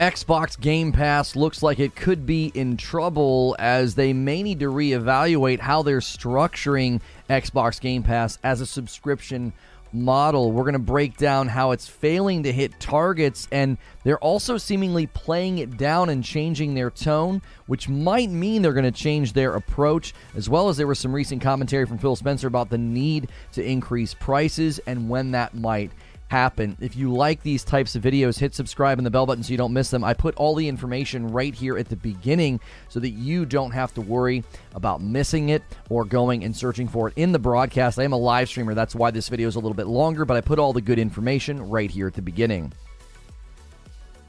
Xbox Game Pass looks like it could be in trouble as they may need to reevaluate how they're structuring Xbox Game Pass as a subscription model. We're going to break down how it's failing to hit targets, and they're also seemingly playing it down and changing their tone, which might mean they're going to change their approach, as well as there was some recent commentary from Phil Spencer about the need to increase prices and when that might happen. If you like these types of videos, hit subscribe and the bell button so you don't miss them. I put all the information right here at the beginning so that you don't have to worry about missing it or going and searching for it in the broadcast. I am a live streamer, that's why this video is a little bit longer, but I put all the good information right here at the beginning.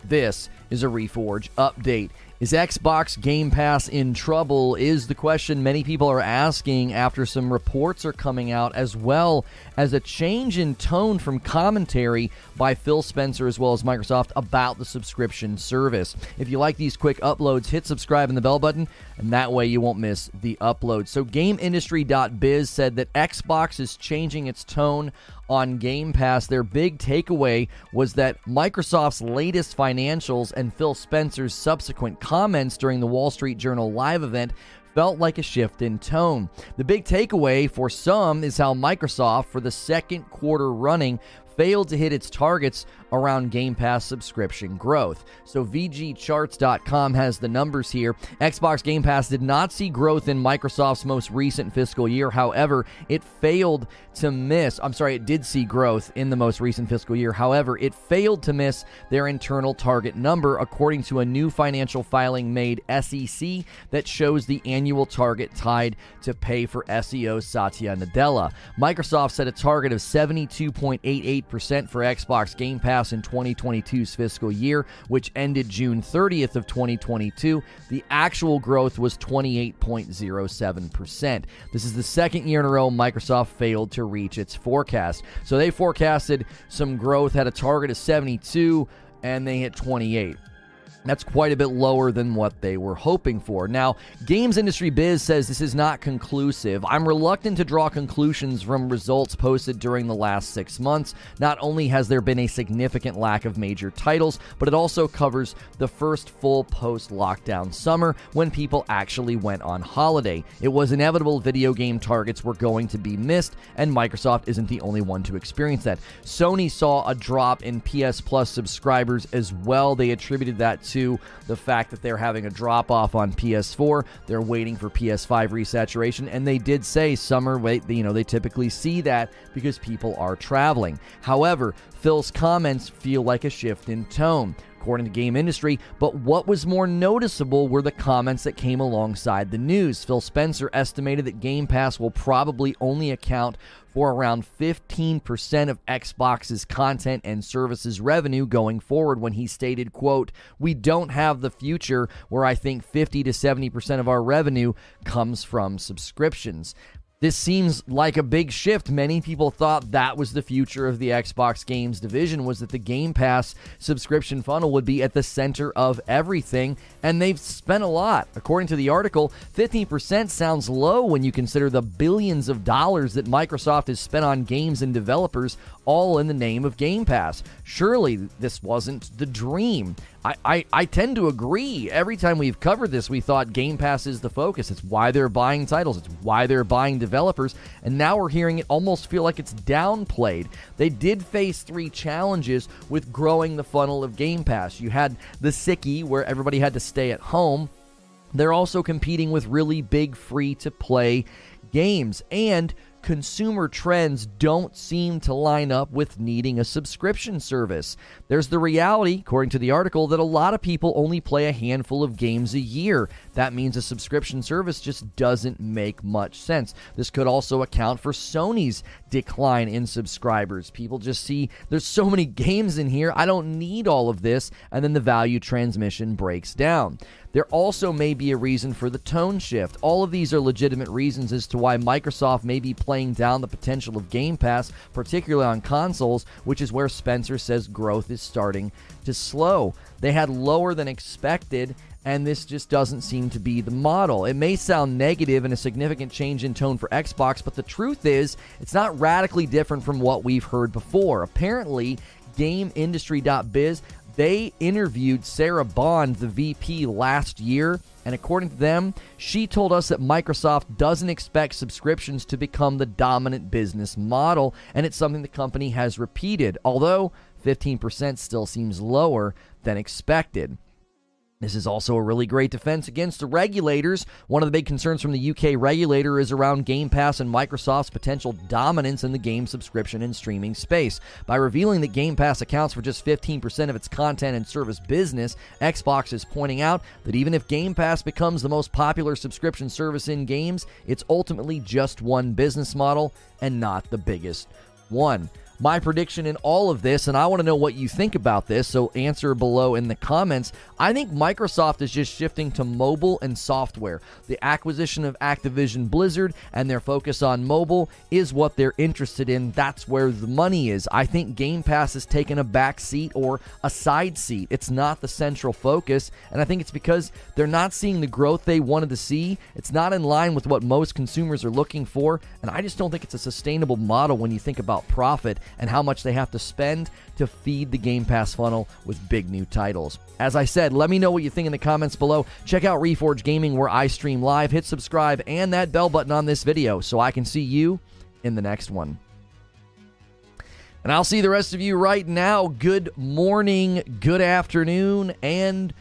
This is a Reforge update. Is Xbox Game Pass in trouble? Is the question many people are asking after some reports are coming out, as well as a change in tone from commentary by Phil Spencer as well as Microsoft about the subscription service. If you like these quick uploads, hit subscribe and the bell button, and that way you won't miss the upload. So, GameIndustry.biz said that Xbox is changing its tone on Game Pass. Their big takeaway was that Microsoft's latest financials and Phil Spencer's subsequent comments during the Wall Street Journal live event felt like a shift in tone. The big takeaway for some is how Microsoft, for the second quarter running, failed to hit its targets around Game Pass subscription growth. So VGCharts.com has the numbers here. Xbox Game Pass did not see growth in Microsoft's most recent fiscal year. However, it failed to miss, I'm sorry, it did see growth in the most recent fiscal year. However, it failed to miss their internal target number according to a new financial filing made SEC that shows the annual target tied to pay for CEO Satya Nadella. Microsoft set a target of 72.88 percent for Xbox Game Pass in 2022's fiscal year, which ended June 30th of 2022. The actual growth was 28.07%. This is the second year in a row Microsoft failed to reach its forecast. So they forecasted some growth, had a target of 72, and they hit 28. That's quite a bit lower than what they were hoping for. Now, Games Industry Biz says this is not conclusive. I'm reluctant to draw conclusions from results posted during the last six months. Not only has there been a significant lack of major titles, but it also covers the first full post lockdown summer when people actually went on holiday. It was inevitable video game targets were going to be missed, and Microsoft isn't the only one to experience that. Sony saw a drop in PS Plus subscribers as well. They attributed that to the fact that they're having a drop off on PS4. They're waiting for PS5 resaturation, and they did say summer. Wait, you know, they typically see that because people are traveling. However, Phil's comments feel like a shift in tone according to game industry but what was more noticeable were the comments that came alongside the news phil spencer estimated that game pass will probably only account for around 15% of Xbox's content and services revenue going forward when he stated, quote, "We don't have the future where I think 50 to 70% of our revenue comes from subscriptions." This seems like a big shift. Many people thought that was the future of the Xbox games division was that the Game Pass subscription funnel would be at the center of everything and they've spent a lot. According to the article, 15% sounds low when you consider the billions of dollars that Microsoft has spent on games and developers all in the name of Game Pass. Surely this wasn't the dream. I, I, I, tend to agree. Every time we've covered this, we thought Game Pass is the focus. It's why they're buying titles, it's why they're buying developers. And now we're hearing it almost feel like it's downplayed. They did face three challenges with growing the funnel of Game Pass. You had the sickie, where everybody had to stay at home. They're also competing with really big free to play games. And consumer trends don't seem to line up with needing a subscription service. There's the reality, according to the article, that a lot of people only play a handful of games a year. That means a subscription service just doesn't make much sense. This could also account for Sony's decline in subscribers. People just see there's so many games in here, I don't need all of this, and then the value transmission breaks down. There also may be a reason for the tone shift. All of these are legitimate reasons as to why Microsoft may be playing down the potential of Game Pass, particularly on consoles, which is where Spencer says growth is starting to slow. They had lower than expected and this just doesn't seem to be the model. It may sound negative and a significant change in tone for Xbox, but the truth is, it's not radically different from what we've heard before. Apparently, GameIndustry.biz, They interviewed Sarah Bond, the VP, last year, and according to them, she told us that Microsoft doesn't expect subscriptions to become the dominant business model, and it's something the company has repeated, although 15% still seems lower than expected. This is also a really great defense against the regulators. One of the big concerns from the UK regulator is around Game Pass and Microsoft's potential dominance in the game subscription and streaming space. By revealing that Game Pass accounts for just 15% of its content and service business, Xbox is pointing out that even if Game Pass becomes the most popular subscription service in games, it's ultimately just one business model and not the biggest one my prediction in all of this, and I want to know what you think about this, so answer below in the comments. I think Microsoft is just shifting to mobile and software. The acquisition of Activision Blizzard and their focus on mobile is what they're interested in. That's where the money is. I think Game Pass has taken a back seat or a side seat. It's not the central focus, and I think it's because they're not seeing the growth they wanted to see. It's not in line with what most consumers are looking for, and I just don't think it's a sustainable model when you think about profit and how much they have to spend to feed the Game Pass funnel with big new titles. As I said, let me know what you think in the comments below. Check out Reforge Gaming where I stream live. Hit subscribe and that bell button on this video so I can see you in the next one. And I'll see the rest of you right now. Good morning, good afternoon, and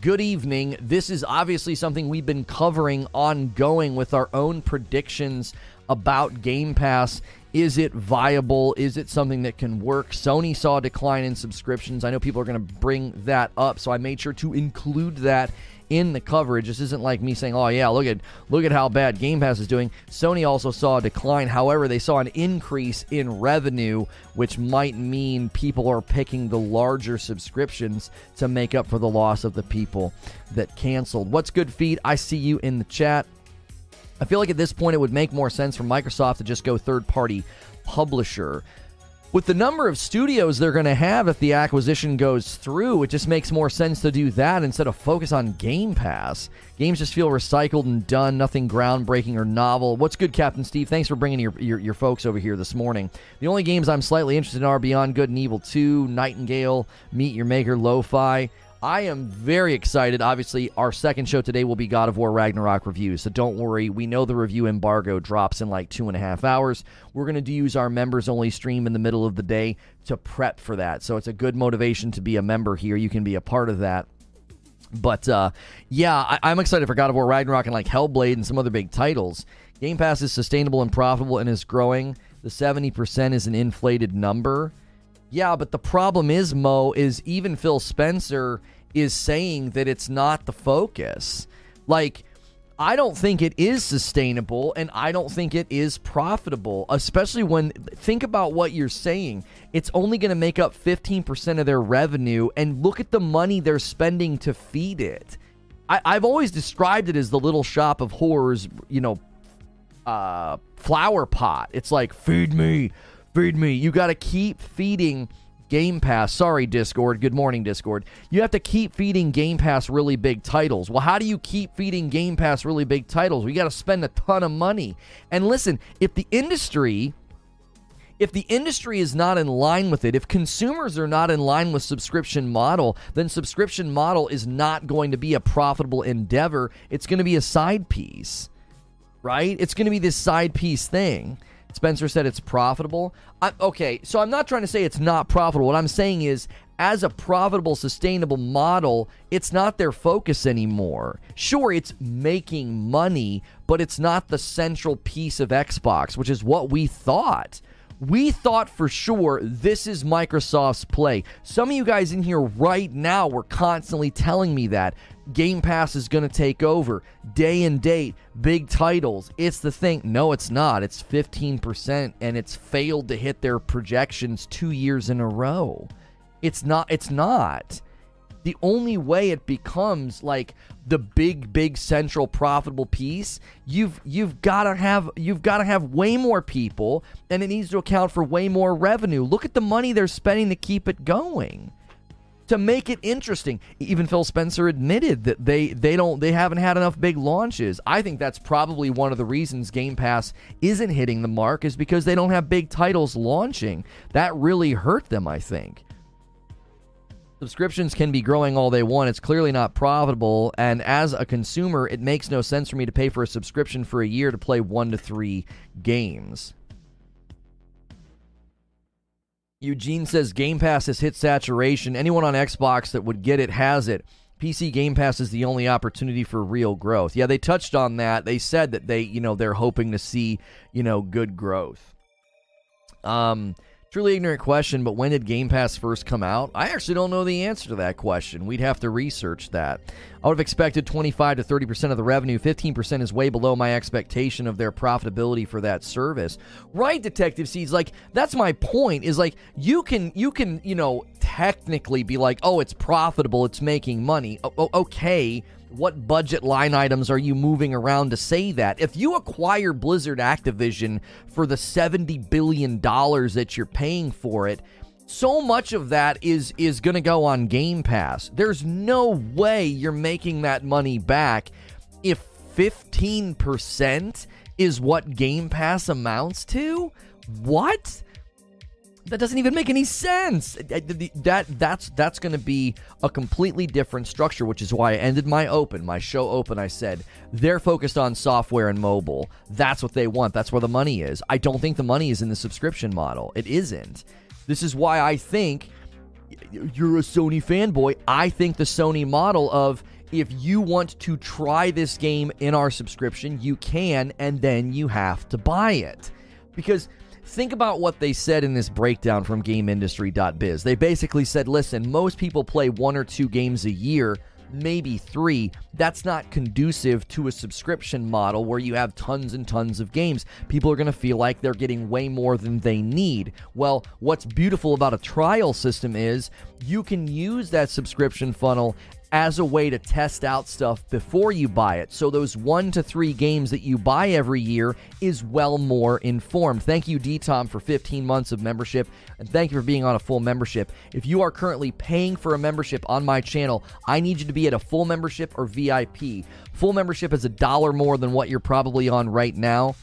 good evening. This is obviously something we've been covering ongoing with our own predictions about Game Pass is it viable? Is it something that can work? Sony saw a decline in subscriptions. I know people are going to bring that up, so I made sure to include that in the coverage. This isn't like me saying, "Oh yeah, look at look at how bad Game Pass is doing." Sony also saw a decline. However, they saw an increase in revenue, which might mean people are picking the larger subscriptions to make up for the loss of the people that canceled. What's good feed? I see you in the chat. I feel like at this point it would make more sense for Microsoft to just go third party publisher. With the number of studios they're going to have if the acquisition goes through, it just makes more sense to do that instead of focus on Game Pass. Games just feel recycled and done, nothing groundbreaking or novel. What's good, Captain Steve? Thanks for bringing your, your, your folks over here this morning. The only games I'm slightly interested in are Beyond Good and Evil 2, Nightingale, Meet Your Maker, Lo Fi. I am very excited. Obviously, our second show today will be God of War Ragnarok review, so don't worry. We know the review embargo drops in like two and a half hours. We're going to use our members only stream in the middle of the day to prep for that. So it's a good motivation to be a member here. You can be a part of that. But uh, yeah, I- am excited for God of War Ragnarok and like Hellblade and some other big titles. Game Pass is sustainable and profitable and is growing. The 70% is an inflated number. Yeah, but the problem is, Mo, is even Phil Spencer is saying that it's not the focus. Like, I don't think it is sustainable and I don't think it is profitable, especially when think about what you're saying. It's only going to make up 15% of their revenue, and look at the money they're spending to feed it. I, have always described it as the little shop of horrors, you know, uh, flower pot. It's like, feed me, Feed me. You got to keep feeding Game Pass. Sorry, Discord. Good morning, Discord. You have to keep feeding Game Pass really big titles. Well, how do you keep feeding Game Pass really big titles? We got to spend a ton of money. And listen, if the industry if the industry is not in line with it, if consumers are not in line with subscription model, then subscription model is not going to be a profitable endeavor. It's going to be a side piece. Right? It's going to be this side piece thing. Spencer said it's profitable. I, okay, so I'm not trying to say it's not profitable. What I'm saying is, as a profitable, sustainable model, it's not their focus anymore. Sure, it's making money, but it's not the central piece of Xbox, which is what we thought. We thought for sure this is Microsoft's play. Some of you guys in here right now were constantly telling me that. Game Pass is going to take over. Day and date, big titles. It's the thing. No, it's not. It's 15% and it's failed to hit their projections 2 years in a row. It's not it's not. The only way it becomes like the big big central profitable piece, you've you've got to have you've got to have way more people and it needs to account for way more revenue. Look at the money they're spending to keep it going to make it interesting. Even Phil Spencer admitted that they they don't they haven't had enough big launches. I think that's probably one of the reasons Game Pass isn't hitting the mark is because they don't have big titles launching. That really hurt them, I think. Subscriptions can be growing all they want. It's clearly not profitable. And as a consumer, it makes no sense for me to pay for a subscription for a year to play one to three games. Eugene says Game Pass has hit saturation. Anyone on Xbox that would get it has it. PC Game Pass is the only opportunity for real growth. Yeah, they touched on that. They said that they, you know, they're hoping to see, you know, good growth. Um, Truly ignorant question, but when did Game Pass first come out? I actually don't know the answer to that question. We'd have to research that. I would have expected 25 to 30% of the revenue. 15% is way below my expectation of their profitability for that service. Right, Detective Seeds, like that's my point is like you can you can, you know, technically be like, "Oh, it's profitable, it's making money." O- okay, what budget line items are you moving around to say that? If you acquire Blizzard Activision for the $70 billion that you're paying for it, so much of that is is going to go on Game Pass. There's no way you're making that money back if 15% is what Game Pass amounts to? What? That doesn't even make any sense. That that's that's going to be a completely different structure, which is why I ended my open, my show open. I said they're focused on software and mobile. That's what they want. That's where the money is. I don't think the money is in the subscription model. It isn't. This is why I think you're a Sony fanboy. I think the Sony model of if you want to try this game in our subscription, you can, and then you have to buy it because Think about what they said in this breakdown from GameIndustry.biz. They basically said, listen, most people play one or two games a year, maybe three. That's not conducive to a subscription model where you have tons and tons of games. People are going to feel like they're getting way more than they need. Well, what's beautiful about a trial system is you can use that subscription funnel as a way to test out stuff before you buy it. So those one to three games that you buy every year is well more informed. Thank you, DTOM, for 15 months of membership, and thank you for being on a full membership. If you are currently paying for a membership on my channel, I need you to be at a full membership or VIP. Full membership is a dollar more than what you're probably on right now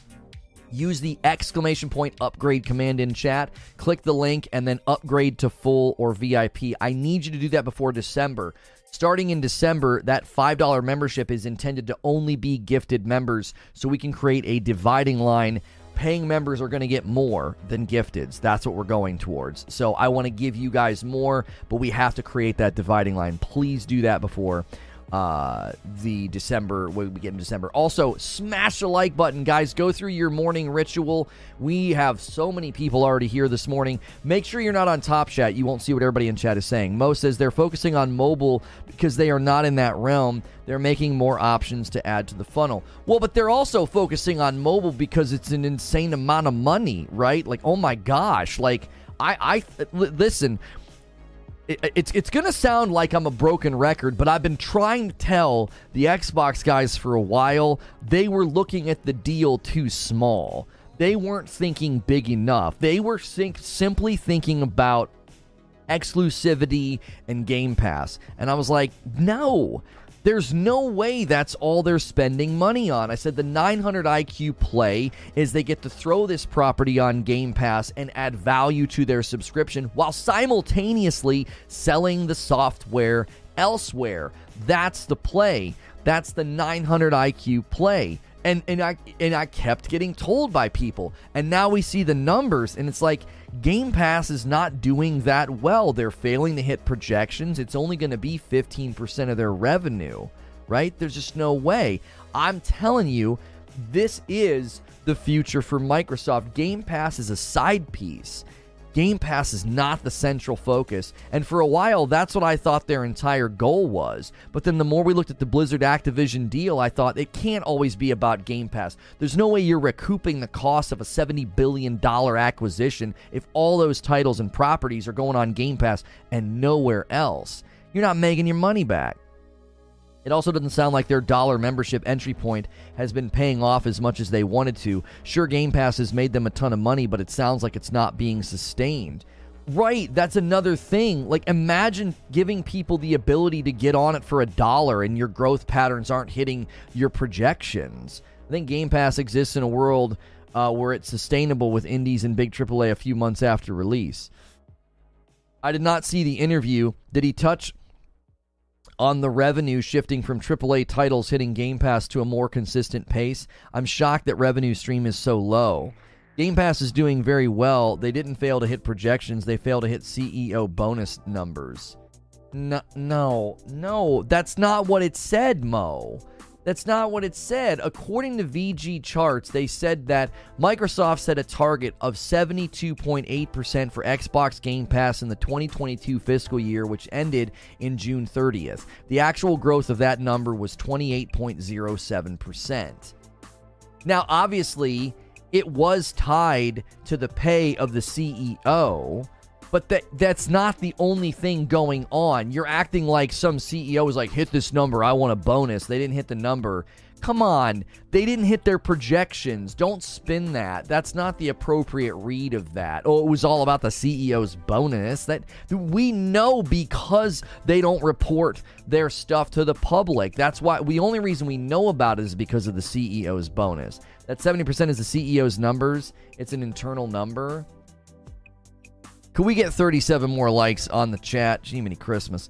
use the exclamation point upgrade command in chat, click the link, and then upgrade to full or VIP. I need you to do that before December. Starting in December, that $5 membership is intended to only be gifted members so we can create a dividing line. Paying members are going to get more than gifteds. That's what we're going towards. So I want to give you guys more, but we have to create that dividing line. Please do that before uh, the December, we get in December. Also, smash the like button, guys. Go through your morning ritual. We have so many people already here this morning. Make sure you're not on Top Chat. You won't see what everybody in chat is saying. Mo says they're focusing on mobile because they are not in that realm. They're making more options to add to the funnel. Well, but they're also focusing on mobile because it's an insane amount of money, right? Like, oh my gosh. Like, I, I, listen it, it's it's gonna sound like I'm a broken record, but I've been trying to tell the Xbox guys for a while they were looking at the deal too small. They weren't thinking big enough. They were think, simply thinking about exclusivity and Game Pass, and I was like, no. There's no way that's all they're spending money on. I said the 900 IQ play is they get to throw this property on Game Pass and add value to their subscription while simultaneously selling the software elsewhere. That's the play. That's the 900 IQ play. And and I and I kept getting told by people. And now we see the numbers and it's like Game Pass is not doing that well. They're failing to hit projections. It's only going to be 15% of their revenue, right? There's just no way. I'm telling you, this is the future for Microsoft. Game Pass is a side piece. Game Pass is not the central focus. And for a while, that's what I thought their entire goal was. But then the more we looked at the Blizzard Activision deal, I thought it can't always be about Game Pass. There's no way you're recouping the cost of a $70 billion acquisition if all those titles and properties are going on Game Pass and nowhere else. You're not making your money back. It also doesn't sound like their dollar membership entry point has been paying off as much as they wanted to. Sure, Game Pass has made them a ton of money, but it sounds like it's not being sustained. Right, that's another thing. Like, imagine giving people the ability to get on it for a dollar and your growth patterns aren't hitting your projections. I think Game Pass exists in a world uh, where it's sustainable with indies and big AAA a few months after release. I did not see the interview. Did he touch on the revenue shifting from AAA titles hitting Game Pass to a more consistent pace? I'm shocked that revenue stream is so low. Game Pass is doing very well. They didn't fail to hit projections, they failed to hit CEO bonus numbers. No, no, no, that's not what it said, Mo. That's not what it said. According to VG charts, they said that Microsoft set a target of 72.8% for Xbox Game Pass in the 2022 fiscal year, which ended in June 30th. The actual growth of that number was 28.07%. Now, obviously, it was tied to the pay of the CEO, but that that's not the only thing going on. You're acting like some CEO is like, hit this number, I want a bonus. They didn't hit the number. Come on, they didn't hit their projections. Don't spin that. That's not the appropriate read of that. Oh, it was all about the CEO's bonus. That we know because they don't report their stuff to the public. That's why the only reason we know about it is because of the CEO's bonus. That 70% is the CEO's numbers. It's an internal number. Could we get 37 more likes on the chat? Jiminy Christmas.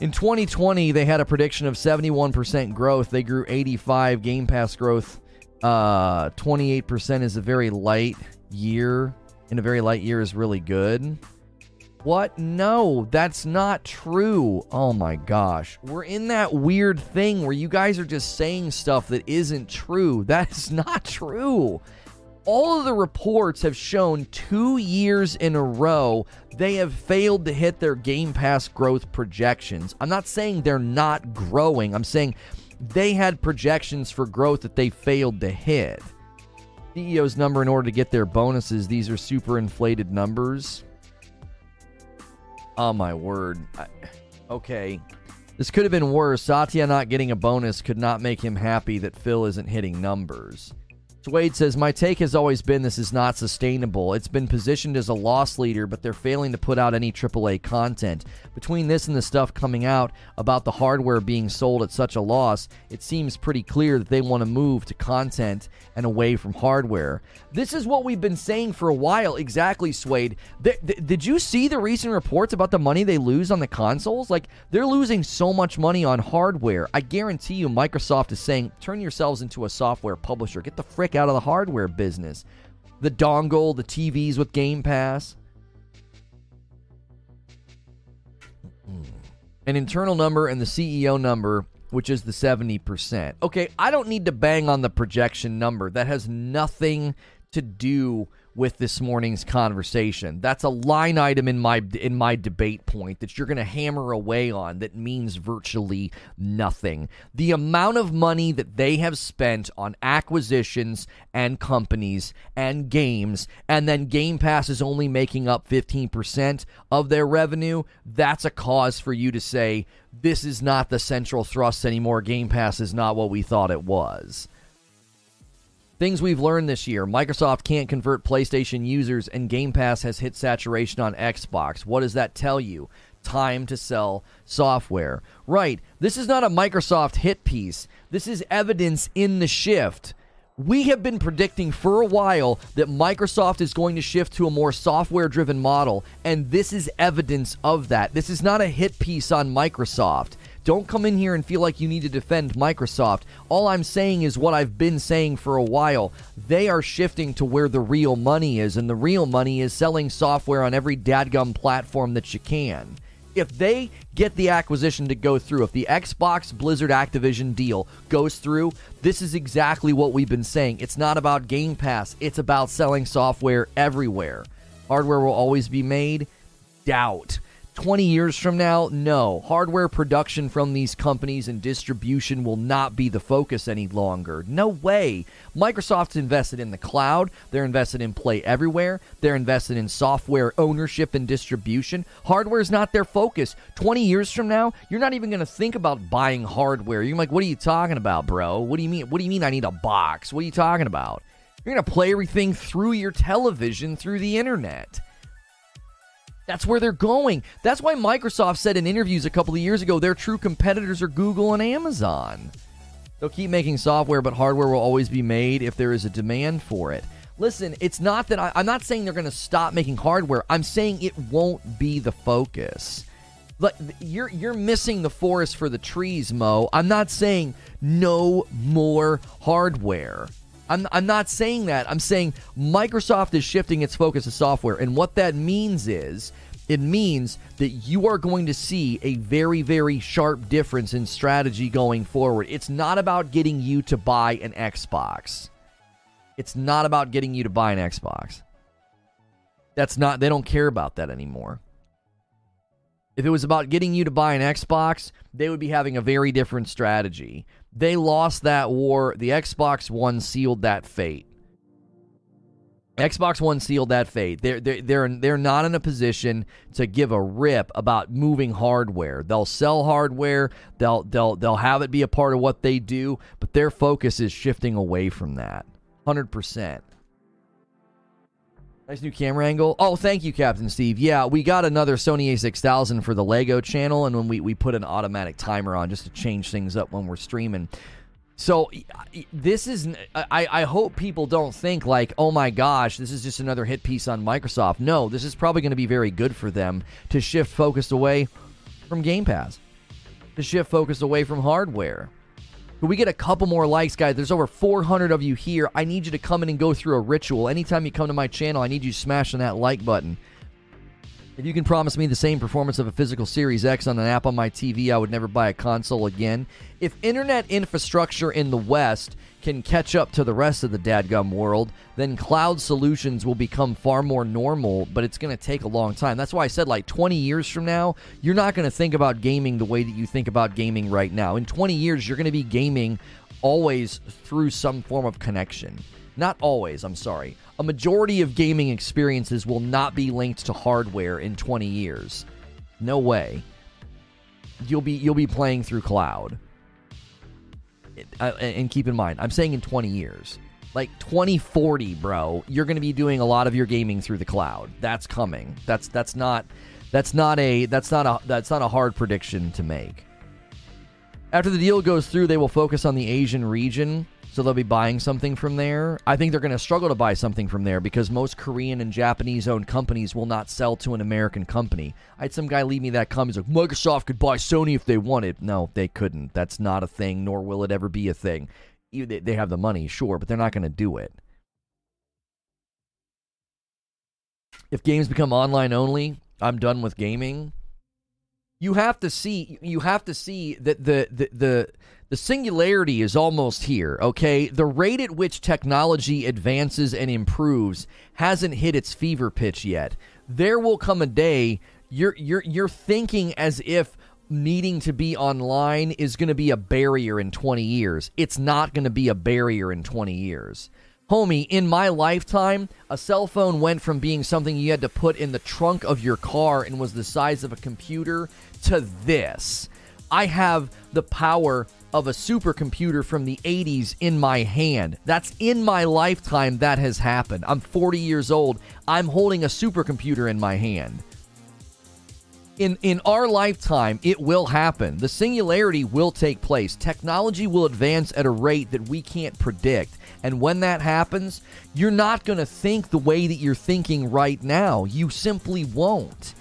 In 2020, they had a prediction of 71% growth. They grew 85. Game Pass growth, uh, 28% is a very light year. And a very light year is really good. What? No, that's not true. Oh my gosh. We're in that weird thing where you guys are just saying stuff that isn't true. That is not true. All of the reports have shown two years in a row they have failed to hit their Game Pass growth projections. I'm not saying they're not growing, I'm saying they had projections for growth that they failed to hit. CEO's number in order to get their bonuses, these are super inflated numbers. Oh my word. I, okay. This could have been worse. Satya not getting a bonus could not make him happy that Phil isn't hitting numbers. Wade says, My take has always been this is not sustainable. It's been positioned as a loss leader, but they're failing to put out any AAA content. Between this and the stuff coming out about the hardware being sold at such a loss, it seems pretty clear that they want to move to content and away from hardware. This is what we've been saying for a while. Exactly, Swade. Th- th- did you see the recent reports about the money they lose on the consoles? Like, they're losing so much money on hardware. I guarantee you, Microsoft is saying, turn yourselves into a software publisher. Get the frick out of the hardware business. The dongle, the TVs with Game Pass. An internal number and the CEO number, which is the 70%. Okay, I don't need to bang on the projection number. That has nothing to do with this morning's conversation. That's a line item in my in my debate point that you're going to hammer away on that means virtually nothing. The amount of money that they have spent on acquisitions and companies and games and then Game Pass is only making up 15% of their revenue, that's a cause for you to say this is not the central thrust anymore. Game Pass is not what we thought it was. Things we've learned this year Microsoft can't convert PlayStation users, and Game Pass has hit saturation on Xbox. What does that tell you? Time to sell software. Right. This is not a Microsoft hit piece. This is evidence in the shift. We have been predicting for a while that Microsoft is going to shift to a more software driven model, and this is evidence of that. This is not a hit piece on Microsoft. Don't come in here and feel like you need to defend Microsoft. All I'm saying is what I've been saying for a while. They are shifting to where the real money is, and the real money is selling software on every dadgum platform that you can. If they get the acquisition to go through, if the Xbox Blizzard Activision deal goes through, this is exactly what we've been saying. It's not about Game Pass, it's about selling software everywhere. Hardware will always be made. Doubt. 20 years from now, no. Hardware production from these companies and distribution will not be the focus any longer. No way. Microsoft's invested in the cloud, they're invested in Play Everywhere, they're invested in software ownership and distribution. Hardware is not their focus. 20 years from now, you're not even going to think about buying hardware. You're like, "What are you talking about, bro? What do you mean? What do you mean I need a box? What are you talking about?" You're going to play everything through your television through the internet. That's where they're going. That's why Microsoft said in interviews a couple of years ago their true competitors are Google and Amazon. They'll keep making software, but hardware will always be made if there is a demand for it. listen, it's not that I, I'm not saying they're going to stop making hardware. I'm saying it won't be the focus. Like you're you're missing the forest for the trees, Mo. I'm not saying no more hardware. I'm, I'm not saying that. I'm saying Microsoft is shifting its focus to software. And what that means is it means that you are going to see a very, very sharp difference in strategy going forward. It's not about getting you to buy an Xbox. It's not about getting you to buy an Xbox. That's not, they don't care about that anymore. If it was about getting you to buy an Xbox, they would be having a very different strategy. They lost that war. The Xbox One sealed that fate. Xbox One sealed that fate. They're, they're, they're, they're not in a position to give a rip about moving hardware. They'll sell hardware, they'll, they'll, they'll have it be a part of what they do, but their focus is shifting away from that. 100%. Nice new camera angle. Oh, thank you, Captain Steve. Yeah, we got another Sony A6000 for the Lego channel, and when we, we put an automatic timer on just to change things up when we're streaming. So this is I, I hope people don't think like oh my gosh this is just another hit piece on Microsoft. No, this is probably going to be very good for them to shift focus away from Game Pass, to shift focus away from hardware. Can we get a couple more likes, guys? There's over 400 of you here. I need you to come in and go through a ritual. Anytime you come to my channel, I need you smashing that like button. If you can promise me the same performance of a physical Series X on an app on my TV, I would never buy a console again. If internet infrastructure in the West can catch up to the rest of the dadgum world, then cloud solutions will become far more normal, but it's going to take a long time. That's why I said, like, 20 years from now, you're not going to think about gaming the way that you think about gaming right now. In 20 years, you're going to be gaming always through some form of connection. Not always, I'm sorry a majority of gaming experiences will not be linked to hardware in 20 years. No way. You'll be you'll be playing through cloud. Uh, and keep in mind, I'm saying in 20 years. Like 2040, bro, you're going to be doing a lot of your gaming through the cloud. That's coming. That's that's not that's not a that's not a that's not a hard prediction to make. After the deal goes through, they will focus on the Asian region so they'll be buying something from there. I think they're going to struggle to buy something from there because most Korean and Japanese owned companies will not sell to an American company. I had some guy leave me that comment. He's like, Microsoft could buy Sony if they wanted. No, they couldn't. That's not a thing, nor will it ever be a thing. They have the money, sure, but they're not going to do it. If games become online only, I'm done with gaming. You have to see you have to see that the the the the singularity is almost here, okay? The rate at which technology advances and improves hasn't hit its fever pitch yet. There will come a day you're you're you're thinking as if needing to be online is going to be a barrier in 20 years. It's not going to be a barrier in 20 years. Homie, in my lifetime, a cell phone went from being something you had to put in the trunk of your car and was the size of a computer to this. I have the power of a supercomputer from the 80s in my hand. That's in my lifetime that has happened. I'm 40 years old. I'm holding a supercomputer in my hand. In in our lifetime, it will happen. The singularity will take place. Technology will advance at a rate that we can't predict. And when that happens, you're not going to think the way that you're thinking right now. You simply won't.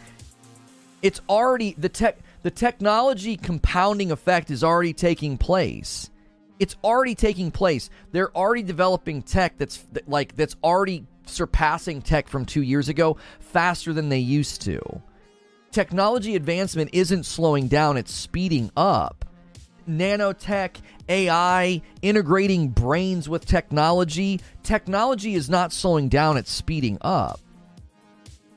It's already the tech the technology compounding effect is already taking place. It's already taking place. They're already developing tech that's like that's already surpassing tech from 2 years ago faster than they used to. Technology advancement isn't slowing down, it's speeding up. Nanotech, AI, integrating brains with technology, technology is not slowing down, it's speeding up.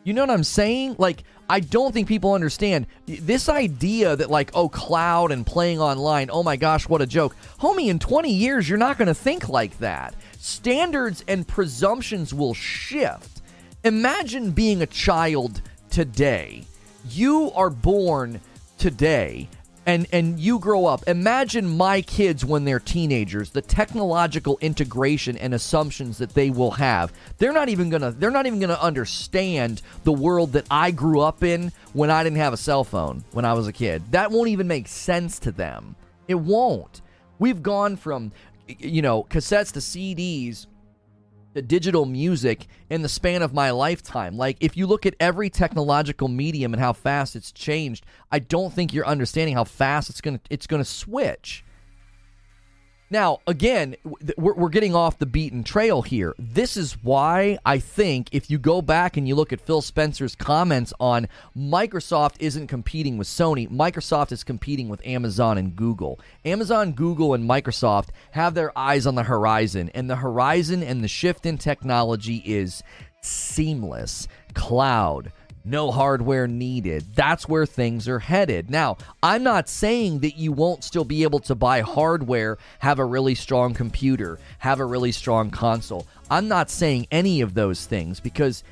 You know what I'm saying? Like I don't think people understand this idea that, like, oh, cloud and playing online, oh my gosh, what a joke. Homie, in 20 years, you're not going to think like that. Standards and presumptions will shift. Imagine being a child today. You are born today and and you grow up imagine my kids when they're teenagers the technological integration and assumptions that they will have. They're not even gonna they're not even gonna understand the world that i grew up in when i didn't have a cell phone when i was a kid. That won't even make sense to them. It won't. We've gone from you know cassettes to cds digital music in the span of my lifetime. Like, if you look at every technological medium and how fast it's changed, I don't think you're understanding how fast it's gonna it's gonna switch. Now, again, we're, we're getting off the beaten trail here. This is why I think if you go back and you look at Phil Spencer's comments on Microsoft isn't competing with Sony, Microsoft is competing with Amazon and Google. Amazon, Google, and Microsoft have their eyes on the horizon, and the horizon and the shift in technology is seamless. Cloud, no hardware needed. That's where things are headed. Now, I'm not saying that you won't still be able to buy hardware, have a really strong computer, have a really strong console. I'm not saying any of those things because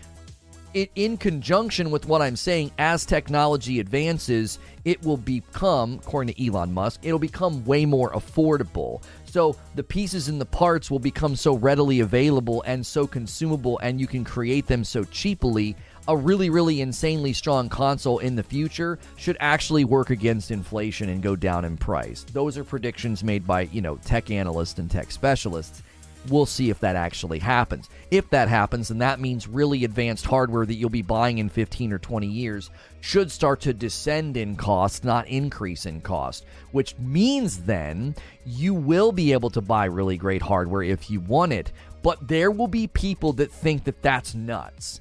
it, in conjunction with what I'm saying, as technology advances, it will become, according to Elon Musk, it'll become way more affordable. So the pieces and the parts will become so readily available and so consumable, and you can create them so cheaply a really, really insanely strong console in the future should actually work against inflation and go down in price. Those are predictions made by, you know, tech analysts and tech specialists. We'll see if that actually happens. If that happens, then that means really advanced hardware that you'll be buying in 15 or 20 years should start to descend in cost, not increase in cost, which means then you will be able to buy really great hardware if you want it. But there will be people that think that that's nuts.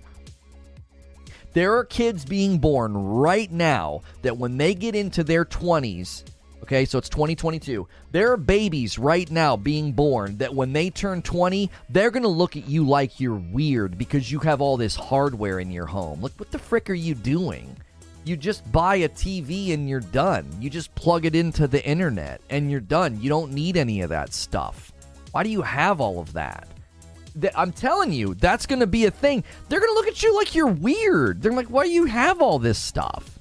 There are kids being born right now that when they get into their 20s, okay, so it's 2022, there are babies right now being born that when they turn 20, they're going to look at you like you're weird because you have all this hardware in your home. Look, what the frick are you doing? You just buy a TV and you're done. You just plug it into the internet and you're done. You don't need any of that stuff. Why do you have all of that? I'm telling you, that's going to be a thing. They're going to look at you like you're weird. They're like, why do you have all this stuff?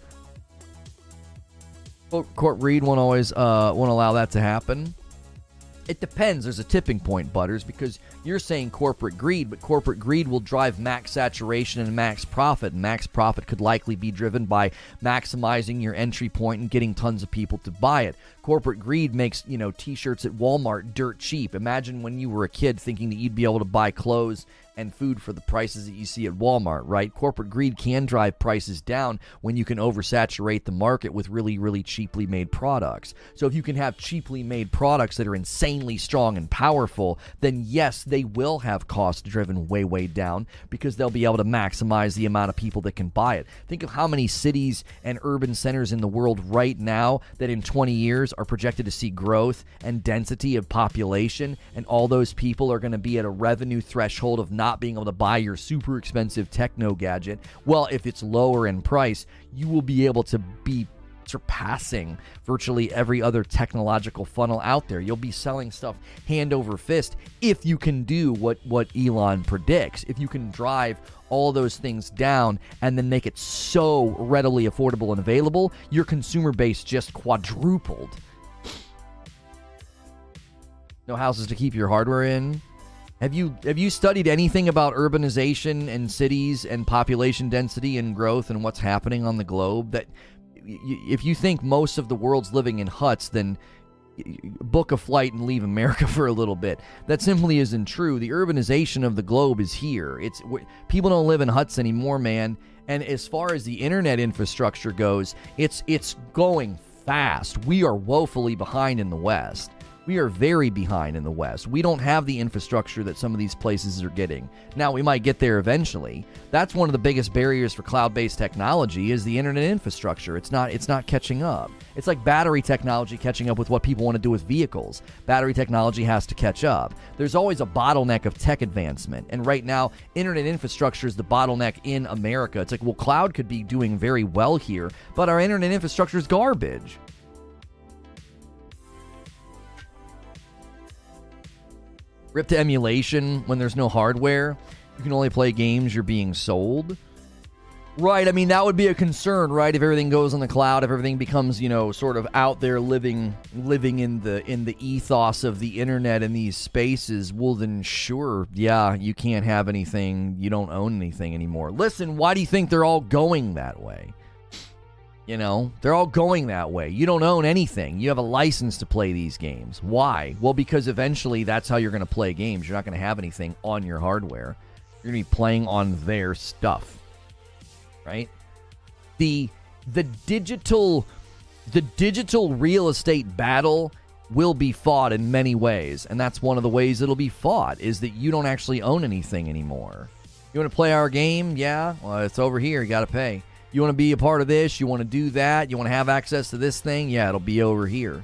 Corporate greed won't always uh, won't allow that to happen. It depends. There's a tipping point, Butters, because you're saying corporate greed, but corporate greed will drive max saturation and max profit. And max profit could likely be driven by maximizing your entry point and getting tons of people to buy it. Corporate greed makes, you know, t-shirts at Walmart dirt cheap. Imagine when you were a kid thinking that you'd be able to buy clothes and food for the prices that you see at Walmart, right? Corporate greed can drive prices down when you can oversaturate the market with really, really cheaply made products. So if you can have cheaply made products that are insanely strong and powerful, then yes, they will have cost driven way, way down because they'll be able to maximize the amount of people that can buy it. Think of how many cities and urban centers in the world right now that in 20 years are projected to see growth and density of population, and all those people are going to be at a revenue threshold of not being able to buy your super expensive techno gadget. Well, if it's lower in price, you will be able to be surpassing virtually every other technological funnel out there. You'll be selling stuff hand over fist if you can do what what Elon predicts. If you can drive all those things down and then make it so readily affordable and available, your consumer base just quadrupled. No houses to keep your hardware in. Have you have you studied anything about urbanization and cities and population density and growth and what's happening on the globe? That if you think most of the world's living in huts, then book a flight and leave America for a little bit. That simply isn't true. The urbanization of the globe is here. It's people don't live in huts anymore, man. And as far as the internet infrastructure goes, it's it's going fast. We are woefully behind in the West. We are very behind in the West. We don't have the infrastructure that some of these places are getting. Now we might get there eventually. That's one of the biggest barriers for cloud-based technology is the internet infrastructure. It's not it's not catching up. It's like battery technology catching up with what people want to do with vehicles. Battery technology has to catch up. There's always a bottleneck of tech advancement. And right now, internet infrastructure is the bottleneck in America. It's like, well, cloud could be doing very well here, but our internet infrastructure is garbage. Rip to emulation when there's no hardware. You can only play games you're being sold. Right, I mean that would be a concern, right? If everything goes on the cloud, if everything becomes, you know, sort of out there living living in the in the ethos of the internet in these spaces, well then sure, yeah, you can't have anything, you don't own anything anymore. Listen, why do you think they're all going that way? You know, they're all going that way. You don't own anything. You have a license to play these games. Why? Well, because eventually that's how you're going to play games. You're not going to have anything on your hardware. You're going to be playing on their stuff. Right? The the digital the digital real estate battle will be fought in many ways, and that's one of the ways it'll be fought is that you don't actually own anything anymore. You want to play our game? Yeah. Well, it's over here. You got to pay. You want to be a part of this? You want to do that? You want to have access to this thing? Yeah, it'll be over here.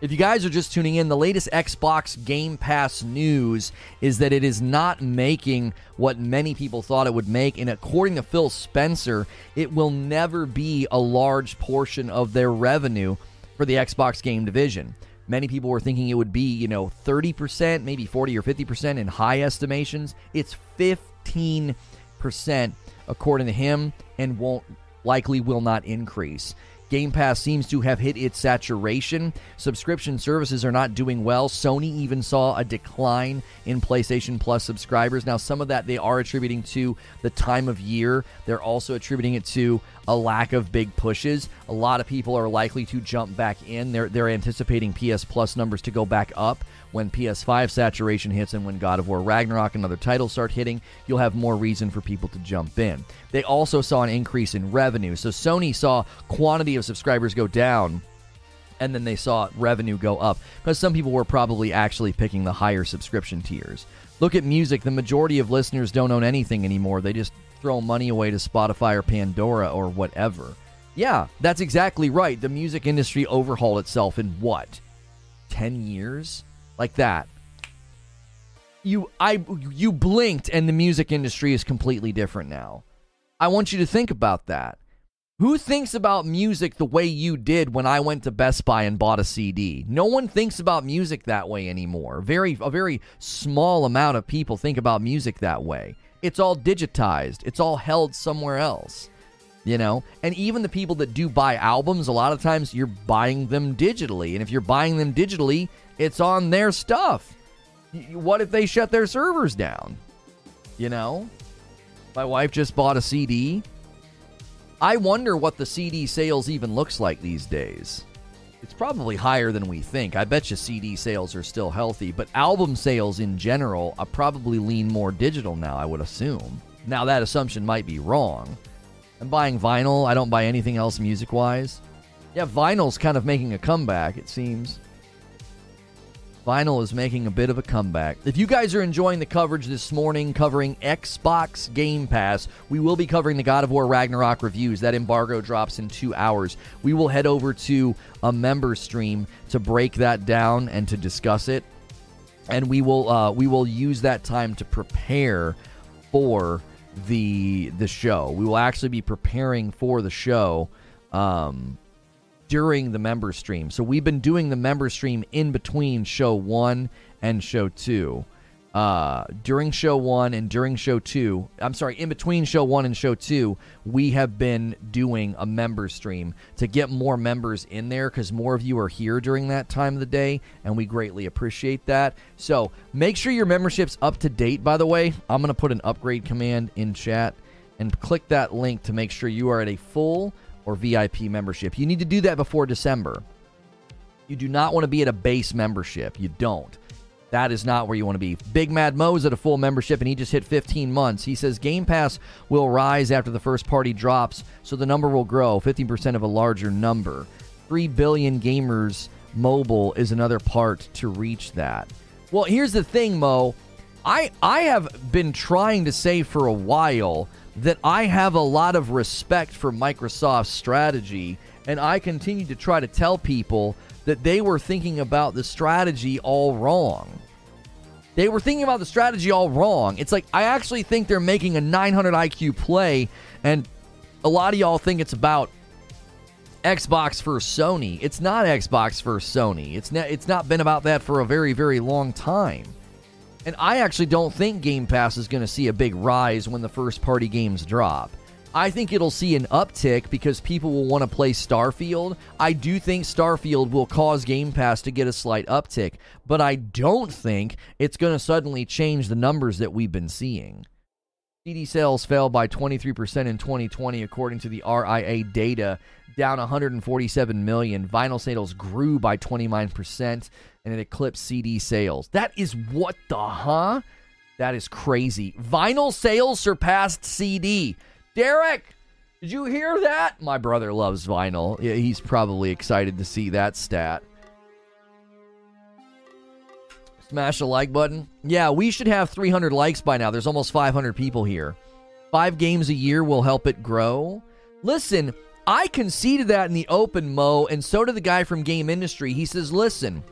If you guys are just tuning in, the latest Xbox Game Pass news is that it is not making what many people thought it would make. And according to Phil Spencer, it will never be a large portion of their revenue for the Xbox game division. Many people were thinking it would be, you know, 30%, maybe 40 or 50% in high estimations. It's 15% according to him and won't likely will not increase. Game Pass seems to have hit its saturation. Subscription services are not doing well. Sony even saw a decline in PlayStation Plus subscribers. Now, some of that they are attributing to the time of year. They're also attributing it to a lack of big pushes. A lot of people are likely to jump back in. They're they're anticipating PS Plus numbers to go back up when PS5 saturation hits and when God of War Ragnarok and other titles start hitting, you'll have more reason for people to jump in. They also saw an increase in revenue. So Sony saw quantity of subscribers go down and then they saw revenue go up because some people were probably actually picking the higher subscription tiers. Look at music, the majority of listeners don't own anything anymore. They just throw money away to Spotify or Pandora or whatever. Yeah, that's exactly right. The music industry overhauled itself in what? 10 years? Like that. You I you blinked and the music industry is completely different now. I want you to think about that. Who thinks about music the way you did when I went to Best Buy and bought a CD? No one thinks about music that way anymore. Very a very small amount of people think about music that way. It's all digitized. It's all held somewhere else. You know, and even the people that do buy albums, a lot of times you're buying them digitally. And if you're buying them digitally, it's on their stuff. What if they shut their servers down? You know? My wife just bought a CD. I wonder what the CD sales even looks like these days. It's probably higher than we think. I bet you CD sales are still healthy, but album sales in general are probably lean more digital now, I would assume. Now, that assumption might be wrong. I'm buying vinyl. I don't buy anything else music wise. Yeah, vinyl's kind of making a comeback, it seems. Vinyl is making a bit of a comeback. If you guys are enjoying the coverage this morning covering Xbox Game Pass, we will be covering the God of War Ragnarok reviews. That embargo drops in two hours. We will head over to a member stream to break that down and to discuss it. And we will uh, we will use that time to prepare for the the show. We will actually be preparing for the show. Um, during the member stream. So we've been doing the member stream in between show one and show two. Uh, during show one and during show two, I'm sorry, in between show one and show two, we have been doing a member stream to get more members in there because more of you are here during that time of the day, and we greatly appreciate that. So make sure your membership's up to date, by the way. I'm going to put an upgrade command in chat and click that link to make sure you are at a full or VIP membership. You need to do that before December. You do not want to be at a base membership. You don't. That is not where you want to be. Big Mad Mo's at a full membership and he just hit 15 months. He says Game Pass will rise after the first party drops, so the number will grow 15% of a larger number. 3 billion gamers mobile is another part to reach that. Well, here's the thing, Mo. I I have been trying to say for a while that I have a lot of respect for Microsoft's strategy, and I continue to try to tell people that they were thinking about the strategy all wrong. They were thinking about the strategy all wrong. It's like, I actually think they're making a 900 IQ play, and a lot of y'all think it's about Xbox for Sony. It's not Xbox for Sony. It's not, it's not been about that for a very, very long time. And I actually don't think Game Pass is going to see a big rise when the first party games drop. I think it'll see an uptick because people will want to play Starfield. I do think Starfield will cause Game Pass to get a slight uptick, but I don't think it's going to suddenly change the numbers that we've been seeing. CD sales fell by 23% in 2020, according to the RIA data, down 147 million. Vinyl sales grew by 29%, and it eclipsed CD sales. That is what the huh? That is crazy. Vinyl sales surpassed CD. Derek, did you hear that? My brother loves vinyl. Yeah, He's probably excited to see that stat. Smash the like button. Yeah, we should have 300 likes by now. There's almost 500 people here. Five games a year will help it grow. Listen, I conceded that in the open, Mo, and so did the guy from Game Industry. He says, listen,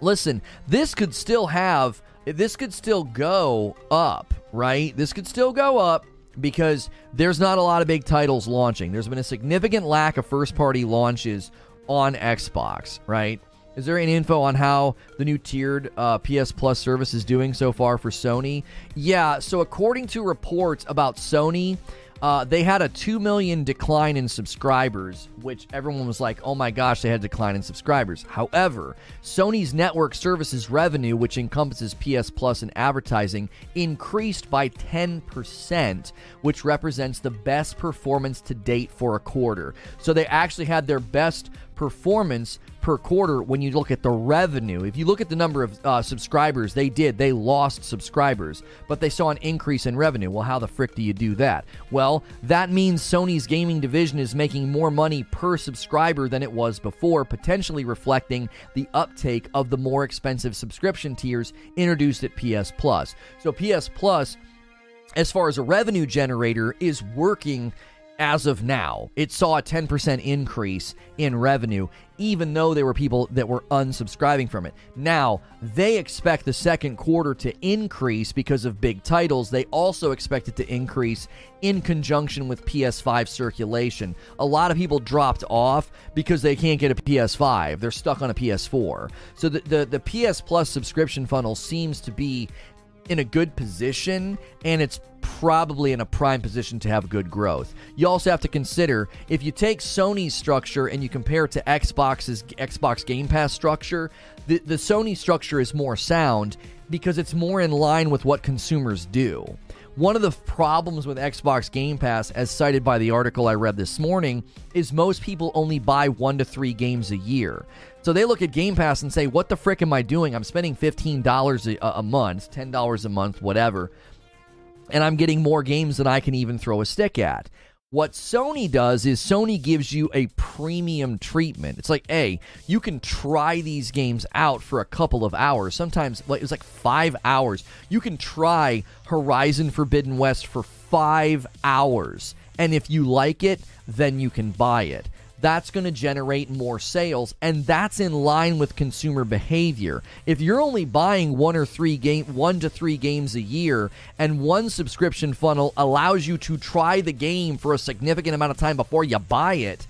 listen, this could still have, this could still go up, right? This could still go up because there's not a lot of big titles launching. There's been a significant lack of first party launches on Xbox, right? Is there any info on how the new tiered uh, PS Plus service is doing so far for Sony? Yeah, so according to reports about Sony, uh, they had a 2 million decline in subscribers, which everyone was like, oh my gosh, they had a decline in subscribers. However, Sony's network services revenue, which encompasses PS Plus and advertising, increased by 10%, which represents the best performance to date for a quarter. So they actually had their best performance per quarter when you look at the revenue. If you look at the number of uh, subscribers, they did. They lost subscribers, but they saw an increase in revenue. Well, how the frick do you do that? Well, that means Sony's gaming division is making more money per subscriber than it was before, potentially reflecting the uptake of the more expensive subscription tiers introduced at PS Plus. So, PS Plus, as far as a revenue generator, is working as of now, it saw a 10% increase in revenue, even though there were people that were unsubscribing from it. Now, they expect the second quarter to increase because of big titles. They also expect it to increase in conjunction with PS5 circulation. A lot of people dropped off because they can't get a PS5, they're stuck on a PS4. So the, the, the PS Plus subscription funnel seems to be in a good position and it's probably in a prime position to have good growth. You also have to consider if you take Sony's structure and you compare it to Xbox's Xbox Game Pass structure, the, the Sony structure is more sound because it's more in line with what consumers do. One of the problems with Xbox Game Pass, as cited by the article I read this morning, is most people only buy one to three games a year. So they look at Game Pass and say, What the frick am I doing? I'm spending $15 a, a month, $10 a month, whatever, and I'm getting more games than I can even throw a stick at. What Sony does is Sony gives you a premium treatment. It's like, hey, you can try these games out for a couple of hours. Sometimes it was like five hours. You can try Horizon Forbidden West for five hours. And if you like it, then you can buy it that's going to generate more sales and that's in line with consumer behavior if you're only buying one or three game one to three games a year and one subscription funnel allows you to try the game for a significant amount of time before you buy it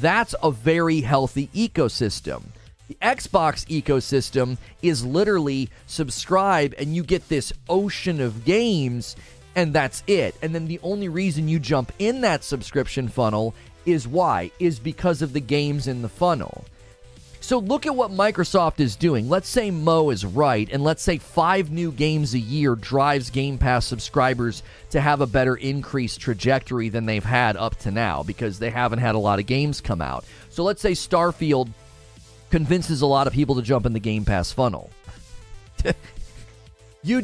that's a very healthy ecosystem the Xbox ecosystem is literally subscribe and you get this ocean of games and that's it. And then the only reason you jump in that subscription funnel is why is because of the games in the funnel. So look at what Microsoft is doing. Let's say Mo is right, and let's say five new games a year drives Game Pass subscribers to have a better increase trajectory than they've had up to now because they haven't had a lot of games come out. So let's say Starfield convinces a lot of people to jump in the Game Pass funnel. you,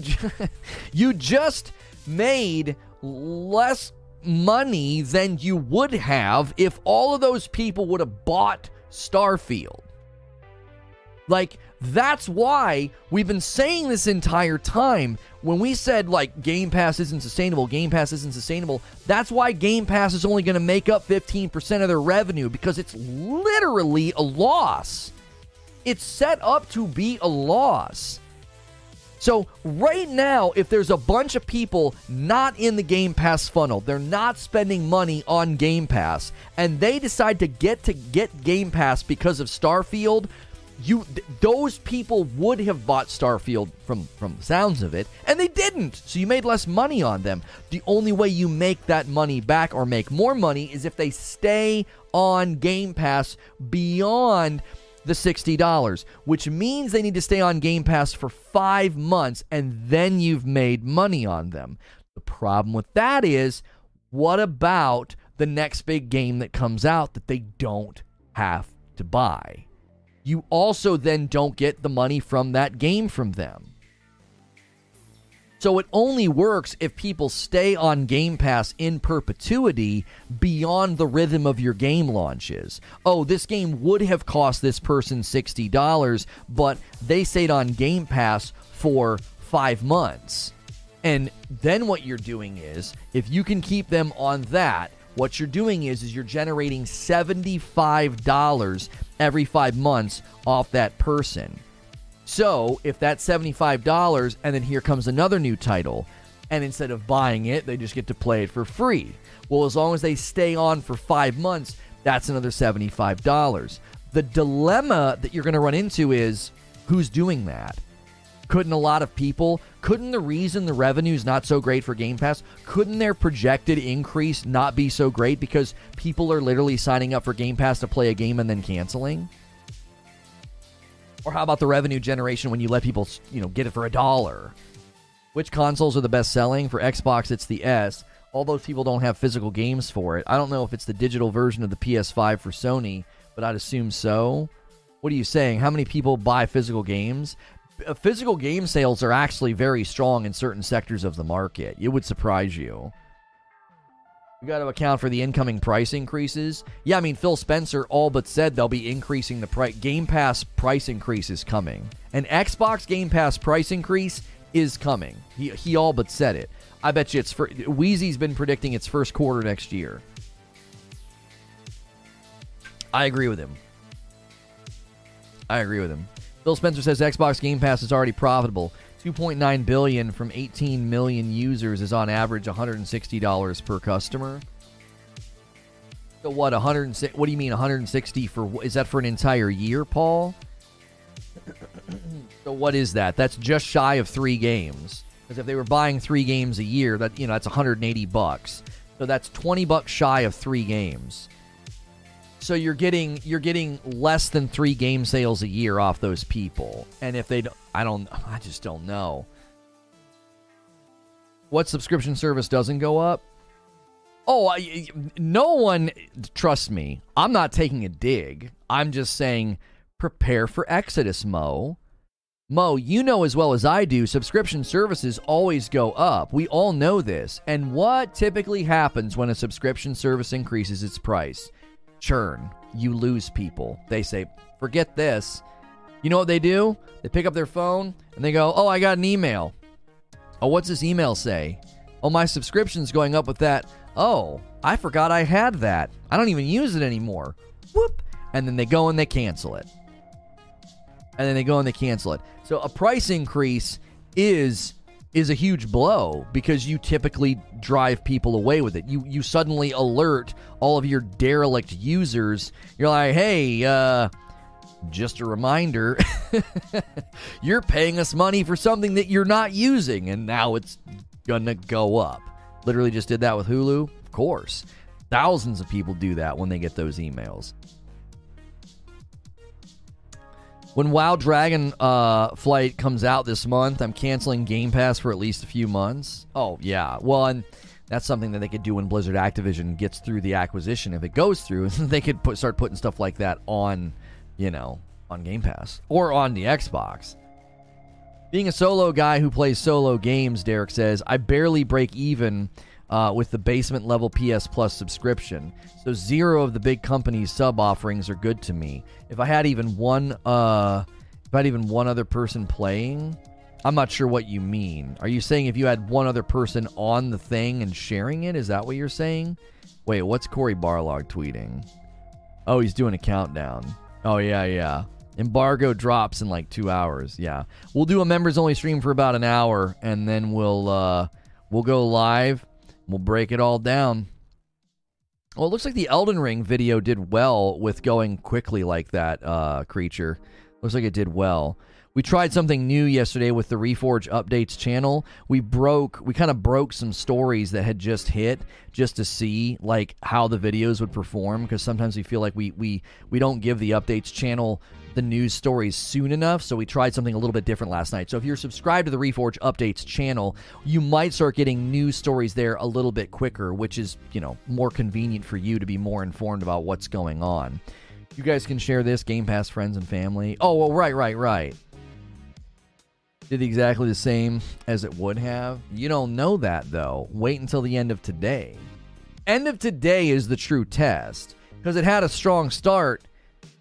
you just made less money than you would have if all of those people would have bought Starfield. Like, that's why we've been saying this entire time. When we said, like, Game Pass isn't sustainable, Game Pass isn't sustainable, that's why Game Pass is only going to make up 15% of their revenue because it's literally a loss. It's set up to be a loss. So, right now, if there's a bunch of people not in the Game Pass funnel, they're not spending money on Game Pass, and they decide to get to get Game Pass because of Starfield, you th- those people would have bought Starfield from from the sounds of it, and they didn't. So you made less money on them. The only way you make that money back or make more money is if they stay on Game Pass beyond the $60, which means they need to stay on Game Pass for five months and then you've made money on them. The problem with that is, what about the next big game that comes out that they don't have to buy? You also then don't get the money from that game from them. So it only works if people stay on Game Pass in perpetuity beyond the rhythm of your game launches. Oh, this game would have cost this person $60, but they stayed on Game Pass for five months. And then what you're doing is, if you can keep them on that, what you're doing is, is you're generating $75 every five months off that person. So if that's $75 and then here comes another new title, and instead of buying it, they just get to play it for free. Well, as long as they stay on for five months, that's another $75. The dilemma that you're going to run into is who's doing that? Couldn't a lot of people, couldn't the reason the revenue is not so great for Game Pass, couldn't their projected increase not be so great because people are literally signing up for Game Pass to play a game and then canceling? Or how about the revenue generation when you let people, you know, get it for a dollar? Which consoles are the best selling? For Xbox, it's the S. All those people don't have physical games for it. I don't know if it's the digital version of the PS5 for Sony, but I'd assume so. What are you saying? How many people buy physical games? Uh, physical game sales are actually very strong in certain sectors of the market. It would surprise you. We got to account for the incoming price increases. Yeah, I mean Phil Spencer all but said they'll be increasing the price. Game Pass price increase is coming. An Xbox Game Pass price increase is coming. He he all but said it. I bet you it's for Wheezy's been predicting its first quarter next year. I agree with him. I agree with him. Phil Spencer says Xbox Game Pass is already profitable. 2.9 billion from 18 million users is on average $160 per customer. So what 106 what do you mean 160 for is that for an entire year, Paul? so what is that? That's just shy of 3 games. Cuz if they were buying 3 games a year, that you know, that's 180 bucks. So that's 20 bucks shy of 3 games. So you're getting you're getting less than three game sales a year off those people, and if they, don't, I don't, I just don't know. What subscription service doesn't go up? Oh, I, no one. Trust me, I'm not taking a dig. I'm just saying, prepare for Exodus, Mo. Mo, you know as well as I do, subscription services always go up. We all know this. And what typically happens when a subscription service increases its price? Churn. You lose people. They say, forget this. You know what they do? They pick up their phone and they go, oh, I got an email. Oh, what's this email say? Oh, my subscription's going up with that. Oh, I forgot I had that. I don't even use it anymore. Whoop. And then they go and they cancel it. And then they go and they cancel it. So a price increase is is a huge blow because you typically drive people away with it. You you suddenly alert all of your derelict users. You're like, "Hey, uh just a reminder, you're paying us money for something that you're not using and now it's to go up." Literally just did that with Hulu. Of course. Thousands of people do that when they get those emails. When WoW Dragon uh, Flight comes out this month, I'm canceling Game Pass for at least a few months. Oh, yeah. Well, and that's something that they could do when Blizzard Activision gets through the acquisition. If it goes through, they could put, start putting stuff like that on, you know, on Game Pass or on the Xbox. Being a solo guy who plays solo games, Derek says, I barely break even uh, with the basement level PS Plus subscription. So zero of the big companies' sub offerings are good to me. If I had even one, uh, if I had even one other person playing, I'm not sure what you mean. Are you saying if you had one other person on the thing and sharing it? Is that what you're saying? Wait, what's Cory Barlog tweeting? Oh, he's doing a countdown. Oh yeah, yeah. Embargo drops in like two hours. Yeah, we'll do a members only stream for about an hour, and then we'll uh, we'll go live We'll break it all down. Well, it looks like the Elden Ring video did well with going quickly like that, uh, creature. Looks like it did well. We tried something new yesterday with the Reforge Updates channel. We broke, we kind of broke some stories that had just hit just to see like how the videos would perform because sometimes we feel like we we we don't give the updates channel the news stories soon enough. So we tried something a little bit different last night. So if you're subscribed to the Reforge Updates channel, you might start getting news stories there a little bit quicker, which is, you know, more convenient for you to be more informed about what's going on. You guys can share this, Game Pass friends and family. Oh, well, right, right, right. Did exactly the same as it would have. You don't know that, though. Wait until the end of today. End of today is the true test because it had a strong start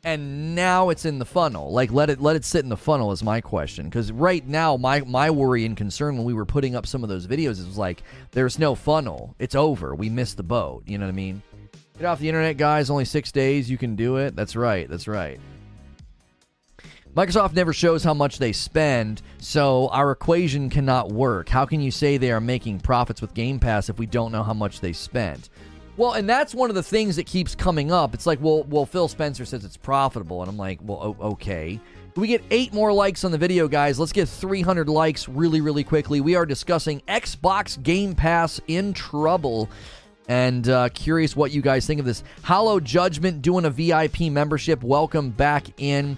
and now it's in the funnel. Like let it let it sit in the funnel is my question because right now my my worry and concern when we were putting up some of those videos is like there's no funnel. It's over. We missed the boat. You know what I mean? Get off the internet, guys. Only six days. You can do it. That's right. That's right. Microsoft never shows how much they spend, so our equation cannot work. How can you say they are making profits with Game Pass if we don't know how much they spent? Well, and that's one of the things that keeps coming up. It's like, well, well, Phil Spencer says it's profitable, and I'm like, well, okay. We get eight more likes on the video, guys. Let's get 300 likes really, really quickly. We are discussing Xbox Game Pass in trouble and uh, curious what you guys think of this. Hollow Judgment doing a VIP membership. Welcome back in.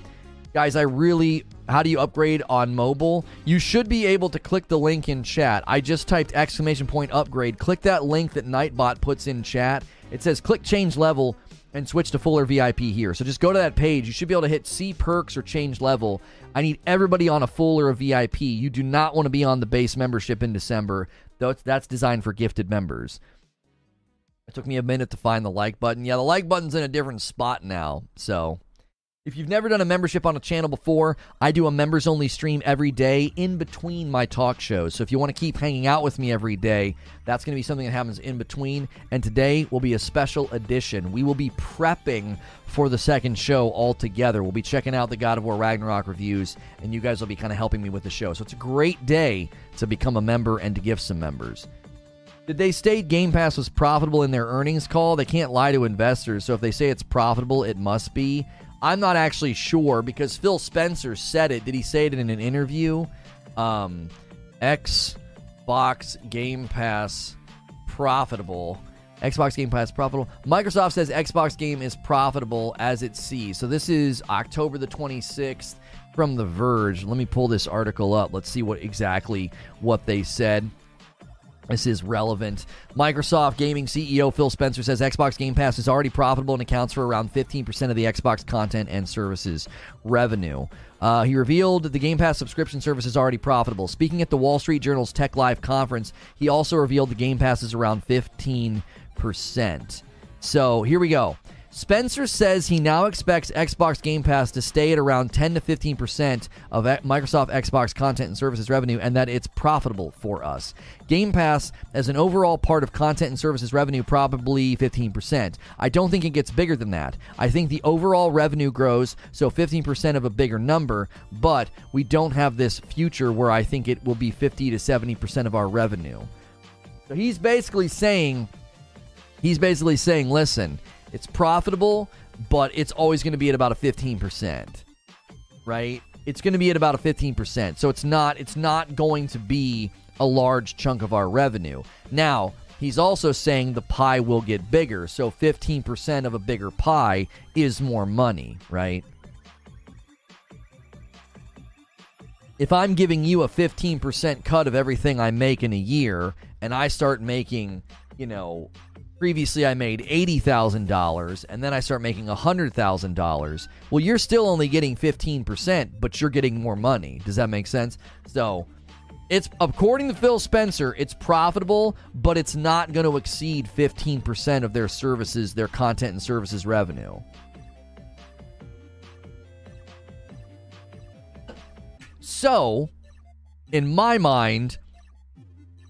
Guys, I really. How do you upgrade on mobile? You should be able to click the link in chat. I just typed exclamation point upgrade. Click that link that Nightbot puts in chat. It says click change level and switch to fuller VIP here. So just go to that page. You should be able to hit see perks or change level. I need everybody on a fuller VIP. You do not want to be on the base membership in December. Though that's designed for gifted members. It took me a minute to find the like button. Yeah, the like button's in a different spot now. So if you've never done a membership on a channel before, I do a members only stream every day in between my talk shows. So if you want to keep hanging out with me every day, that's going to be something that happens in between. And today will be a special edition. We will be prepping for the second show all together. We'll be checking out the God of War Ragnarok reviews, and you guys will be kind of helping me with the show. So it's a great day to become a member and to give some members. Did they state Game Pass was profitable in their earnings call? They can't lie to investors. So if they say it's profitable, it must be. I'm not actually sure because Phil Spencer said it. Did he say it in an interview? Um, Xbox Game Pass profitable. Xbox Game Pass profitable. Microsoft says Xbox game is profitable as it sees. So this is October the 26th from The Verge. Let me pull this article up. Let's see what exactly what they said. This is relevant. Microsoft Gaming CEO Phil Spencer says Xbox Game Pass is already profitable and accounts for around 15% of the Xbox content and services revenue. Uh, he revealed the Game Pass subscription service is already profitable. Speaking at the Wall Street Journal's Tech Live conference, he also revealed the Game Pass is around 15%. So here we go. Spencer says he now expects Xbox Game Pass to stay at around 10 to 15% of Microsoft Xbox content and services revenue and that it's profitable for us. Game Pass, as an overall part of content and services revenue, probably 15%. I don't think it gets bigger than that. I think the overall revenue grows, so 15% of a bigger number, but we don't have this future where I think it will be 50 to 70% of our revenue. So he's basically saying, he's basically saying, listen, it's profitable, but it's always going to be at about a 15%. Right? It's going to be at about a 15%. So it's not it's not going to be a large chunk of our revenue. Now, he's also saying the pie will get bigger. So 15% of a bigger pie is more money, right? If I'm giving you a 15% cut of everything I make in a year and I start making, you know, previously I made $80,000 and then I start making $100,000, well, you're still only getting 15%, but you're getting more money. Does that make sense? So, it's according to Phil Spencer, it's profitable, but it's not going to exceed 15% of their services, their content and services revenue. So, in my mind,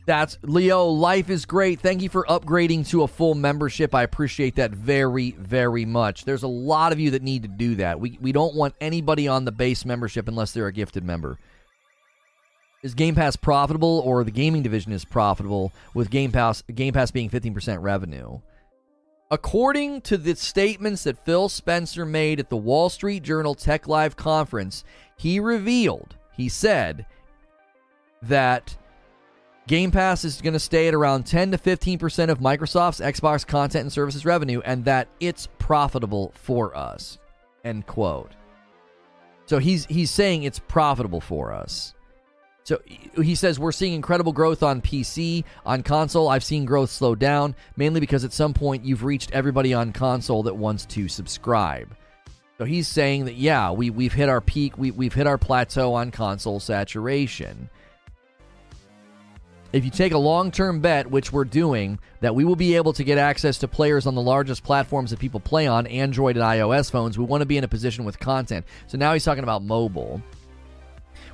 that's Leo. Life is great. Thank you for upgrading to a full membership. I appreciate that very, very much. There's a lot of you that need to do that. We, we don't want anybody on the base membership unless they're a gifted member. Is Game Pass profitable or the gaming division is profitable with Game Pass Game Pass being 15% revenue? According to the statements that Phil Spencer made at the Wall Street Journal Tech Live conference, he revealed, he said that Game Pass is going to stay at around 10 to 15% of Microsoft's Xbox content and services revenue, and that it's profitable for us. End quote. So he's he's saying it's profitable for us. So he says we're seeing incredible growth on PC, on console. I've seen growth slow down, mainly because at some point you've reached everybody on console that wants to subscribe. So he's saying that yeah, we we've hit our peak, we we've hit our plateau on console saturation. If you take a long term bet, which we're doing, that we will be able to get access to players on the largest platforms that people play on, Android and iOS phones, we want to be in a position with content. So now he's talking about mobile.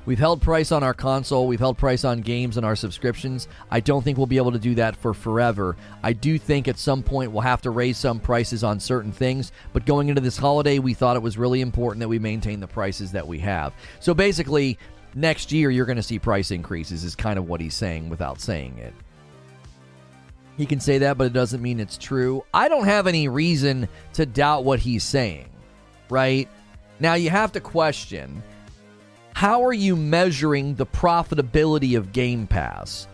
We've held price on our console, we've held price on games and our subscriptions. I don't think we'll be able to do that for forever. I do think at some point we'll have to raise some prices on certain things, but going into this holiday, we thought it was really important that we maintain the prices that we have. So basically, next year you're going to see price increases, is kind of what he's saying without saying it. He can say that, but it doesn't mean it's true. I don't have any reason to doubt what he's saying, right? Now you have to question how are you measuring the profitability of Game Pass?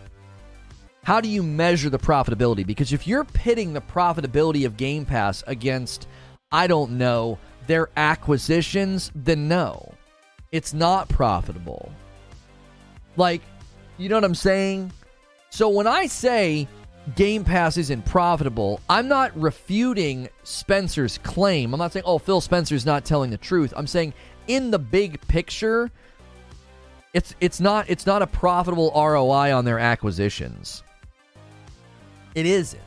How do you measure the profitability? Because if you're pitting the profitability of Game Pass against, I don't know, their acquisitions, then no, it's not profitable. Like, you know what I'm saying? So when I say Game Pass isn't profitable, I'm not refuting Spencer's claim. I'm not saying, oh, Phil Spencer's not telling the truth. I'm saying, in the big picture, it's it's not it's not a profitable ROI on their acquisitions. It isn't.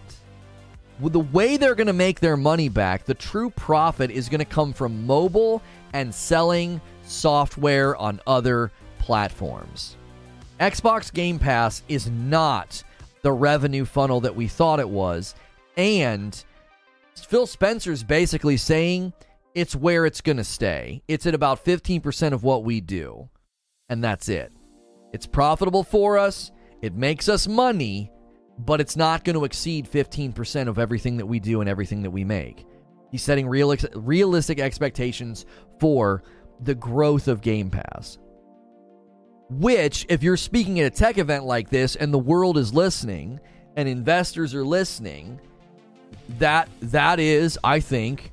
With the way they're going to make their money back, the true profit is going to come from mobile and selling software on other platforms. Xbox Game Pass is not the revenue funnel that we thought it was, and Phil Spencer's basically saying it's where it's going to stay. It's at about 15% of what we do and that's it. It's profitable for us, it makes us money, but it's not going to exceed 15% of everything that we do and everything that we make. He's setting real, realistic expectations for the growth of Game Pass. Which, if you're speaking at a tech event like this and the world is listening and investors are listening, that that is, I think,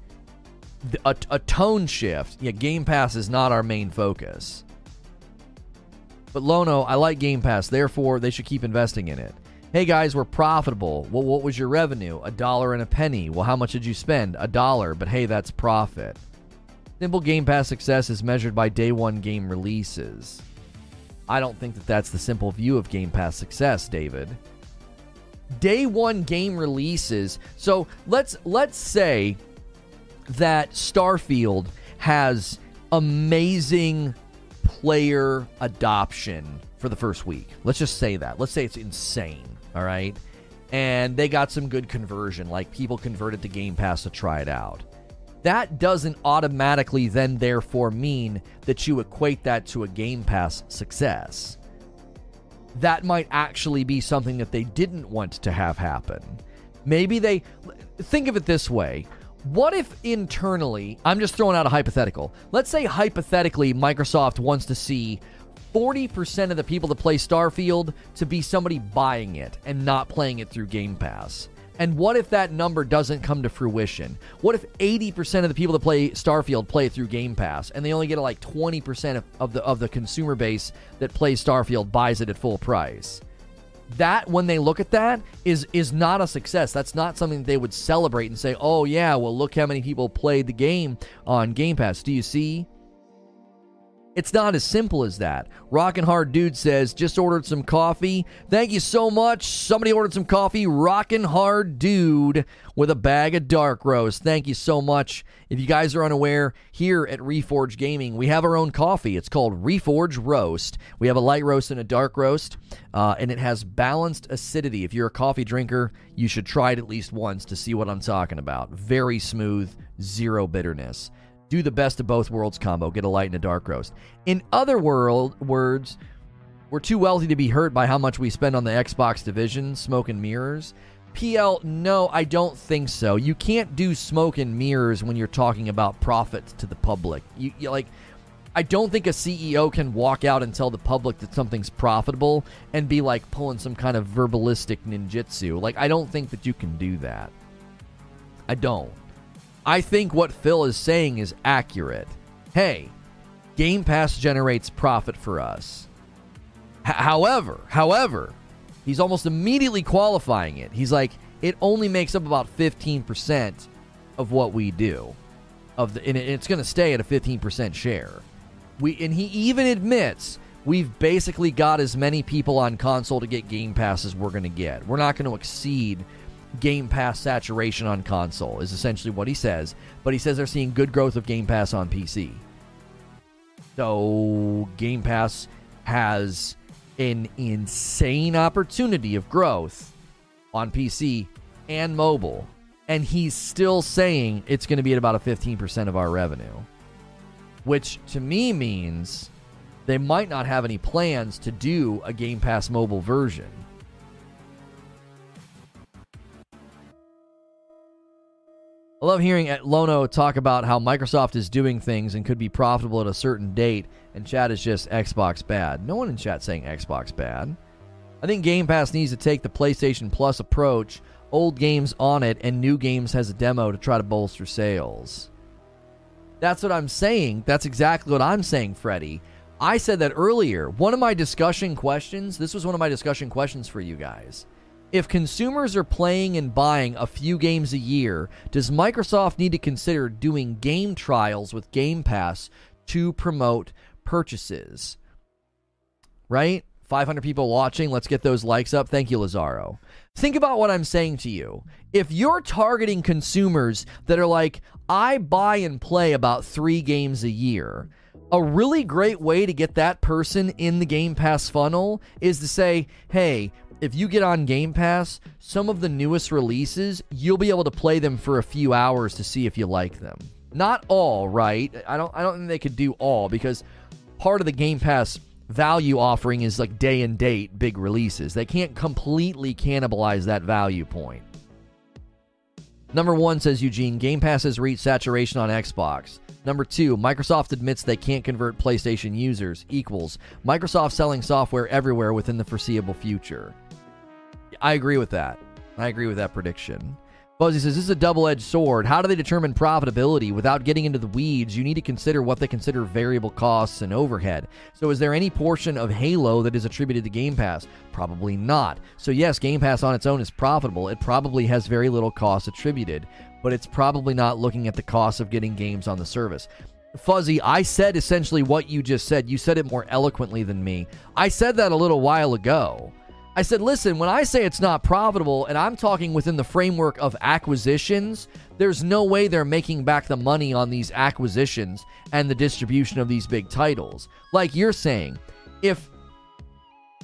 a, a tone shift. Yeah, Game Pass is not our main focus. But Lono, I like Game Pass, therefore they should keep investing in it. Hey guys, we're profitable. Well, what was your revenue? A dollar and a penny. Well, how much did you spend? A dollar, but hey, that's profit. Simple Game Pass success is measured by day one game releases. I don't think that that's the simple view of Game Pass success, David. Day one game releases. So let's let's say that Starfield has amazing player adoption for the first week. Let's just say that. Let's say it's insane. All right. And they got some good conversion, like people converted to Game Pass to try it out. That doesn't automatically then, therefore, mean that you equate that to a Game Pass success. That might actually be something that they didn't want to have happen. Maybe they. Think of it this way what if internally, I'm just throwing out a hypothetical. Let's say hypothetically, Microsoft wants to see 40% of the people that play Starfield to be somebody buying it and not playing it through Game Pass. And what if that number doesn't come to fruition? What if 80% of the people that play Starfield play through Game Pass and they only get like 20% of, of the of the consumer base that plays Starfield buys it at full price? that when they look at that is is not a success. That's not something they would celebrate and say, "Oh yeah, well look how many people played the game on Game Pass." Do you see? It's not as simple as that. Rockin' Hard Dude says, just ordered some coffee. Thank you so much. Somebody ordered some coffee. Rockin' Hard Dude with a bag of dark roast. Thank you so much. If you guys are unaware, here at Reforge Gaming, we have our own coffee. It's called Reforge Roast. We have a light roast and a dark roast, uh, and it has balanced acidity. If you're a coffee drinker, you should try it at least once to see what I'm talking about. Very smooth, zero bitterness do the best of both worlds combo, get a light and a dark roast. In other world words, we're too wealthy to be hurt by how much we spend on the Xbox division, smoke and mirrors. PL, no, I don't think so. You can't do smoke and mirrors when you're talking about profits to the public. You, you like I don't think a CEO can walk out and tell the public that something's profitable and be like pulling some kind of verbalistic ninjutsu. Like I don't think that you can do that. I don't. I think what Phil is saying is accurate. Hey, Game Pass generates profit for us. H- however, however, he's almost immediately qualifying it. He's like, it only makes up about 15% of what we do. Of the, and it's going to stay at a 15% share. We and he even admits we've basically got as many people on console to get Game Pass as we're going to get. We're not going to exceed Game Pass saturation on console, is essentially what he says. But he says they're seeing good growth of Game Pass on PC. So Game Pass has an insane opportunity of growth on PC and mobile. And he's still saying it's going to be at about a 15% of our revenue. Which to me means they might not have any plans to do a Game Pass mobile version. I love hearing at Lono talk about how Microsoft is doing things and could be profitable at a certain date, and chat is just Xbox bad. No one in chat saying Xbox bad. I think Game Pass needs to take the PlayStation Plus approach, old games on it, and new games has a demo to try to bolster sales. That's what I'm saying. That's exactly what I'm saying, Freddie. I said that earlier. One of my discussion questions, this was one of my discussion questions for you guys. If consumers are playing and buying a few games a year, does Microsoft need to consider doing game trials with Game Pass to promote purchases? Right? 500 people watching. Let's get those likes up. Thank you, Lazaro. Think about what I'm saying to you. If you're targeting consumers that are like, I buy and play about three games a year, a really great way to get that person in the Game Pass funnel is to say, hey, if you get on Game Pass, some of the newest releases, you'll be able to play them for a few hours to see if you like them. Not all, right? I don't I don't think they could do all because part of the Game Pass value offering is like day and date big releases. They can't completely cannibalize that value point. Number 1 says Eugene, Game Pass has reached saturation on Xbox. Number two, Microsoft admits they can't convert PlayStation users equals Microsoft selling software everywhere within the foreseeable future. I agree with that. I agree with that prediction. Fuzzy says this is a double edged sword. How do they determine profitability? Without getting into the weeds, you need to consider what they consider variable costs and overhead. So, is there any portion of Halo that is attributed to Game Pass? Probably not. So, yes, Game Pass on its own is profitable. It probably has very little cost attributed, but it's probably not looking at the cost of getting games on the service. Fuzzy, I said essentially what you just said. You said it more eloquently than me. I said that a little while ago. I said, listen, when I say it's not profitable, and I'm talking within the framework of acquisitions, there's no way they're making back the money on these acquisitions and the distribution of these big titles. Like you're saying, if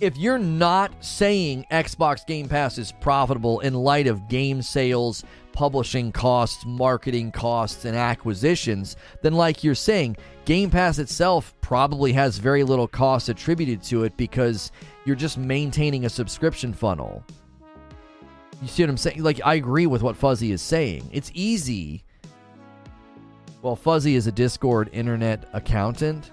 if you're not saying Xbox Game Pass is profitable in light of game sales, publishing costs, marketing costs, and acquisitions, then, like you're saying, Game Pass itself probably has very little cost attributed to it because you're just maintaining a subscription funnel. You see what I'm saying? Like, I agree with what Fuzzy is saying. It's easy. Well, Fuzzy is a Discord internet accountant.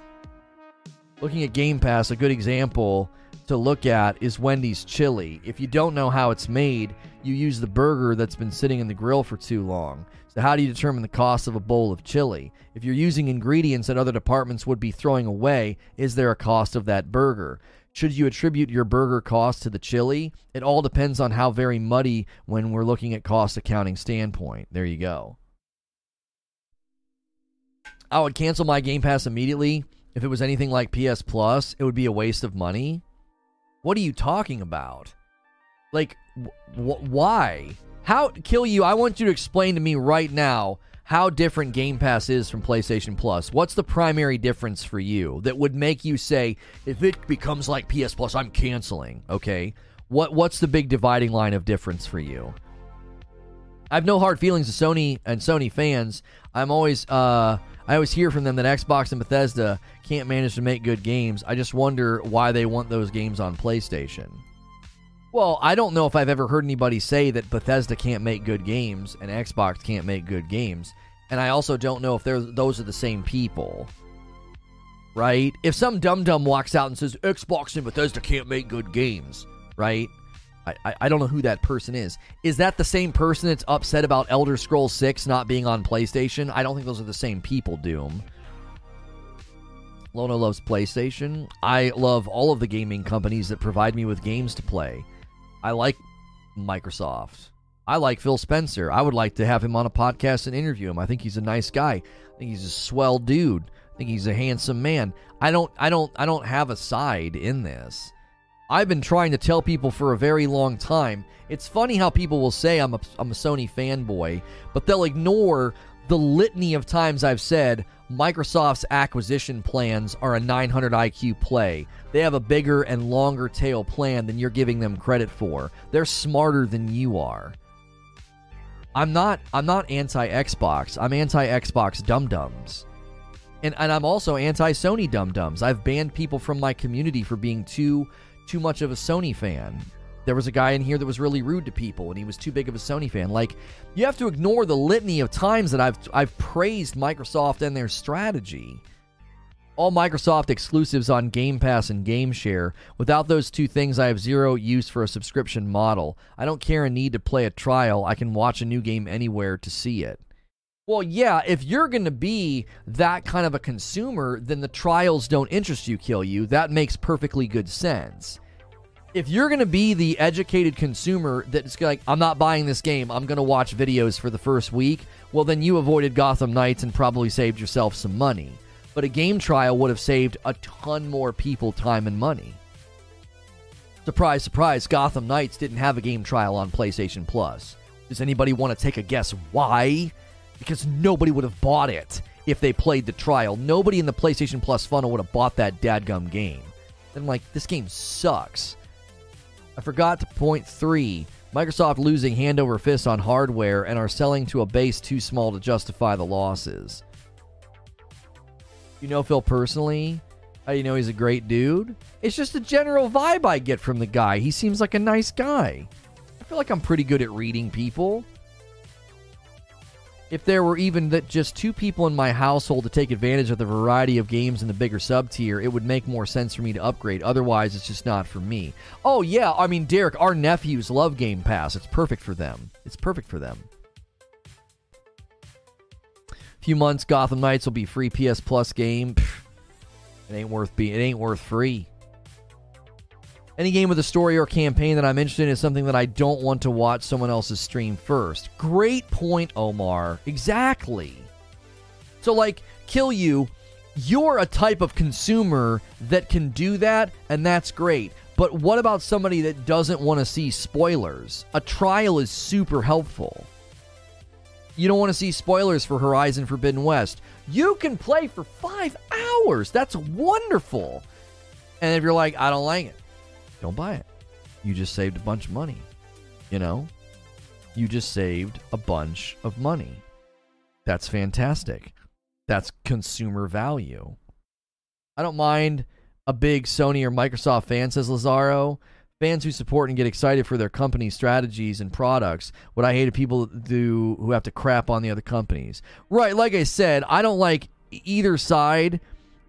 Looking at Game Pass, a good example to look at is Wendy's chili. If you don't know how it's made, you use the burger that's been sitting in the grill for too long. So, how do you determine the cost of a bowl of chili? If you're using ingredients that other departments would be throwing away, is there a cost of that burger? Should you attribute your burger cost to the chili? It all depends on how very muddy when we're looking at cost accounting standpoint. There you go. I would cancel my Game Pass immediately. If it was anything like PS Plus, it would be a waste of money. What are you talking about? Like, wh- why? How kill you? I want you to explain to me right now how different Game Pass is from PlayStation Plus. What's the primary difference for you that would make you say, if it becomes like PS Plus, I'm canceling? Okay, what what's the big dividing line of difference for you? I have no hard feelings to Sony and Sony fans. I'm always uh, I always hear from them that Xbox and Bethesda can't manage to make good games. I just wonder why they want those games on PlayStation. Well, I don't know if I've ever heard anybody say that Bethesda can't make good games and Xbox can't make good games. And I also don't know if they're those are the same people. Right? If some dum dum walks out and says Xbox and Bethesda can't make good games, right? I, I don't know who that person is. Is that the same person that's upset about Elder Scrolls 6 not being on PlayStation? I don't think those are the same people, Doom. Lono loves PlayStation. I love all of the gaming companies that provide me with games to play. I like Microsoft. I like Phil Spencer. I would like to have him on a podcast and interview him. I think he's a nice guy. I think he's a swell dude. I think he's a handsome man. I don't I don't I don't have a side in this. I've been trying to tell people for a very long time. It's funny how people will say I'm a, I'm a Sony fanboy, but they'll ignore the litany of times I've said Microsoft's acquisition plans are a 900 IQ play. They have a bigger and longer tail plan than you're giving them credit for. They're smarter than you are. I'm not I'm not anti Xbox. I'm anti Xbox dum dums. And and I'm also anti Sony dum dums. I've banned people from my community for being too too much of a Sony fan. There was a guy in here that was really rude to people and he was too big of a Sony fan. Like you have to ignore the litany of times that I've I've praised Microsoft and their strategy. All Microsoft exclusives on Game Pass and Game Share. Without those two things, I have zero use for a subscription model. I don't care a need to play a trial. I can watch a new game anywhere to see it. Well, yeah, if you're going to be that kind of a consumer, then the trials don't interest you, kill you. That makes perfectly good sense. If you're going to be the educated consumer that's like, I'm not buying this game, I'm going to watch videos for the first week, well, then you avoided Gotham Knights and probably saved yourself some money. But a game trial would have saved a ton more people time and money. Surprise, surprise, Gotham Knights didn't have a game trial on PlayStation Plus. Does anybody want to take a guess why? Because nobody would have bought it if they played the trial. Nobody in the PlayStation Plus funnel would have bought that dadgum game. I'm like, this game sucks. I forgot to point three. Microsoft losing hand over fist on hardware and are selling to a base too small to justify the losses. You know Phil personally? How do you know he's a great dude? It's just a general vibe I get from the guy. He seems like a nice guy. I feel like I'm pretty good at reading people if there were even that just two people in my household to take advantage of the variety of games in the bigger sub tier, it would make more sense for me to upgrade. Otherwise, it's just not for me. Oh yeah, I mean, Derek, our nephews love Game Pass. It's perfect for them. It's perfect for them. A few months, Gotham Knights will be free PS Plus game. Pfft, it ain't worth being. It ain't worth free. Any game with a story or campaign that I'm interested in is something that I don't want to watch someone else's stream first. Great point, Omar. Exactly. So, like, kill you, you're a type of consumer that can do that, and that's great. But what about somebody that doesn't want to see spoilers? A trial is super helpful. You don't want to see spoilers for Horizon Forbidden West. You can play for five hours. That's wonderful. And if you're like, I don't like it, don't buy it. You just saved a bunch of money. You know? You just saved a bunch of money. That's fantastic. That's consumer value. I don't mind a big Sony or Microsoft fan, says Lazaro. Fans who support and get excited for their company's strategies and products. What I hate are people do who have to crap on the other companies. Right, like I said, I don't like either side.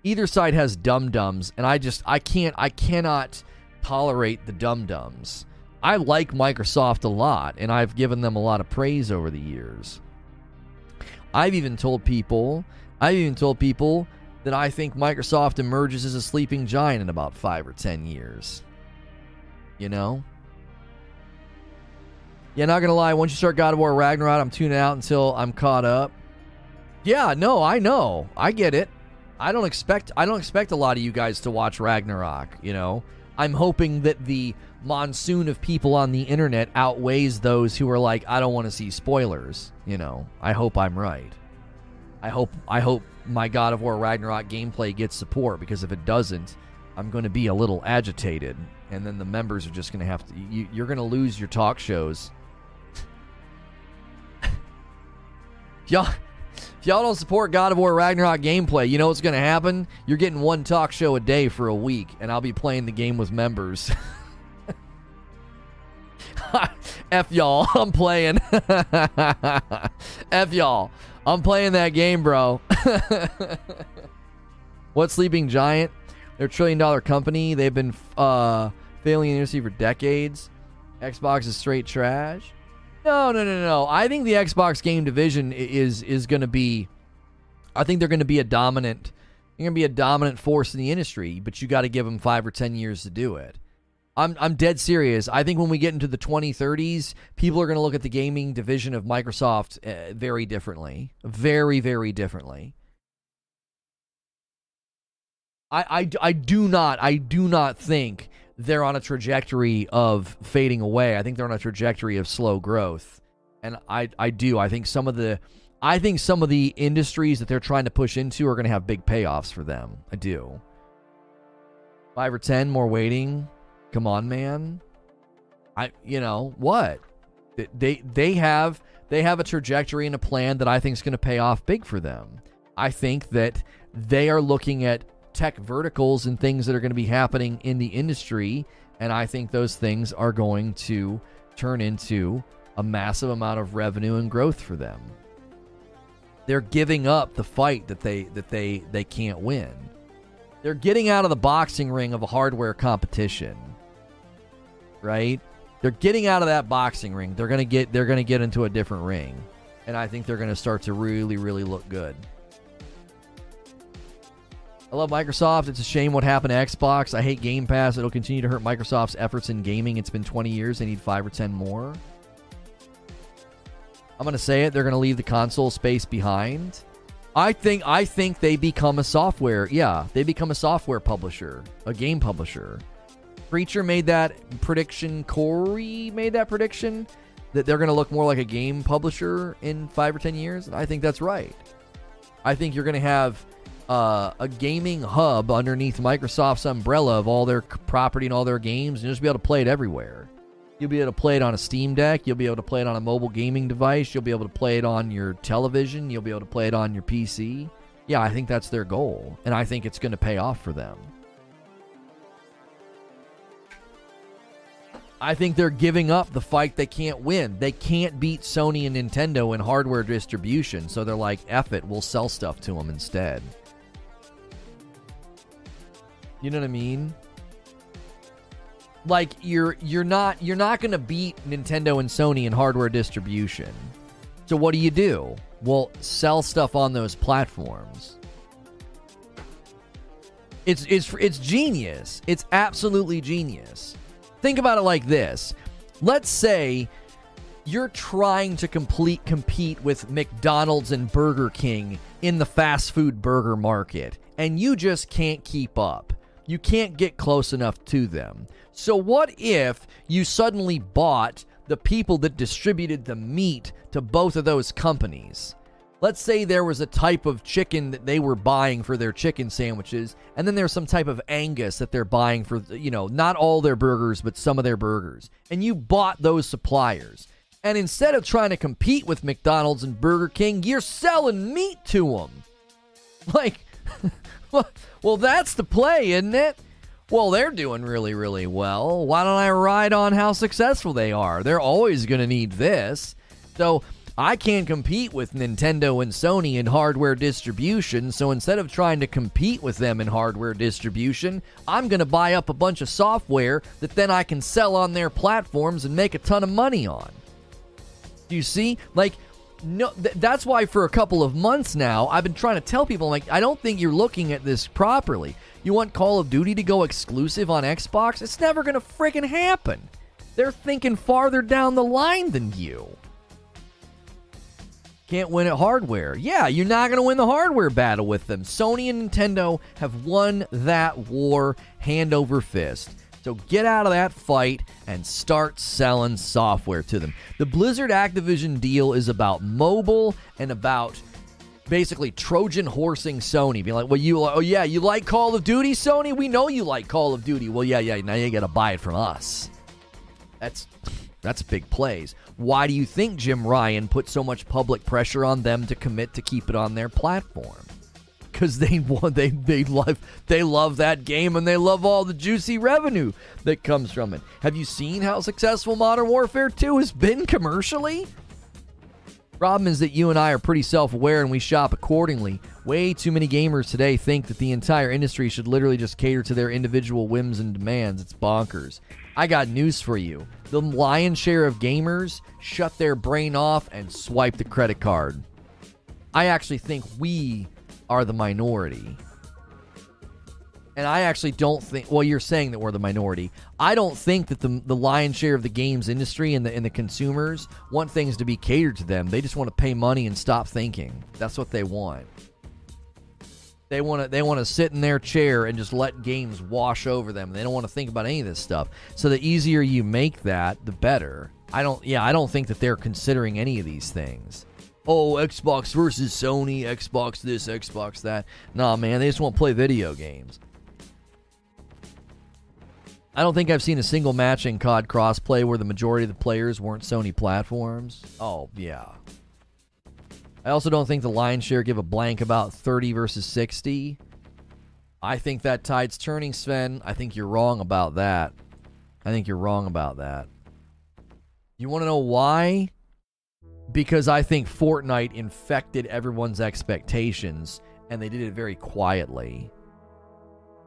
Either side has dum dums, and I just I can't I cannot tolerate the dum dums. I like Microsoft a lot, and I've given them a lot of praise over the years. I've even told people, I've even told people that I think Microsoft emerges as a sleeping giant in about five or ten years. You know? Yeah, not gonna lie, once you start God of War Ragnarok, I'm tuning out until I'm caught up. Yeah, no, I know. I get it. I don't expect I don't expect a lot of you guys to watch Ragnarok, you know. I'm hoping that the monsoon of people on the internet outweighs those who are like, I don't want to see spoilers. You know, I hope I'm right. I hope I hope my God of War Ragnarok gameplay gets support because if it doesn't, I'm going to be a little agitated, and then the members are just going to have to. You, you're going to lose your talk shows. Y'all if y'all don't support God of War Ragnarok gameplay, you know what's going to happen? You're getting one talk show a day for a week, and I'll be playing the game with members. F y'all, I'm playing. F y'all, I'm playing that game, bro. what Sleeping Giant? They're a trillion dollar company. They've been uh, failing in the industry for decades. Xbox is straight trash. No, no, no, no. I think the Xbox game division is is going to be. I think they're going to be a dominant You're going to be a dominant force in the industry, but you got to give them five or 10 years to do it. I'm, I'm dead serious. I think when we get into the 2030s, people are going to look at the gaming division of Microsoft uh, very differently. Very, very differently. I, I, I do not I do not think they're on a trajectory of fading away. I think they're on a trajectory of slow growth. And I I do. I think some of the I think some of the industries that they're trying to push into are going to have big payoffs for them. I do. 5 or 10 more waiting. Come on, man. I you know, what? They they have they have a trajectory and a plan that I think is going to pay off big for them. I think that they are looking at tech verticals and things that are going to be happening in the industry. And I think those things are going to turn into a massive amount of revenue and growth for them. They're giving up the fight that they that they they can't win. They're getting out of the boxing ring of a hardware competition. Right? They're getting out of that boxing ring. They're going to get they're going to get into a different ring. And I think they're going to start to really really look good. I love Microsoft. It's a shame what happened to Xbox. I hate Game Pass. It'll continue to hurt Microsoft's efforts in gaming. It's been 20 years. They need five or 10 more. I'm going to say it. They're going to leave the console space behind. I think I think they become a software. Yeah, they become a software publisher, a game publisher. Preacher made that prediction. Corey made that prediction that they're going to look more like a game publisher in five or ten years. I think that's right. I think you're going to have uh, a gaming hub underneath Microsoft's umbrella of all their property and all their games, and just be able to play it everywhere. You'll be able to play it on a Steam Deck. You'll be able to play it on a mobile gaming device. You'll be able to play it on your television. You'll be able to play it on your PC. Yeah, I think that's their goal, and I think it's going to pay off for them. I think they're giving up the fight they can't win. They can't beat Sony and Nintendo in hardware distribution, so they're like, F it, we'll sell stuff to them instead. You know what I mean? Like you're you're not you're not going to beat Nintendo and Sony in hardware distribution. So what do you do? Well, sell stuff on those platforms. It's it's it's genius. It's absolutely genius. Think about it like this. Let's say you're trying to complete compete with McDonald's and Burger King in the fast food burger market and you just can't keep up you can't get close enough to them. So, what if you suddenly bought the people that distributed the meat to both of those companies? Let's say there was a type of chicken that they were buying for their chicken sandwiches, and then there's some type of Angus that they're buying for, you know, not all their burgers, but some of their burgers. And you bought those suppliers. And instead of trying to compete with McDonald's and Burger King, you're selling meat to them. Like, well, that's the play, isn't it? Well, they're doing really, really well. Why don't I ride on how successful they are? They're always going to need this. So I can't compete with Nintendo and Sony in hardware distribution. So instead of trying to compete with them in hardware distribution, I'm going to buy up a bunch of software that then I can sell on their platforms and make a ton of money on. Do you see? Like, no th- that's why for a couple of months now i've been trying to tell people like i don't think you're looking at this properly. You want call of duty to go exclusive on xbox? It's never gonna friggin' happen. They're thinking farther down the line than you. Can't win at hardware. Yeah you're not gonna win the hardware battle with them. Sony and nintendo have won that war hand over fist so get out of that fight and start selling software to them. The Blizzard Activision deal is about mobile and about basically Trojan horsing Sony, being like, "Well, you, oh yeah, you like Call of Duty, Sony? We know you like Call of Duty. Well, yeah, yeah. Now you got to buy it from us. That's that's big plays. Why do you think Jim Ryan put so much public pressure on them to commit to keep it on their platform? Because they want they they love they love that game and they love all the juicy revenue that comes from it. Have you seen how successful Modern Warfare 2 has been commercially? Problem is that you and I are pretty self aware and we shop accordingly. Way too many gamers today think that the entire industry should literally just cater to their individual whims and demands. It's bonkers. I got news for you. The lion's share of gamers shut their brain off and swipe the credit card. I actually think we are the minority. and I actually don't think. Well, you're saying that we're the minority. I don't think that the the lion's share of the games industry and the and the consumers want things to be catered to them. They just want to pay money and stop thinking. That's what they want. They want to they want to sit in their chair and just let games wash over them. They don't want to think about any of this stuff. So the easier you make that, the better. I don't. Yeah, I don't think that they're considering any of these things oh, Xbox versus Sony, Xbox this, Xbox that. Nah, man, they just want to play video games. I don't think I've seen a single match in COD crossplay where the majority of the players weren't Sony platforms. Oh, yeah. I also don't think the lion's share give a blank about 30 versus 60. I think that tide's turning, Sven. I think you're wrong about that. I think you're wrong about that. You want to know why? Because I think Fortnite infected everyone's expectations and they did it very quietly.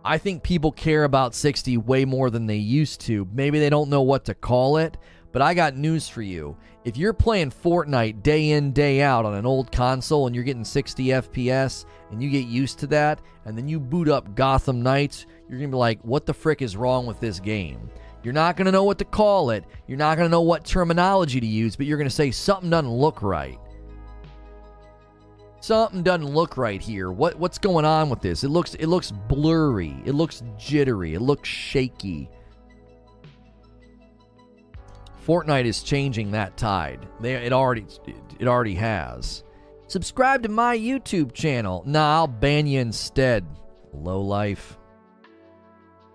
I think people care about 60 way more than they used to. Maybe they don't know what to call it, but I got news for you. If you're playing Fortnite day in, day out on an old console and you're getting 60 FPS and you get used to that, and then you boot up Gotham Knights, you're going to be like, what the frick is wrong with this game? You're not going to know what to call it. You're not going to know what terminology to use, but you're going to say something doesn't look right something doesn't look right here. What what's going on with this? It looks it looks blurry. It looks jittery. It looks shaky. Fortnite is changing that tide. They it already it already has. Subscribe to my YouTube channel. Nah, I'll ban you instead. Low life.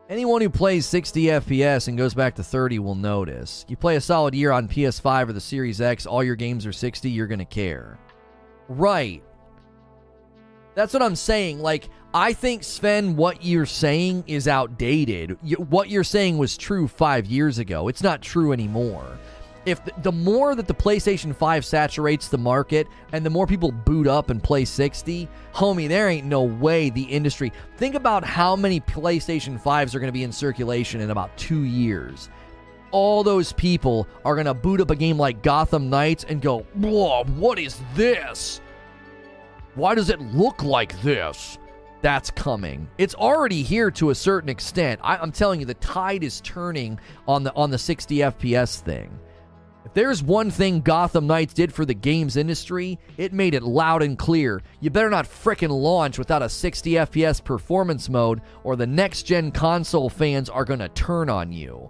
Anyone who plays 60 FPS and goes back to 30 will notice. You play a solid year on PS5 or the Series X, all your games are 60, you're going to care. Right. That's what I'm saying. Like, I think, Sven, what you're saying is outdated. what you're saying was true five years ago. It's not true anymore. If the, the more that the PlayStation 5 saturates the market and the more people boot up and play 60, homie, there ain't no way the industry. Think about how many PlayStation 5s are going to be in circulation in about two years all those people are going to boot up a game like Gotham Knights and go, Whoa, what is this? Why does it look like this? That's coming. It's already here to a certain extent. I, am telling you, the tide is turning on the on the 60 FPS thing. If there's one thing Gotham Knights did for the games industry, it made it loud and clear. You better not frickin' launch without a 60 FPS performance mode, or the next gen console fans are gonna turn on you.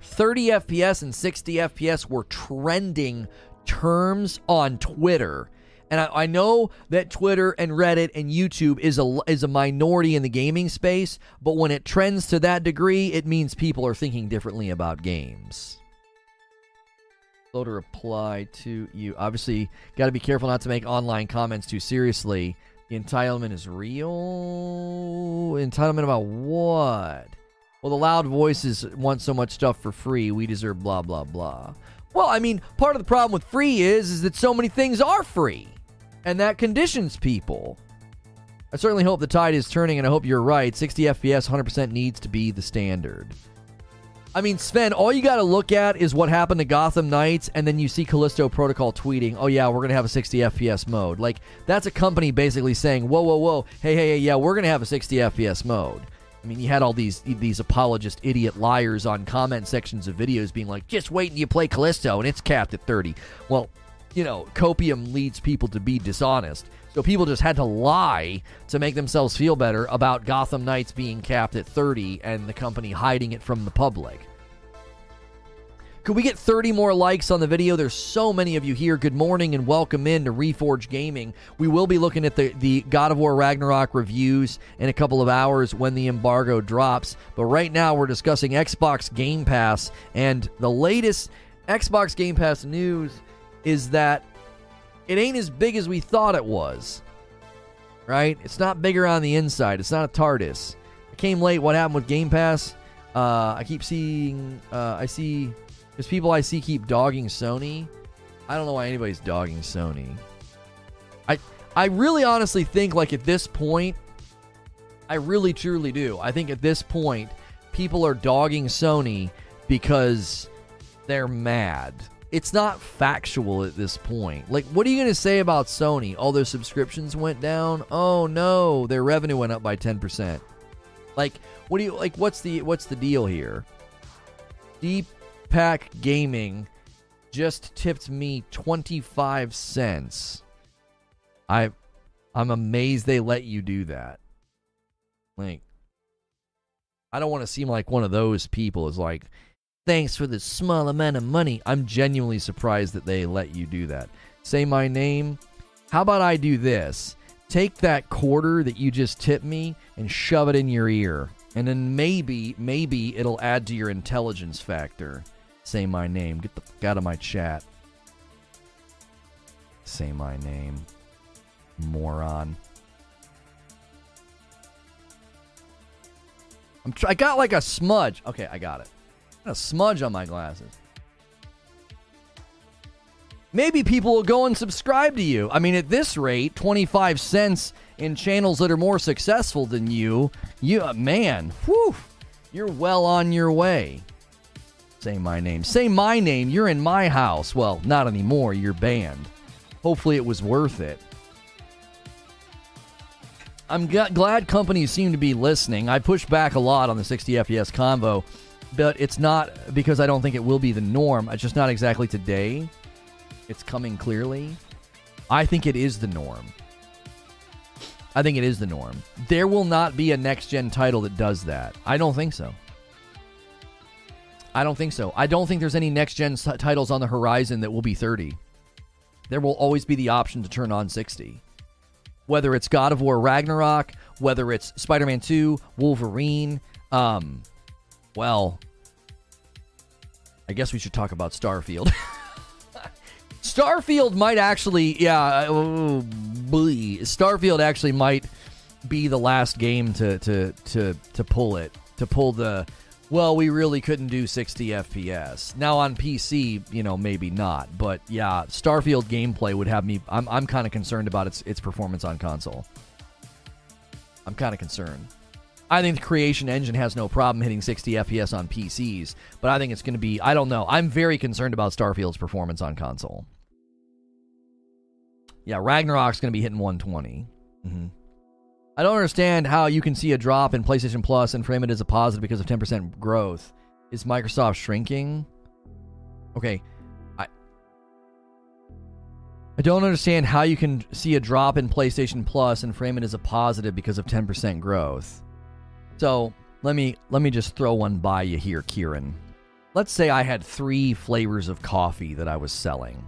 30 FPS and 60 FPS were trending terms on Twitter and I, I, know that Twitter and Reddit and YouTube is a is a minority in the gaming space, but when it trends to that degree, it means people are thinking differently about games. Slow to reply to you. Obviously, got to be careful not to make online comments too seriously. entitlement is real. Entitlement about what? Well, the loud voices want so much stuff for free. We deserve blah blah blah. Well, I mean, part of the problem with free is is that so many things are free and that conditions people. I certainly hope the tide is turning, and I hope you're right. 60 FPS 100% needs to be the standard. I mean, Sven, all you got to look at is what happened to Gotham Knights, and then you see Callisto Protocol tweeting, oh, yeah, we're going to have a 60 FPS mode. Like, that's a company basically saying, whoa, whoa, whoa, hey, hey, hey, yeah, we're going to have a 60 FPS mode. I mean, you had all these these apologist idiot liars on comment sections of videos being like, just wait until you play Callisto, and it's capped at 30. Well, you know, copium leads people to be dishonest. So people just had to lie to make themselves feel better about Gotham Knights being capped at 30 and the company hiding it from the public. Could we get 30 more likes on the video? There's so many of you here. Good morning and welcome in to Reforge Gaming. We will be looking at the, the God of War Ragnarok reviews in a couple of hours when the embargo drops. But right now, we're discussing Xbox Game Pass and the latest Xbox Game Pass news is that it ain't as big as we thought it was. Right? It's not bigger on the inside. It's not a TARDIS. It came late. What happened with Game Pass? Uh, I keep seeing. Uh, I see. There's people I see keep dogging Sony. I don't know why anybody's dogging Sony. I I really honestly think like at this point, I really truly do. I think at this point, people are dogging Sony because they're mad it's not factual at this point. Like, what are you going to say about Sony? All their subscriptions went down. Oh no, their revenue went up by ten percent. Like, what do you like? What's the what's the deal here? Deep Pack Gaming just tipped me twenty five cents. I, I'm amazed they let you do that. Like, I don't want to seem like one of those people. Is like Thanks for the small amount of money. I'm genuinely surprised that they let you do that. Say my name. How about I do this? Take that quarter that you just tipped me and shove it in your ear. And then maybe, maybe it'll add to your intelligence factor. Say my name. Get the fuck out of my chat. Say my name. Moron. I'm tr- I got like a smudge. Okay, I got it a smudge on my glasses. Maybe people will go and subscribe to you. I mean, at this rate, 25 cents in channels that are more successful than you, you uh, man, whew, you're well on your way. Say my name. Say my name. You're in my house. Well, not anymore. You're banned. Hopefully, it was worth it. I'm glad companies seem to be listening. I push back a lot on the 60 FPS convo but it's not because I don't think it will be the norm. It's just not exactly today. It's coming clearly. I think it is the norm. I think it is the norm. There will not be a next gen title that does that. I don't think so. I don't think so. I don't think there's any next gen titles on the horizon that will be 30. There will always be the option to turn on 60. Whether it's God of War Ragnarok, whether it's Spider Man 2, Wolverine, um, well, I guess we should talk about Starfield. Starfield might actually, yeah, oh, Starfield actually might be the last game to to to to pull it to pull the. Well, we really couldn't do 60 FPS. Now on PC, you know, maybe not, but yeah, Starfield gameplay would have me. I'm I'm kind of concerned about its its performance on console. I'm kind of concerned. I think the Creation Engine has no problem hitting 60 FPS on PCs, but I think it's going to be, I don't know. I'm very concerned about Starfield's performance on console. Yeah, Ragnarok's going to be hitting 120. Mm-hmm. I don't understand how you can see a drop in PlayStation Plus and frame it as a positive because of 10% growth. Is Microsoft shrinking? Okay. I I don't understand how you can see a drop in PlayStation Plus and frame it as a positive because of 10% growth. So let me let me just throw one by you here, Kieran. Let's say I had three flavors of coffee that I was selling,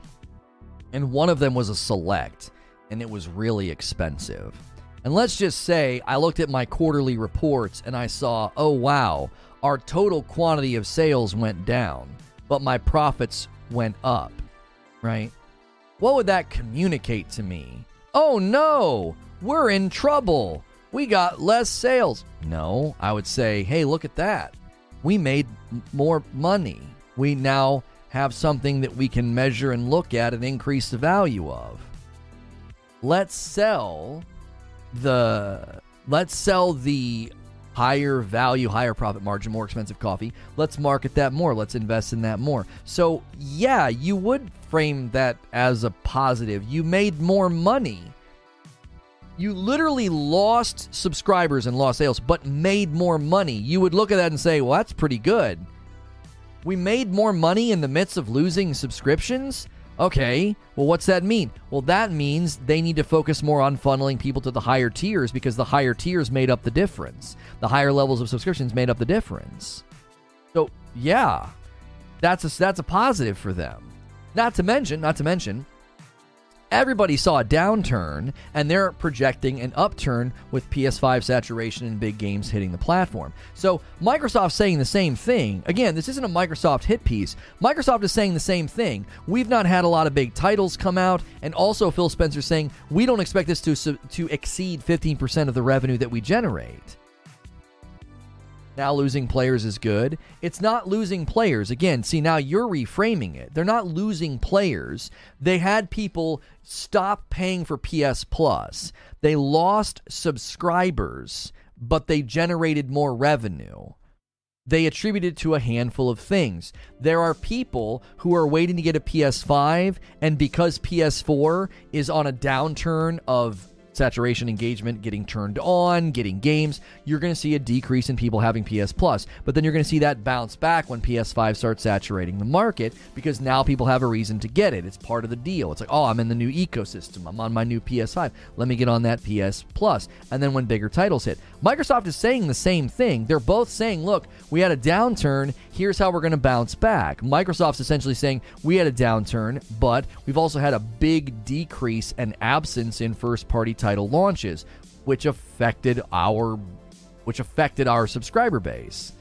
and one of them was a select, and it was really expensive. And let's just say I looked at my quarterly reports and I saw, oh wow, our total quantity of sales went down, but my profits went up, right? What would that communicate to me? Oh no, we're in trouble we got less sales. No, I would say, hey, look at that. We made more money. We now have something that we can measure and look at and increase the value of. Let's sell the let's sell the higher value, higher profit margin, more expensive coffee. Let's market that more. Let's invest in that more. So, yeah, you would frame that as a positive. You made more money you literally lost subscribers and lost sales, but made more money. You would look at that and say, well, that's pretty good. We made more money in the midst of losing subscriptions? Okay, well, what's that mean? Well, that means they need to focus more on funneling people to the higher tiers because the higher tiers made up the difference. The higher levels of subscriptions made up the difference. So, yeah, that's a, that's a positive for them. Not to mention, not to mention, Everybody saw a downturn, and they're projecting an upturn with PS5 saturation and big games hitting the platform. So Microsoft's saying the same thing. Again, this isn't a Microsoft hit piece. Microsoft is saying the same thing. We've not had a lot of big titles come out, and also Phil Spencer saying we don't expect this to to exceed 15% of the revenue that we generate. Now losing players is good. It's not losing players. Again, see, now you're reframing it. They're not losing players. They had people stop paying for PS Plus. They lost subscribers, but they generated more revenue. they attribute it to a handful of things. There are people who are waiting to get a PS5, and because PS4 is on a downturn of saturation engagement getting turned on, getting games, you're going to see a decrease in people having PS Plus. But then you're going to see that bounce back when PS5 starts saturating the market because now people have a reason to get it. It's part of the deal. It's like, oh, I'm in the new ecosystem. I'm on my new PS5. Let me get on that PS Plus. And then when bigger titles hit, Microsoft is saying the same thing. They're both saying, look, we had a downturn. Here's how we're going to bounce back. Microsoft's essentially saying we had a downturn, but we've also had a big decrease and absence in first party title launches, which affected our which affected our subscriber base.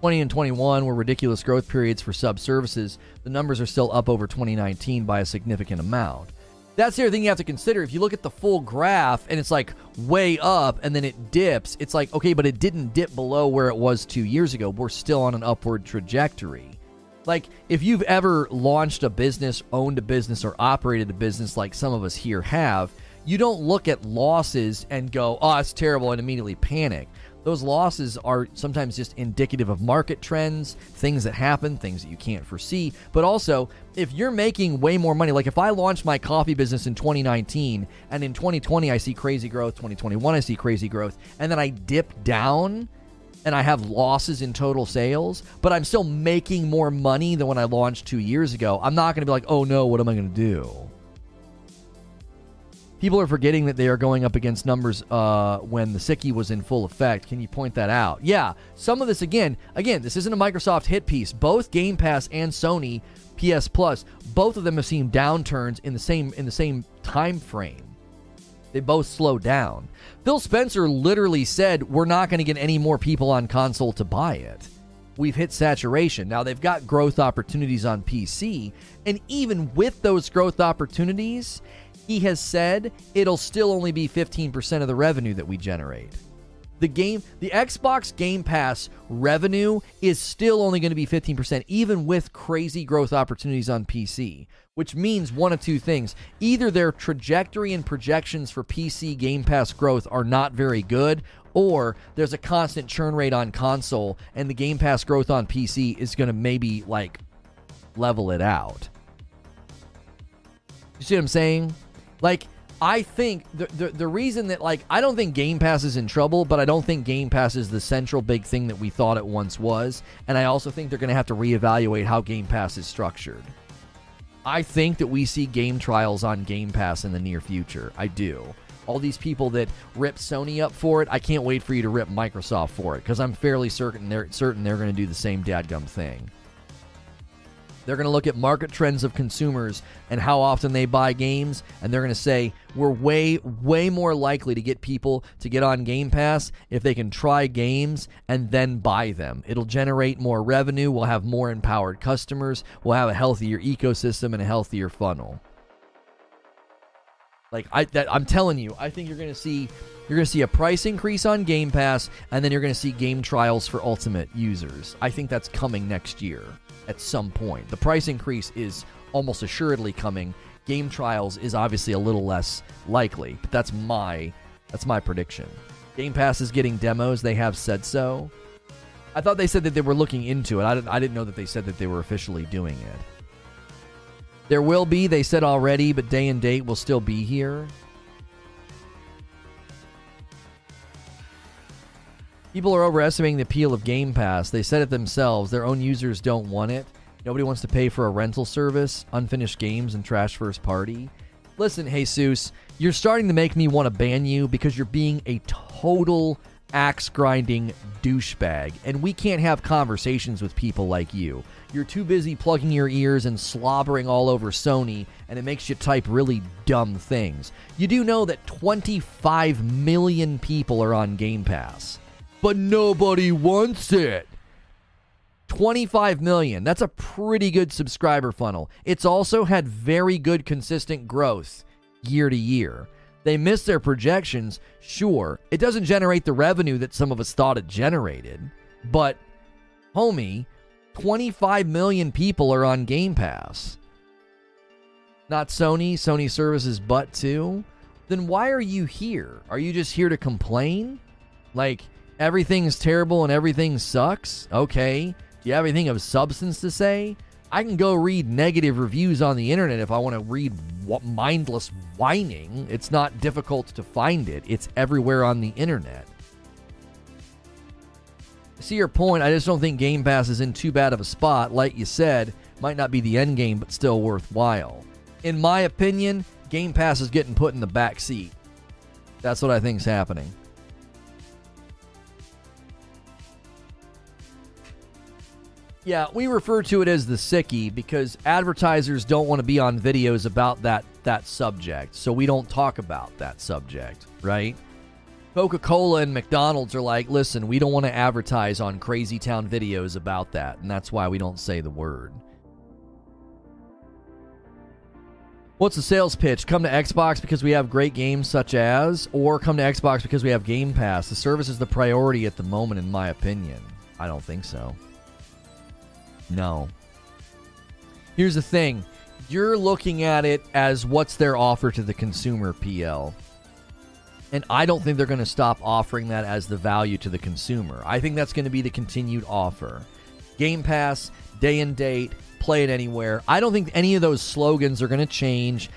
20 and 21 were ridiculous growth periods for sub services. The numbers are still up over 2019 by a significant amount. That's the other thing you have to consider. If you look at the full graph and it's like way up and then it dips, it's like, okay, but it didn't dip below where it was two years ago. We're still on an upward trajectory. Like, if you've ever launched a business, owned a business, or operated a business like some of us here have, you don't look at losses and go, oh, it's terrible, and immediately panic. Those losses are sometimes just indicative of market trends, things that happen, things that you can't foresee. But also, if you're making way more money, like if I launched my coffee business in 2019 and in 2020 I see crazy growth, 2021 I see crazy growth, and then I dip down and I have losses in total sales, but I'm still making more money than when I launched two years ago, I'm not going to be like, oh no, what am I going to do? People are forgetting that they are going up against numbers uh, when the Sickie was in full effect. Can you point that out? Yeah, some of this again. Again, this isn't a Microsoft hit piece. Both Game Pass and Sony PS Plus, both of them have seen downturns in the same in the same time frame. They both slowed down. Phil Spencer literally said, "We're not going to get any more people on console to buy it." We've hit saturation. Now they've got growth opportunities on PC, and even with those growth opportunities, he has said it'll still only be 15% of the revenue that we generate. The game, the Xbox Game Pass revenue is still only going to be 15%, even with crazy growth opportunities on PC, which means one of two things. Either their trajectory and projections for PC Game Pass growth are not very good, or there's a constant churn rate on console, and the Game Pass growth on PC is going to maybe like level it out. You see what I'm saying? Like, I think the, the, the reason that like I don't think Game Pass is in trouble, but I don't think Game Pass is the central big thing that we thought it once was, and I also think they're going to have to reevaluate how Game Pass is structured. I think that we see game trials on Game Pass in the near future. I do. All these people that rip Sony up for it, I can't wait for you to rip Microsoft for it because I'm fairly certain they're certain they're going to do the same dadgum thing. They're going to look at market trends of consumers and how often they buy games, and they're going to say, we're way, way more likely to get people to get on Game Pass if they can try games and then buy them. It'll generate more revenue. We'll have more empowered customers. We'll have a healthier ecosystem and a healthier funnel. Like I, that, I'm telling you, I think you're going to see you're going to see a price increase on Game Pass, and then you're going to see game trials for Ultimate users. I think that's coming next year at some point. The price increase is almost assuredly coming. Game trials is obviously a little less likely, but that's my that's my prediction. Game Pass is getting demos. They have said so. I thought they said that they were looking into it. I didn't, I didn't know that they said that they were officially doing it. There will be, they said already, but day and date will still be here. People are overestimating the appeal of Game Pass. They said it themselves. Their own users don't want it. Nobody wants to pay for a rental service, unfinished games, and trash first party. Listen, Jesus, you're starting to make me want to ban you because you're being a total axe grinding douchebag, and we can't have conversations with people like you. You're too busy plugging your ears and slobbering all over Sony, and it makes you type really dumb things. You do know that 25 million people are on Game Pass but nobody wants it. 25 million. That's a pretty good subscriber funnel. It's also had very good consistent growth year to year. They missed their projections, sure. It doesn't generate the revenue that some of us thought it generated, but homie, 25 million people are on Game Pass. Not Sony, Sony services but too. Then why are you here? Are you just here to complain? Like Everything's terrible and everything sucks. Okay. Do you have anything of substance to say? I can go read negative reviews on the internet if I want to read mindless whining. It's not difficult to find it, it's everywhere on the internet. See your point. I just don't think Game Pass is in too bad of a spot. Like you said, might not be the end game, but still worthwhile. In my opinion, Game Pass is getting put in the back seat. That's what I think is happening. Yeah, we refer to it as the sickie because advertisers don't want to be on videos about that that subject. So we don't talk about that subject, right? Coca-Cola and McDonald's are like, "Listen, we don't want to advertise on Crazy Town videos about that." And that's why we don't say the word. What's the sales pitch? Come to Xbox because we have great games such as, or come to Xbox because we have Game Pass. The service is the priority at the moment, in my opinion. I don't think so. No. Here's the thing you're looking at it as what's their offer to the consumer, PL. And I don't think they're going to stop offering that as the value to the consumer. I think that's going to be the continued offer. Game Pass, day and date, play it anywhere. I don't think any of those slogans are going to change.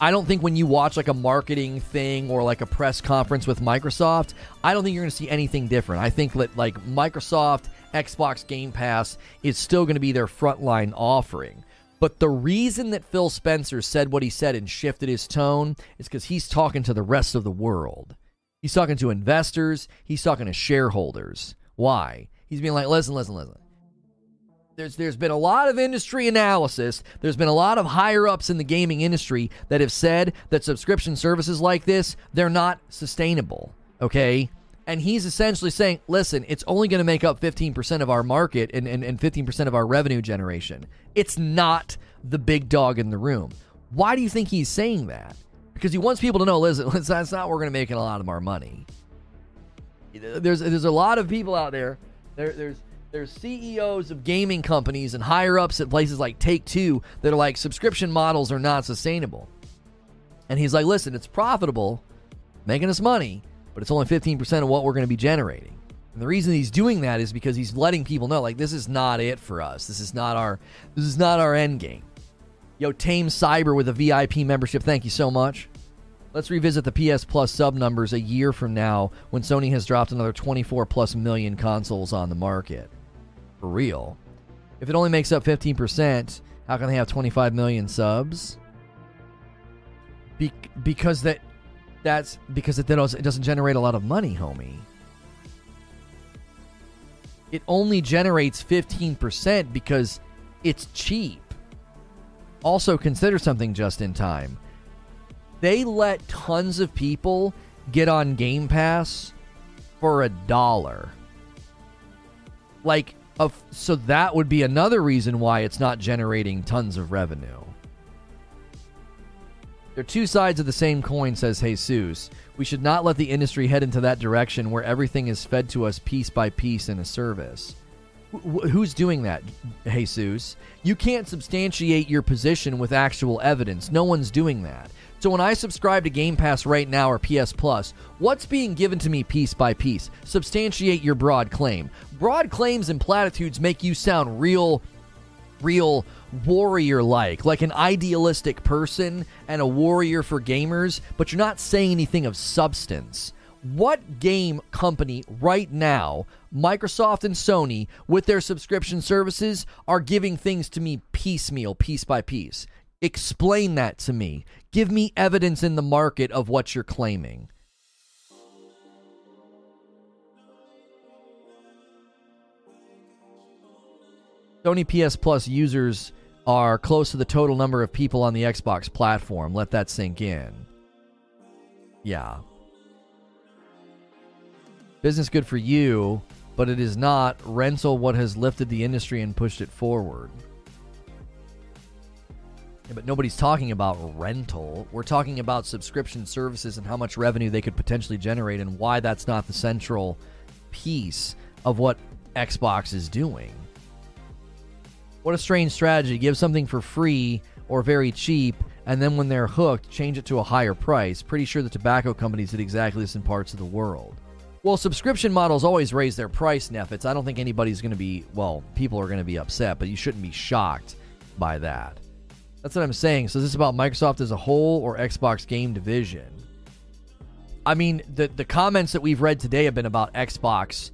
I don't think when you watch like a marketing thing or like a press conference with Microsoft, I don't think you're going to see anything different. I think that like Microsoft Xbox Game Pass is still going to be their frontline offering. But the reason that Phil Spencer said what he said and shifted his tone is because he's talking to the rest of the world. He's talking to investors, he's talking to shareholders. Why? He's being like, listen, listen, listen. There's, there's been a lot of industry analysis. There's been a lot of higher ups in the gaming industry that have said that subscription services like this, they're not sustainable. Okay? And he's essentially saying, listen, it's only going to make up 15% of our market and, and, and 15% of our revenue generation. It's not the big dog in the room. Why do you think he's saying that? Because he wants people to know, listen, that's not where we're going to make a lot of our money. There's, there's a lot of people out there. there there's, there's CEOs of gaming companies and higher ups at places like Take Two that are like, subscription models are not sustainable. And he's like, listen, it's profitable, making us money but it's only 15% of what we're going to be generating. And the reason he's doing that is because he's letting people know like this is not it for us. This is not our this is not our end game. Yo, Tame Cyber with a VIP membership. Thank you so much. Let's revisit the PS Plus sub numbers a year from now when Sony has dropped another 24 plus million consoles on the market. For real. If it only makes up 15%, how can they have 25 million subs? Be- because that that's because it doesn't generate a lot of money, homie. It only generates 15% because it's cheap. Also, consider something just in time. They let tons of people get on Game Pass for a dollar. Like, so that would be another reason why it's not generating tons of revenue. They're two sides of the same coin, says Jesus. We should not let the industry head into that direction where everything is fed to us piece by piece in a service. Wh- who's doing that, Jesus? You can't substantiate your position with actual evidence. No one's doing that. So when I subscribe to Game Pass right now or PS Plus, what's being given to me piece by piece? Substantiate your broad claim. Broad claims and platitudes make you sound real, real warrior like, like an idealistic person and a warrior for gamers, but you're not saying anything of substance. What game company right now, Microsoft and Sony, with their subscription services, are giving things to me piecemeal, piece by piece? Explain that to me. Give me evidence in the market of what you're claiming. Sony PS Plus users are close to the total number of people on the Xbox platform. Let that sink in. Yeah. Business good for you, but it is not rental what has lifted the industry and pushed it forward. Yeah, but nobody's talking about rental. We're talking about subscription services and how much revenue they could potentially generate and why that's not the central piece of what Xbox is doing. What a strange strategy. Give something for free or very cheap, and then when they're hooked, change it to a higher price. Pretty sure the tobacco companies did exactly this in parts of the world. Well, subscription models always raise their price, Neffets. I don't think anybody's going to be, well, people are going to be upset, but you shouldn't be shocked by that. That's what I'm saying. So, is this about Microsoft as a whole or Xbox game division? I mean, the, the comments that we've read today have been about Xbox,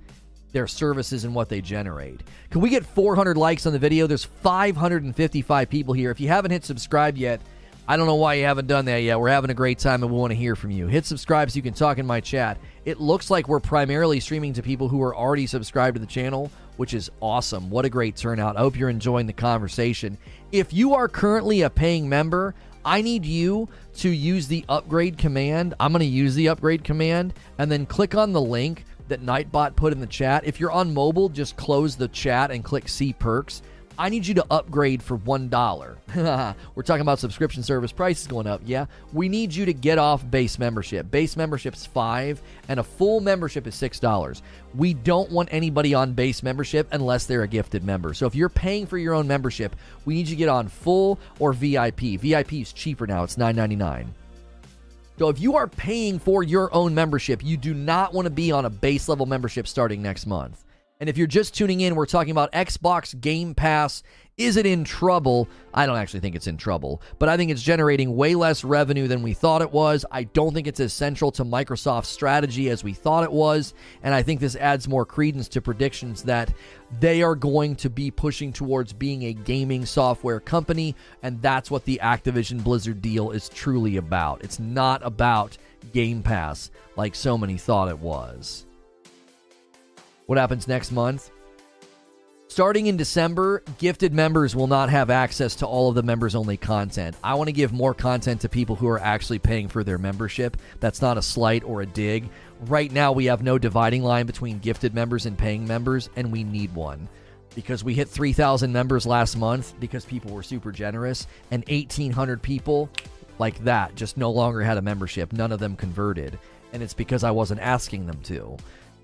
their services, and what they generate. Can we get 400 likes on the video? There's 555 people here. If you haven't hit subscribe yet, I don't know why you haven't done that yet. We're having a great time and we want to hear from you. Hit subscribe so you can talk in my chat. It looks like we're primarily streaming to people who are already subscribed to the channel, which is awesome. What a great turnout. I hope you're enjoying the conversation. If you are currently a paying member, I need you to use the upgrade command. I'm going to use the upgrade command and then click on the link that Nightbot put in the chat. If you're on mobile, just close the chat and click see perks. I need you to upgrade for $1. We're talking about subscription service prices going up. Yeah. We need you to get off base membership. Base membership's 5 and a full membership is $6. We don't want anybody on base membership unless they're a gifted member. So if you're paying for your own membership, we need you to get on full or VIP. VIP is cheaper now. It's $9.99. So if you are paying for your own membership, you do not want to be on a base level membership starting next month. And if you're just tuning in, we're talking about Xbox Game Pass. Is it in trouble? I don't actually think it's in trouble, but I think it's generating way less revenue than we thought it was. I don't think it's as central to Microsoft's strategy as we thought it was. And I think this adds more credence to predictions that they are going to be pushing towards being a gaming software company. And that's what the Activision Blizzard deal is truly about. It's not about Game Pass like so many thought it was. What happens next month? Starting in December, gifted members will not have access to all of the members only content. I want to give more content to people who are actually paying for their membership. That's not a slight or a dig. Right now, we have no dividing line between gifted members and paying members, and we need one because we hit 3,000 members last month because people were super generous, and 1,800 people like that just no longer had a membership. None of them converted, and it's because I wasn't asking them to.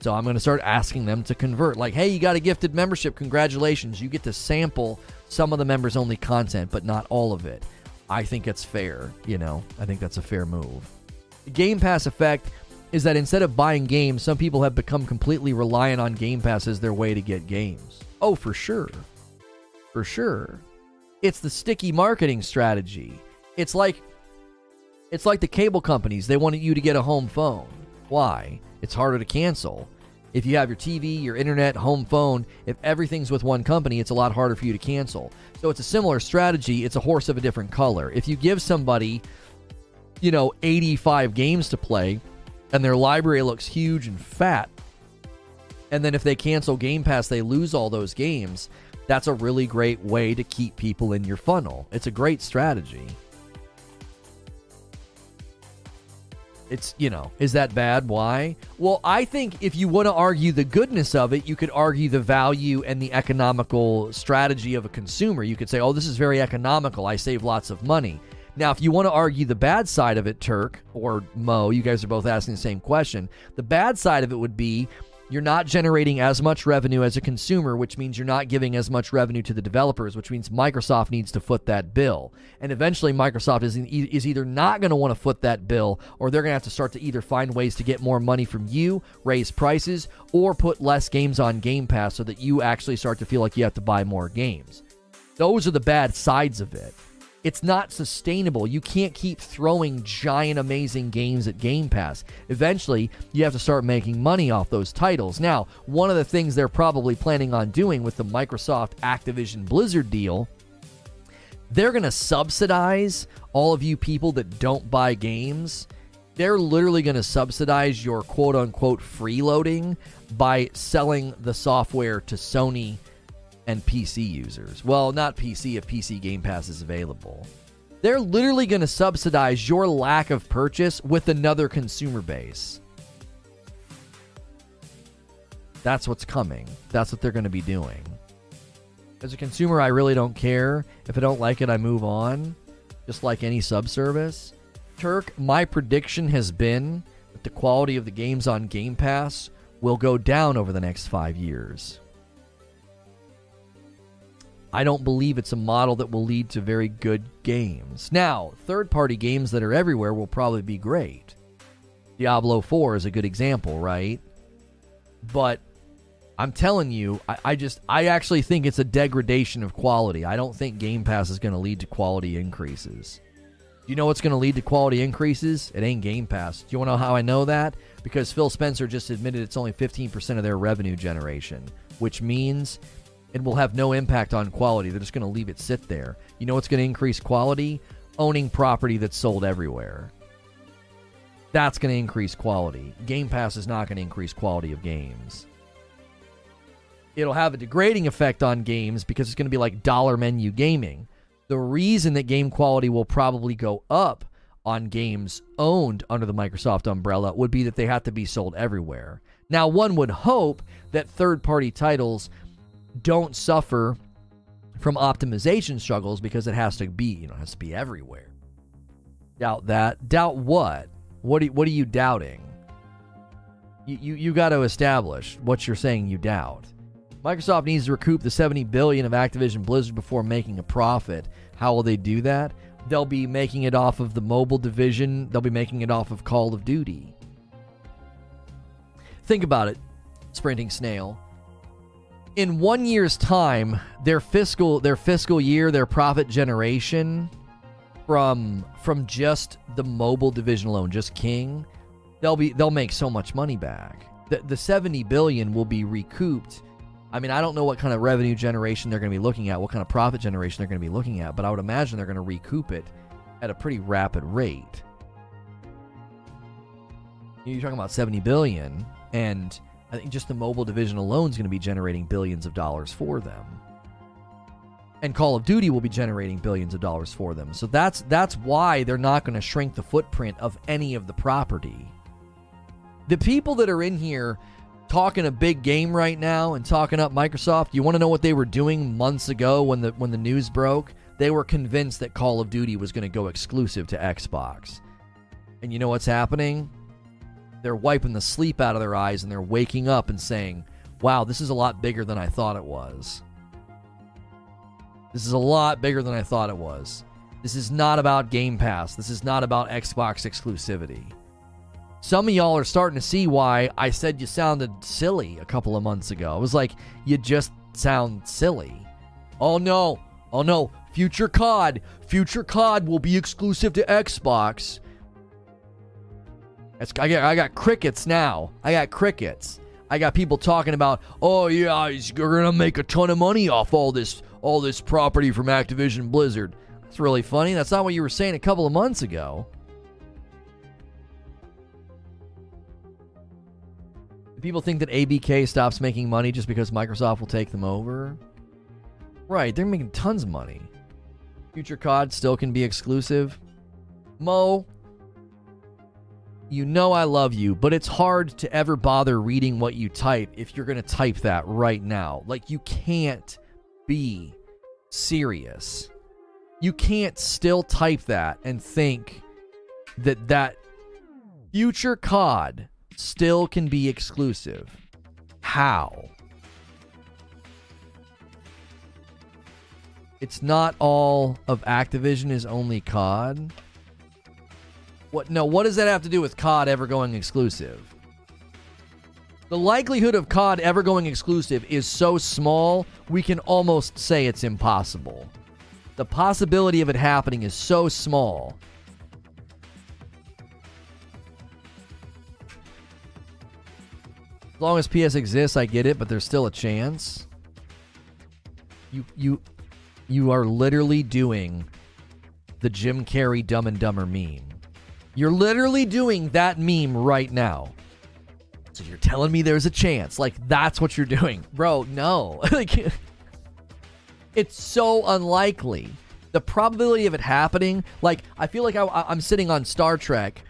So I'm going to start asking them to convert. Like, hey, you got a gifted membership. Congratulations. You get to sample some of the members only content, but not all of it. I think it's fair. You know, I think that's a fair move. The Game Pass effect is that instead of buying games, some people have become completely reliant on Game Pass as their way to get games. Oh, for sure. For sure. It's the sticky marketing strategy. It's like it's like the cable companies. They wanted you to get a home phone. Why? It's harder to cancel. If you have your TV, your internet, home phone, if everything's with one company, it's a lot harder for you to cancel. So it's a similar strategy. It's a horse of a different color. If you give somebody, you know, 85 games to play and their library looks huge and fat, and then if they cancel Game Pass, they lose all those games, that's a really great way to keep people in your funnel. It's a great strategy. It's, you know, is that bad? Why? Well, I think if you want to argue the goodness of it, you could argue the value and the economical strategy of a consumer. You could say, oh, this is very economical. I save lots of money. Now, if you want to argue the bad side of it, Turk or Mo, you guys are both asking the same question. The bad side of it would be you're not generating as much revenue as a consumer, which means you're not giving as much revenue to the developers, which means Microsoft needs to foot that bill. And eventually, Microsoft is, is either not going to want to foot that bill, or they're going to have to start to either find ways to get more money from you, raise prices, or put less games on Game Pass so that you actually start to feel like you have to buy more games. Those are the bad sides of it it's not sustainable. You can't keep throwing giant, amazing games at Game Pass. Eventually, you have to start making money off those titles. Now, one of the things they're probably planning on doing with the Microsoft Activision Blizzard deal, they're going to subsidize all of you people that don't buy games. They're literally going to subsidize your quote unquote freeloading by selling the software to Sony and PC users. Well, not PC if PC Game Pass is available. They're literally going to subsidize your lack of purchase with another consumer base. That's what's coming. That's what they're going to be doing. As a consumer, I really don't care. If I don't like it, I move on, just like any subservice. Turk, my prediction has been that the quality of the games on Game Pass will go down over the next five years. I don't believe it's a model that will lead to very good games. Now, third party games that are everywhere will probably be great. Diablo 4 is a good example, right? But I'm telling you, I, I just I actually think it's a degradation of quality. I don't think Game Pass is going to lead to quality increases. You know what's going to lead to quality increases? It ain't Game Pass. Do you want to know how I know that? Because Phil Spencer just admitted it's only 15% of their revenue generation, which means it will have no impact on quality. They're just going to leave it sit there. You know what's going to increase quality? Owning property that's sold everywhere. That's going to increase quality. Game Pass is not going to increase quality of games. It'll have a degrading effect on games because it's going to be like dollar menu gaming. The reason that game quality will probably go up on games owned under the Microsoft umbrella would be that they have to be sold everywhere. Now, one would hope that third party titles don't suffer from optimization struggles because it has to be, you know, it has to be everywhere. Doubt that. Doubt what? What are, what are you doubting? You, you, you got to establish what you're saying you doubt. Microsoft needs to recoup the 70 billion of Activision Blizzard before making a profit. How will they do that? They'll be making it off of the mobile division. They'll be making it off of Call of Duty. Think about it, sprinting snail. In one year's time, their fiscal their fiscal year, their profit generation from from just the mobile division alone, just King, they'll be they'll make so much money back. The the 70 billion will be recouped I mean, I don't know what kind of revenue generation they're going to be looking at, what kind of profit generation they're going to be looking at, but I would imagine they're going to recoup it at a pretty rapid rate. You're talking about 70 billion, and I think just the mobile division alone is going to be generating billions of dollars for them. And Call of Duty will be generating billions of dollars for them. So that's that's why they're not going to shrink the footprint of any of the property. The people that are in here talking a big game right now and talking up Microsoft. You want to know what they were doing months ago when the when the news broke? They were convinced that Call of Duty was going to go exclusive to Xbox. And you know what's happening? They're wiping the sleep out of their eyes and they're waking up and saying, "Wow, this is a lot bigger than I thought it was." This is a lot bigger than I thought it was. This is not about Game Pass. This is not about Xbox exclusivity. Some of y'all are starting to see why I said you sounded silly a couple of months ago. I was like, you just sound silly. Oh no, oh no, future COD, future COD will be exclusive to Xbox. I got, I got crickets now. I got crickets. I got people talking about, oh yeah, you're gonna make a ton of money off all this, all this property from Activision Blizzard. That's really funny. That's not what you were saying a couple of months ago. people think that ABK stops making money just because Microsoft will take them over? Right, they're making tons of money. Future COD still can be exclusive. Mo, you know I love you, but it's hard to ever bother reading what you type if you're going to type that right now. Like, you can't be serious. You can't still type that and think that that future COD still can be exclusive. How? It's not all of Activision is only COD. What no, what does that have to do with COD ever going exclusive? The likelihood of COD ever going exclusive is so small, we can almost say it's impossible. The possibility of it happening is so small As long as PS exists, I get it, but there's still a chance. You you you are literally doing the Jim Carrey Dumb and Dumber meme. You're literally doing that meme right now. So you're telling me there's a chance. Like that's what you're doing. Bro, no. like it's so unlikely. The probability of it happening, like I feel like I, I'm sitting on Star Trek.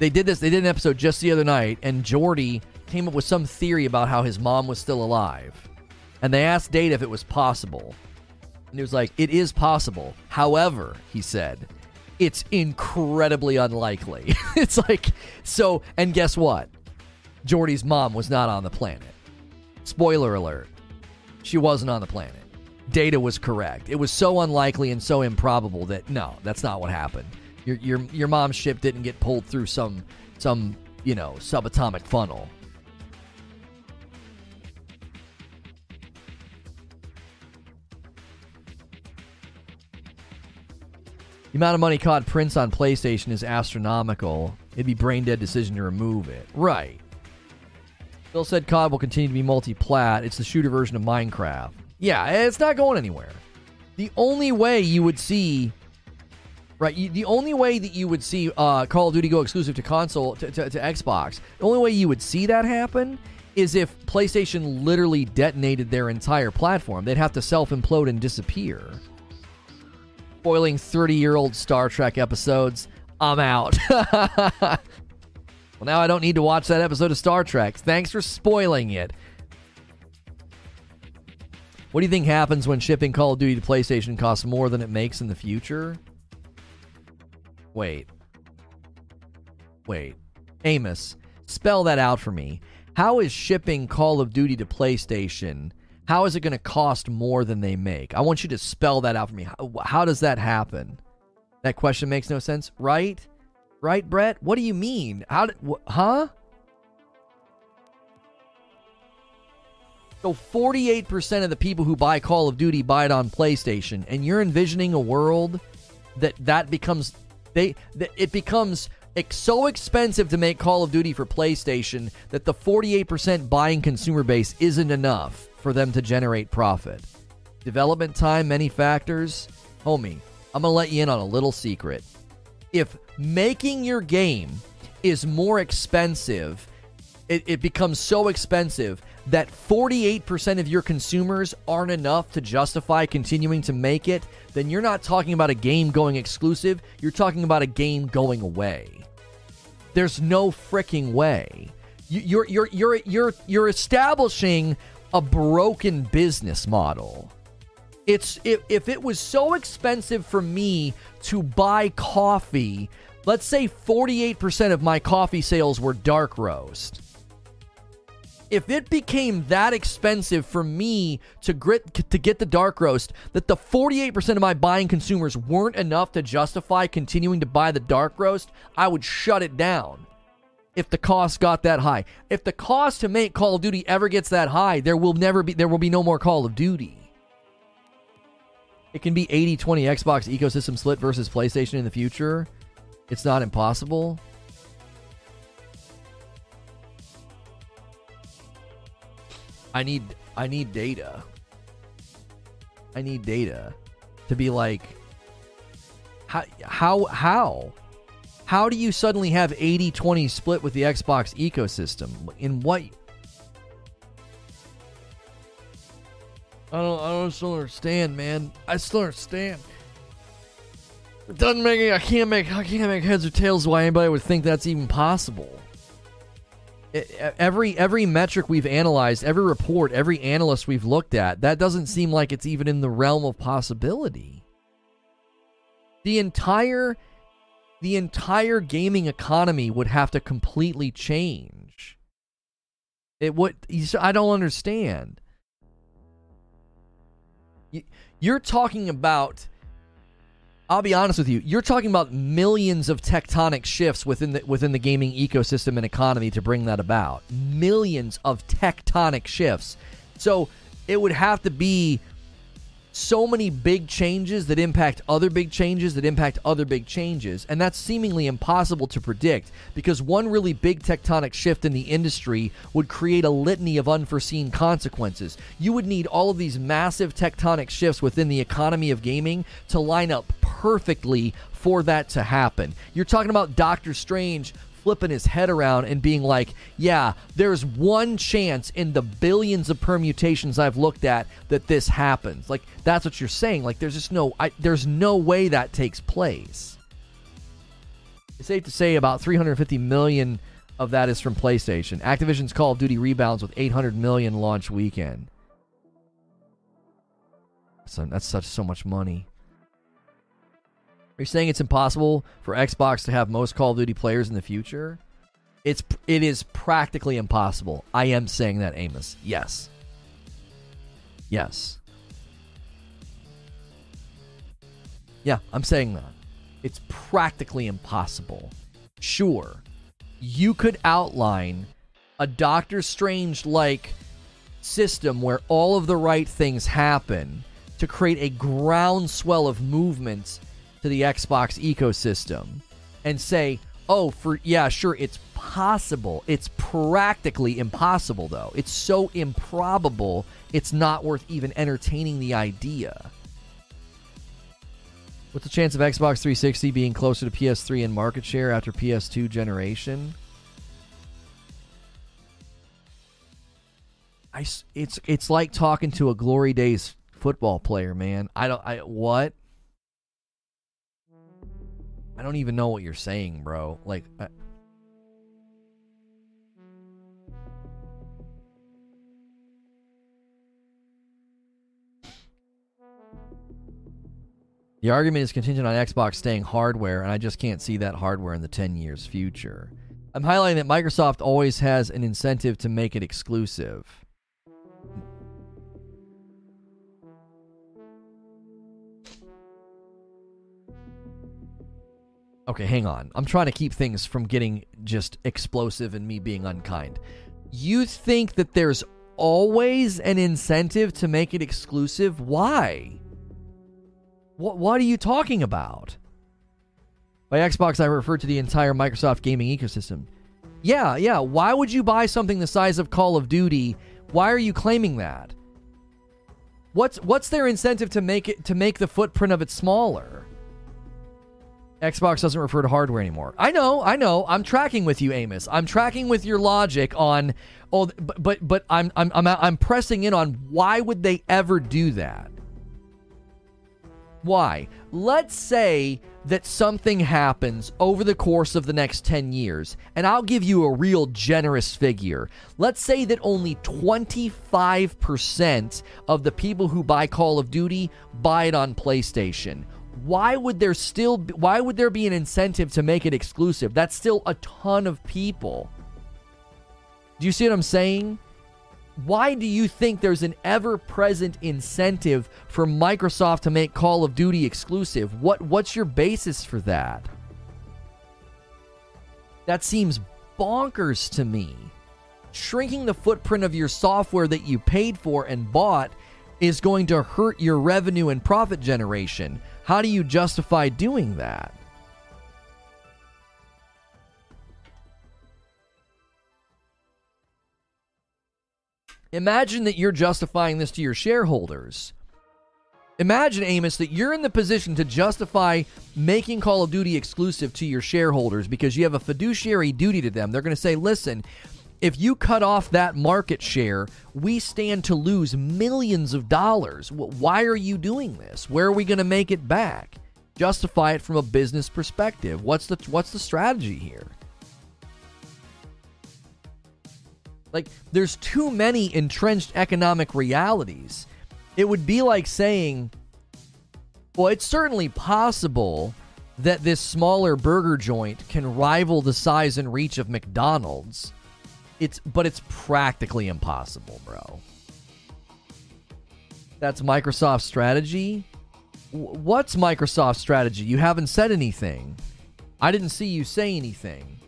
They did this. They did an episode just the other night, and Geordi came up with some theory about how his mom was still alive. And they asked Data if it was possible. And he was like, It is possible. However, he said, it's incredibly unlikely. it's like, so, and guess what? Geordi's mom was not on the planet. Spoiler alert. She wasn't on the planet. Data was correct. It was so unlikely and so improbable that no, that's not what happened. Your your your mom's ship didn't get pulled through some some, you know, subatomic funnel. The amount of money COD prints on PlayStation is astronomical. It'd be brain dead decision to remove it. Right. Bill said COD will continue to be multi-plat. It's the shooter version of Minecraft. Yeah, it's not going anywhere. The only way you would see, right? You, the only way that you would see uh, Call of Duty go exclusive to console to, to, to Xbox, the only way you would see that happen is if PlayStation literally detonated their entire platform. They'd have to self implode and disappear. Spoiling 30 year old Star Trek episodes. I'm out. well, now I don't need to watch that episode of Star Trek. Thanks for spoiling it. What do you think happens when shipping Call of Duty to PlayStation costs more than it makes in the future? Wait. Wait. Amos, spell that out for me. How is shipping Call of Duty to PlayStation? How is it going to cost more than they make? I want you to spell that out for me. How, how does that happen? That question makes no sense, right? Right, Brett? What do you mean? How did, wh- huh? So 48% of the people who buy Call of Duty buy it on PlayStation, and you're envisioning a world that that becomes they that it becomes so expensive to make Call of Duty for PlayStation that the 48% buying consumer base isn't enough for them to generate profit. Development time, many factors. Homie, I'm going to let you in on a little secret. If making your game is more expensive, it, it becomes so expensive that 48% of your consumers aren't enough to justify continuing to make it, then you're not talking about a game going exclusive. You're talking about a game going away. There's no freaking way. You're you're you're you're you're establishing a broken business model. It's if, if it was so expensive for me to buy coffee, let's say 48% of my coffee sales were dark roast. If it became that expensive for me to grit to get the dark roast that the 48% of my buying consumers weren't enough to justify continuing to buy the dark roast, I would shut it down if the cost got that high. If the cost to make Call of Duty ever gets that high, there will never be there will be no more Call of Duty. It can be 80-20 Xbox ecosystem split versus PlayStation in the future. It's not impossible. I need I need data. I need data to be like how how how how do you suddenly have 80-20 split with the Xbox ecosystem? In what I don't I don't still understand, man. I still understand. It doesn't make I can't make I can't make heads or tails why anybody would think that's even possible every every metric we've analyzed, every report, every analyst we've looked at, that doesn't seem like it's even in the realm of possibility. The entire the entire gaming economy would have to completely change. It would I don't understand. You're talking about I'll be honest with you. You're talking about millions of tectonic shifts within the within the gaming ecosystem and economy to bring that about. Millions of tectonic shifts. So it would have to be so many big changes that impact other big changes that impact other big changes. And that's seemingly impossible to predict because one really big tectonic shift in the industry would create a litany of unforeseen consequences. You would need all of these massive tectonic shifts within the economy of gaming to line up perfectly for that to happen. You're talking about Doctor Strange flipping his head around and being like, yeah, there's one chance in the billions of permutations I've looked at that this happens. Like that's what you're saying. Like there's just no I, there's no way that takes place. It's safe to say about 350 million of that is from PlayStation. Activision's Call of Duty rebounds with 800 million launch weekend. So that's such so much money. Are you saying it's impossible for Xbox to have most Call of Duty players in the future? It's it is practically impossible. I am saying that, Amos. Yes. Yes. Yeah, I'm saying that. It's practically impossible. Sure, you could outline a Doctor Strange like system where all of the right things happen to create a groundswell of movements to the Xbox ecosystem and say, "Oh, for yeah, sure, it's possible. It's practically impossible though. It's so improbable, it's not worth even entertaining the idea." What's the chance of Xbox 360 being closer to PS3 in market share after PS2 generation? I, it's it's like talking to a glory days football player, man. I don't I what? I don't even know what you're saying, bro. Like I, The argument is contingent on Xbox staying hardware, and I just can't see that hardware in the 10 years future. I'm highlighting that Microsoft always has an incentive to make it exclusive. Okay, hang on. I'm trying to keep things from getting just explosive and me being unkind. You think that there's always an incentive to make it exclusive? Why? What what are you talking about? By Xbox I refer to the entire Microsoft gaming ecosystem. Yeah, yeah, why would you buy something the size of Call of Duty? Why are you claiming that? What's what's their incentive to make it to make the footprint of it smaller? Xbox doesn't refer to hardware anymore. I know, I know. I'm tracking with you, Amos. I'm tracking with your logic on oh but but, but I'm, I'm I'm I'm pressing in on why would they ever do that? Why? Let's say that something happens over the course of the next 10 years, and I'll give you a real generous figure. Let's say that only 25% of the people who buy Call of Duty buy it on PlayStation. Why would there still be, why would there be an incentive to make it exclusive? That's still a ton of people. Do you see what I'm saying? why do you think there's an ever present incentive for Microsoft to make Call of Duty exclusive? What what's your basis for that? That seems bonkers to me. Shrinking the footprint of your software that you paid for and bought is going to hurt your revenue and profit generation. How do you justify doing that? Imagine that you're justifying this to your shareholders. Imagine, Amos, that you're in the position to justify making Call of Duty exclusive to your shareholders because you have a fiduciary duty to them. They're going to say, listen, if you cut off that market share, we stand to lose millions of dollars. Why are you doing this? Where are we going to make it back? Justify it from a business perspective. What's the what's the strategy here? Like, there's too many entrenched economic realities. It would be like saying, well, it's certainly possible that this smaller burger joint can rival the size and reach of McDonald's. It's but it's practically impossible, bro. That's Microsoft's strategy. What's Microsoft's strategy? You haven't said anything. I didn't see you say anything.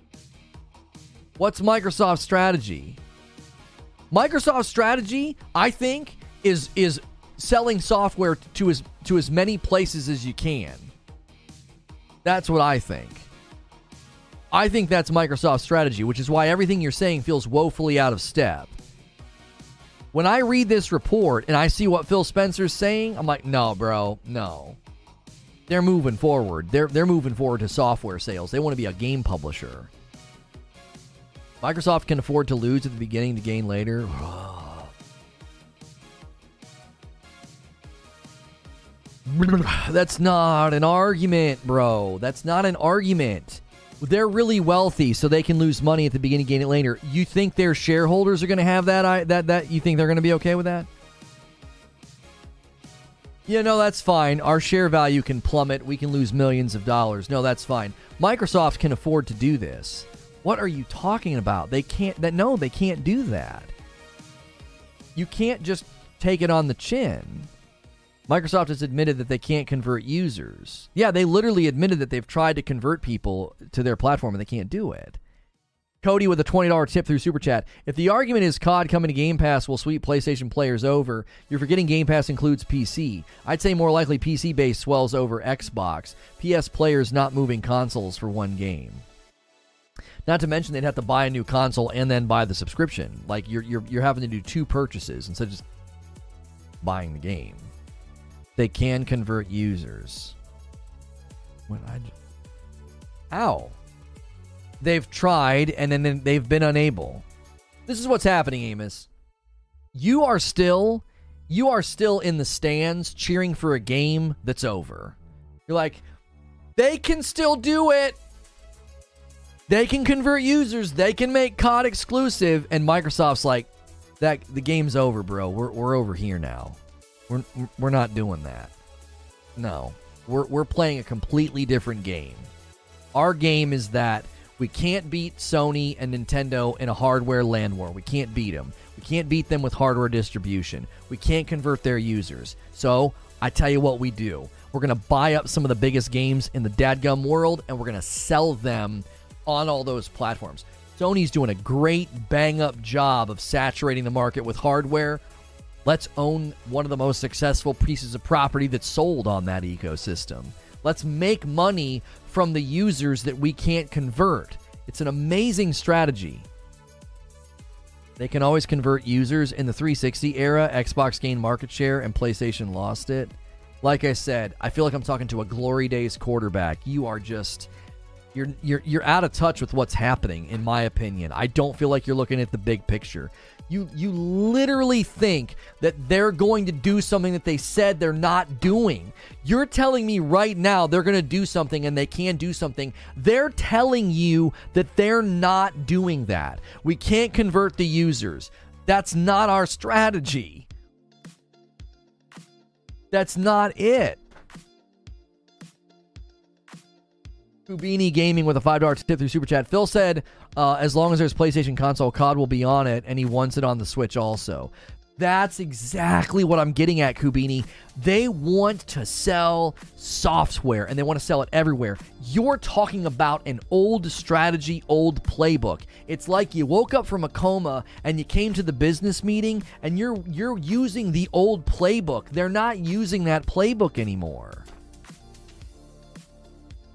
What's Microsoft's strategy? Microsoft's strategy, I think, is is selling software to as to as many places as you can. That's what I think. I think that's Microsoft's strategy, which is why everything you're saying feels woefully out of step. When I read this report and I see what Phil Spencer's saying, I'm like, no, bro, no. They're moving forward. They're they're moving forward to software sales. They want to be a game publisher. Microsoft can afford to lose at the beginning to gain later. That's not an argument, bro. That's not an argument. They're really wealthy, so they can lose money at the beginning, gain it later. You think their shareholders are going to have that? That that you think they're going to be okay with that? Yeah, no, that's fine. Our share value can plummet. We can lose millions of dollars. No, that's fine. Microsoft can afford to do this. What are you talking about? They can't that no, they can't do that. You can't just take it on the chin. Microsoft has admitted that they can't convert users. Yeah, they literally admitted that they've tried to convert people to their platform and they can't do it. Cody with a $20 tip through Super Chat. If the argument is COD coming to Game Pass will sweep PlayStation players over, you're forgetting Game Pass includes PC. I'd say more likely PC base swells over Xbox. PS players not moving consoles for one game. Not to mention they'd have to buy a new console and then buy the subscription. Like you're you're you're having to do two purchases instead of just buying the game. They can convert users. When I Ow. They've tried and then they've been unable. This is what's happening, Amos. You are still you are still in the stands cheering for a game that's over. You're like, they can still do it. They can convert users. They can make COD exclusive. And Microsoft's like, that the game's over, bro. We're, we're over here now. We're, we're not doing that. No. We're, we're playing a completely different game. Our game is that we can't beat Sony and Nintendo in a hardware land war. We can't beat them. We can't beat them with hardware distribution. We can't convert their users. So I tell you what we do. We're going to buy up some of the biggest games in the dadgum world and we're going to sell them on all those platforms. Sony's doing a great bang up job of saturating the market with hardware. Let's own one of the most successful pieces of property that's sold on that ecosystem. Let's make money from the users that we can't convert. It's an amazing strategy. They can always convert users in the 360 era. Xbox gained market share and PlayStation lost it. Like I said, I feel like I'm talking to a glory days quarterback. You are just you're you're you're out of touch with what's happening in my opinion. I don't feel like you're looking at the big picture. You you literally think that they're going to do something that they said they're not doing. You're telling me right now they're going to do something and they can do something. They're telling you that they're not doing that. We can't convert the users. That's not our strategy. That's not it. Kubini Gaming with a $5 tip through Super Chat. Phil said, uh, as long as there's PlayStation console, COD will be on it, and he wants it on the Switch also. That's exactly what I'm getting at, Kubini. They want to sell software and they want to sell it everywhere. You're talking about an old strategy, old playbook. It's like you woke up from a coma and you came to the business meeting and you're you're using the old playbook. They're not using that playbook anymore.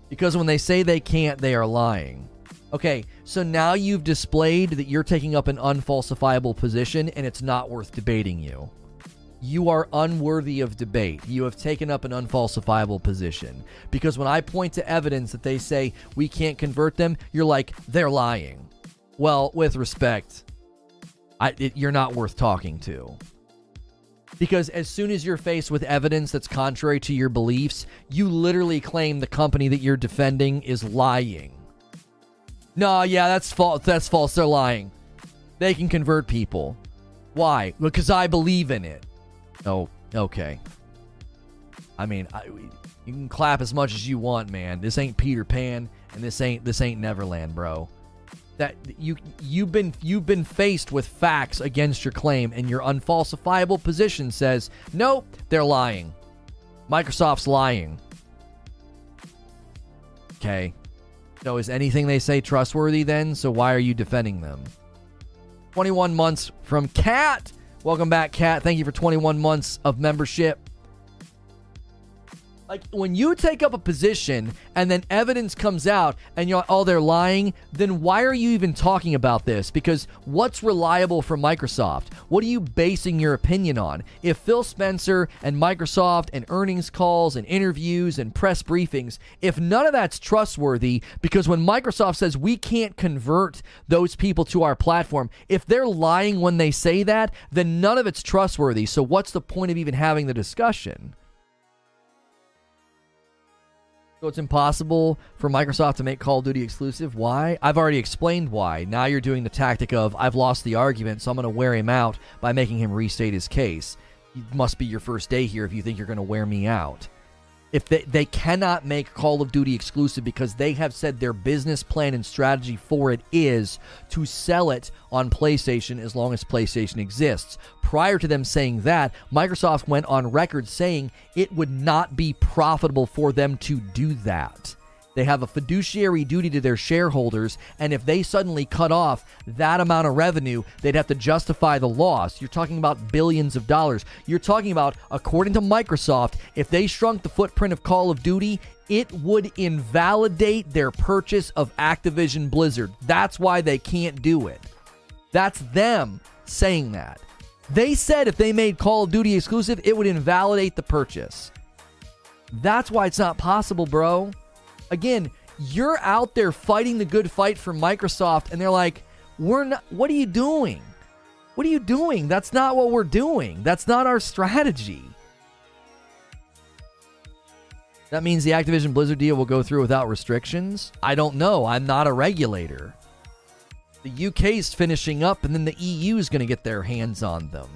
Because when they say they can't, they are lying. Okay, so now you've displayed that you're taking up an unfalsifiable position and it's not worth debating you. You are unworthy of debate. You have taken up an unfalsifiable position. Because when I point to evidence that they say we can't convert them, you're like, they're lying. Well, with respect, I, it, you're not worth talking to. Because as soon as you're faced with evidence that's contrary to your beliefs, you literally claim the company that you're defending is lying. No, yeah, that's false. That's false. They're lying. They can convert people. Why? Because I believe in it. Oh, okay. I mean, I, you can clap as much as you want, man. This ain't Peter Pan, and this ain't this ain't Neverland, bro that you you've been you've been faced with facts against your claim and your unfalsifiable position says nope they're lying microsoft's lying okay so is anything they say trustworthy then? So why are you defending them? 21 months from cat. Welcome back cat. Thank you for 21 months of membership like when you take up a position and then evidence comes out and you're oh they're lying, then why are you even talking about this? Because what's reliable from Microsoft? What are you basing your opinion on? If Phil Spencer and Microsoft and earnings calls and interviews and press briefings, if none of that's trustworthy, because when Microsoft says we can't convert those people to our platform, if they're lying when they say that, then none of it's trustworthy. So what's the point of even having the discussion? So it's impossible for Microsoft to make Call of Duty exclusive. Why? I've already explained why. Now you're doing the tactic of I've lost the argument, so I'm going to wear him out by making him restate his case. It must be your first day here if you think you're going to wear me out if they, they cannot make Call of Duty exclusive because they have said their business plan and strategy for it is to sell it on PlayStation as long as PlayStation exists. Prior to them saying that, Microsoft went on record saying it would not be profitable for them to do that. They have a fiduciary duty to their shareholders, and if they suddenly cut off that amount of revenue, they'd have to justify the loss. You're talking about billions of dollars. You're talking about, according to Microsoft, if they shrunk the footprint of Call of Duty, it would invalidate their purchase of Activision Blizzard. That's why they can't do it. That's them saying that. They said if they made Call of Duty exclusive, it would invalidate the purchase. That's why it's not possible, bro. Again, you're out there fighting the good fight for Microsoft, and they're like, we're not, what are you doing? What are you doing? That's not what we're doing. That's not our strategy. That means the Activision Blizzard deal will go through without restrictions? I don't know. I'm not a regulator. The UK's finishing up, and then the EU is going to get their hands on them.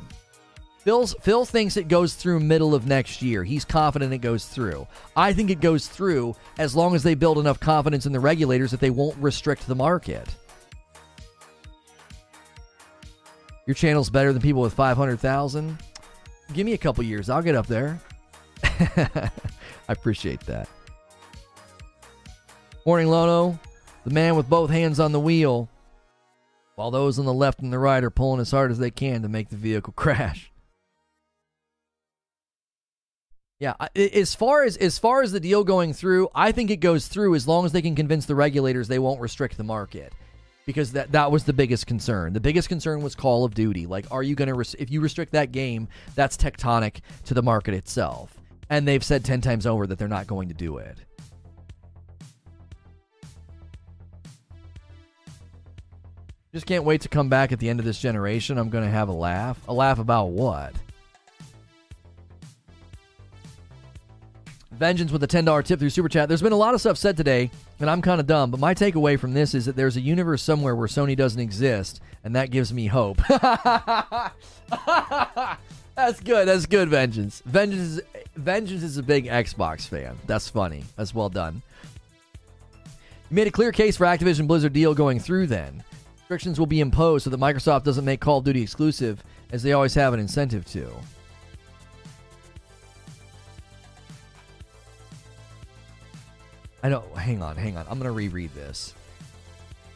Phil's, Phil thinks it goes through middle of next year. He's confident it goes through. I think it goes through as long as they build enough confidence in the regulators that they won't restrict the market. Your channel's better than people with 500,000? Give me a couple years. I'll get up there. I appreciate that. Morning, Lono. The man with both hands on the wheel, while those on the left and the right are pulling as hard as they can to make the vehicle crash. Yeah, as far as as far as the deal going through, I think it goes through as long as they can convince the regulators they won't restrict the market. Because that that was the biggest concern. The biggest concern was Call of Duty. Like are you going to res- if you restrict that game, that's tectonic to the market itself. And they've said 10 times over that they're not going to do it. Just can't wait to come back at the end of this generation. I'm going to have a laugh. A laugh about what? Vengeance with a $10 tip through Super Chat. There's been a lot of stuff said today, and I'm kind of dumb, but my takeaway from this is that there's a universe somewhere where Sony doesn't exist, and that gives me hope. That's good. That's good, Vengeance. Vengeance is, Vengeance is a big Xbox fan. That's funny. That's well done. You made a clear case for Activision Blizzard deal going through then. Restrictions will be imposed so that Microsoft doesn't make Call of Duty exclusive, as they always have an incentive to. I don't. Hang on, hang on. I'm going to reread this.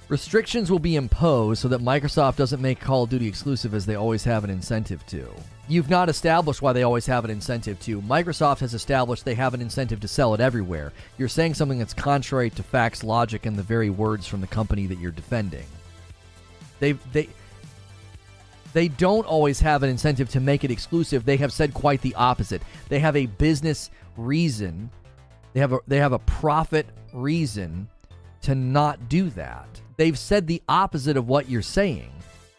Restrictions will be imposed so that Microsoft doesn't make Call of Duty exclusive as they always have an incentive to. You've not established why they always have an incentive to. Microsoft has established they have an incentive to sell it everywhere. You're saying something that's contrary to facts, logic, and the very words from the company that you're defending. They they they don't always have an incentive to make it exclusive. They have said quite the opposite. They have a business reason they have a they have a profit reason to not do that. They've said the opposite of what you're saying.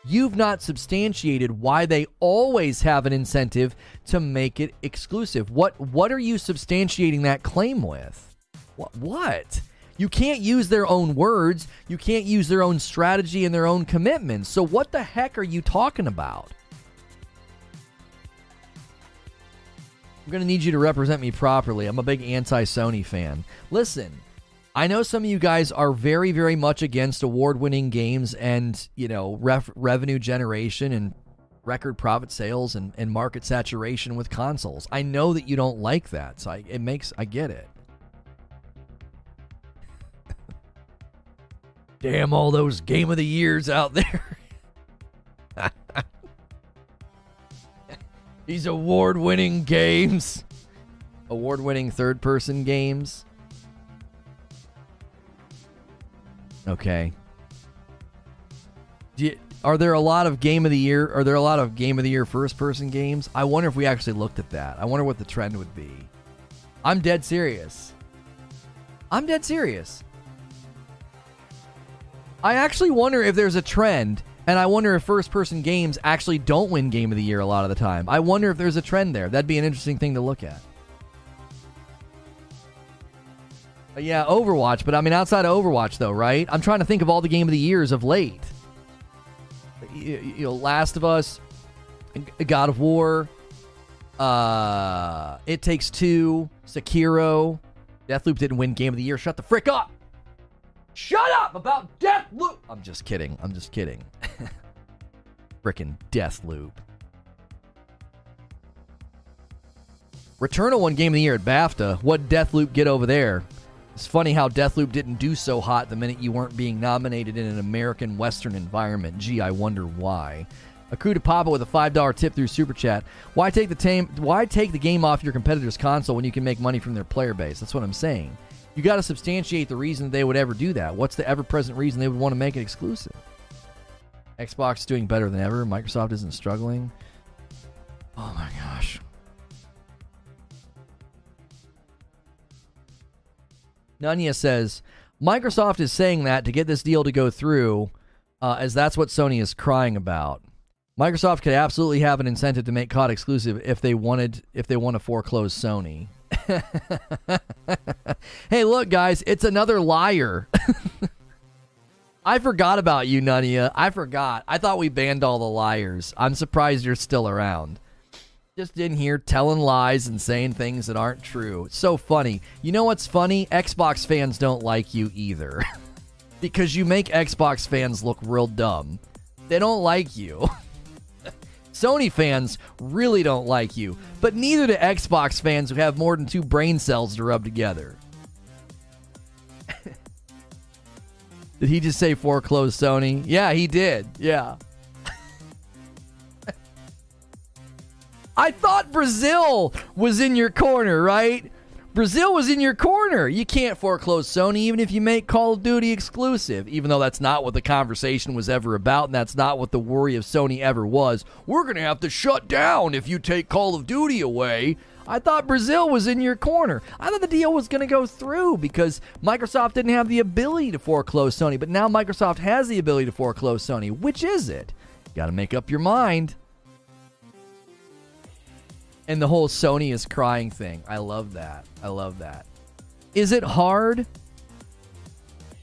You've not substantiated why they always have an incentive to make it exclusive. What what are you substantiating that claim with? What what? You can't use their own words. You can't use their own strategy and their own commitments. So what the heck are you talking about? I'm going to need you to represent me properly. I'm a big anti Sony fan. Listen, I know some of you guys are very, very much against award winning games and, you know, ref- revenue generation and record profit sales and, and market saturation with consoles. I know that you don't like that. So I, it makes, I get it. Damn, all those game of the years out there. These award winning games. Award winning third person games. Okay. You, are there a lot of game of the year? Are there a lot of game of the year first person games? I wonder if we actually looked at that. I wonder what the trend would be. I'm dead serious. I'm dead serious. I actually wonder if there's a trend and I wonder if first person games actually don't win game of the year a lot of the time. I wonder if there's a trend there. That'd be an interesting thing to look at. But yeah, Overwatch, but I mean outside of Overwatch though, right? I'm trying to think of all the game of the years of late. You, you know, Last of Us, God of War, uh, It Takes Two, Sekiro. Deathloop didn't win game of the year. Shut the frick up. Shut up about Death Loop. I'm just kidding. I'm just kidding. Frickin' Deathloop. Returnal won Game of the Year at BAFTA. What Deathloop get over there? It's funny how Deathloop didn't do so hot the minute you weren't being nominated in an American Western environment. Gee, I wonder why. To Papa with a five dollar tip through Super Chat. Why take the tame, Why take the game off your competitor's console when you can make money from their player base? That's what I'm saying. You got to substantiate the reason they would ever do that. What's the ever-present reason they would want to make it exclusive? Xbox is doing better than ever. Microsoft isn't struggling. Oh my gosh. Nanya says Microsoft is saying that to get this deal to go through, uh, as that's what Sony is crying about. Microsoft could absolutely have an incentive to make COD exclusive if they wanted if they want to foreclose Sony. hey, look, guys, it's another liar. I forgot about you, Nunya. I forgot. I thought we banned all the liars. I'm surprised you're still around. Just in here telling lies and saying things that aren't true. It's so funny. You know what's funny? Xbox fans don't like you either. because you make Xbox fans look real dumb. They don't like you. Sony fans really don't like you, but neither do Xbox fans who have more than two brain cells to rub together. did he just say foreclose Sony? Yeah, he did. Yeah. I thought Brazil was in your corner, right? Brazil was in your corner. You can't foreclose Sony even if you make Call of Duty exclusive, even though that's not what the conversation was ever about and that's not what the worry of Sony ever was. We're going to have to shut down if you take Call of Duty away. I thought Brazil was in your corner. I thought the deal was going to go through because Microsoft didn't have the ability to foreclose Sony, but now Microsoft has the ability to foreclose Sony. Which is it? Got to make up your mind and the whole Sony is crying thing. I love that. I love that. Is it hard?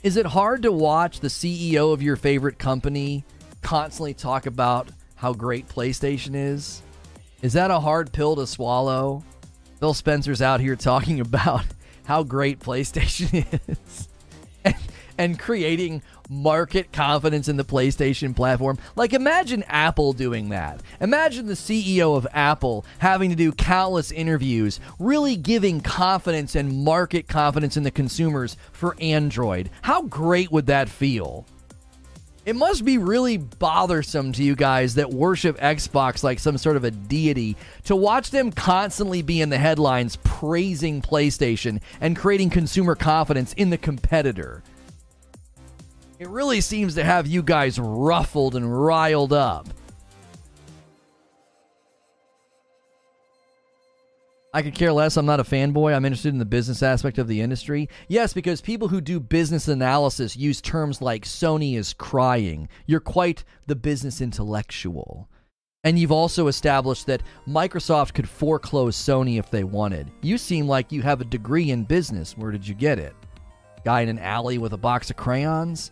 Is it hard to watch the CEO of your favorite company constantly talk about how great PlayStation is? Is that a hard pill to swallow? Phil Spencer's out here talking about how great PlayStation is and, creating market confidence in the PlayStation platform. Like, imagine Apple doing that. Imagine the CEO of Apple having to do countless interviews, really giving confidence and market confidence in the consumers for Android. How great would that feel? It must be really bothersome to you guys that worship Xbox like some sort of a deity to watch them constantly be in the headlines praising PlayStation and creating consumer confidence in the competitor. It really seems to have you guys ruffled and riled up. I could care less. I'm not a fanboy. I'm interested in the business aspect of the industry. Yes, because people who do business analysis use terms like Sony is crying. You're quite the business intellectual. And you've also established that Microsoft could foreclose Sony if they wanted. You seem like you have a degree in business. Where did you get it? Guy in an alley with a box of crayons?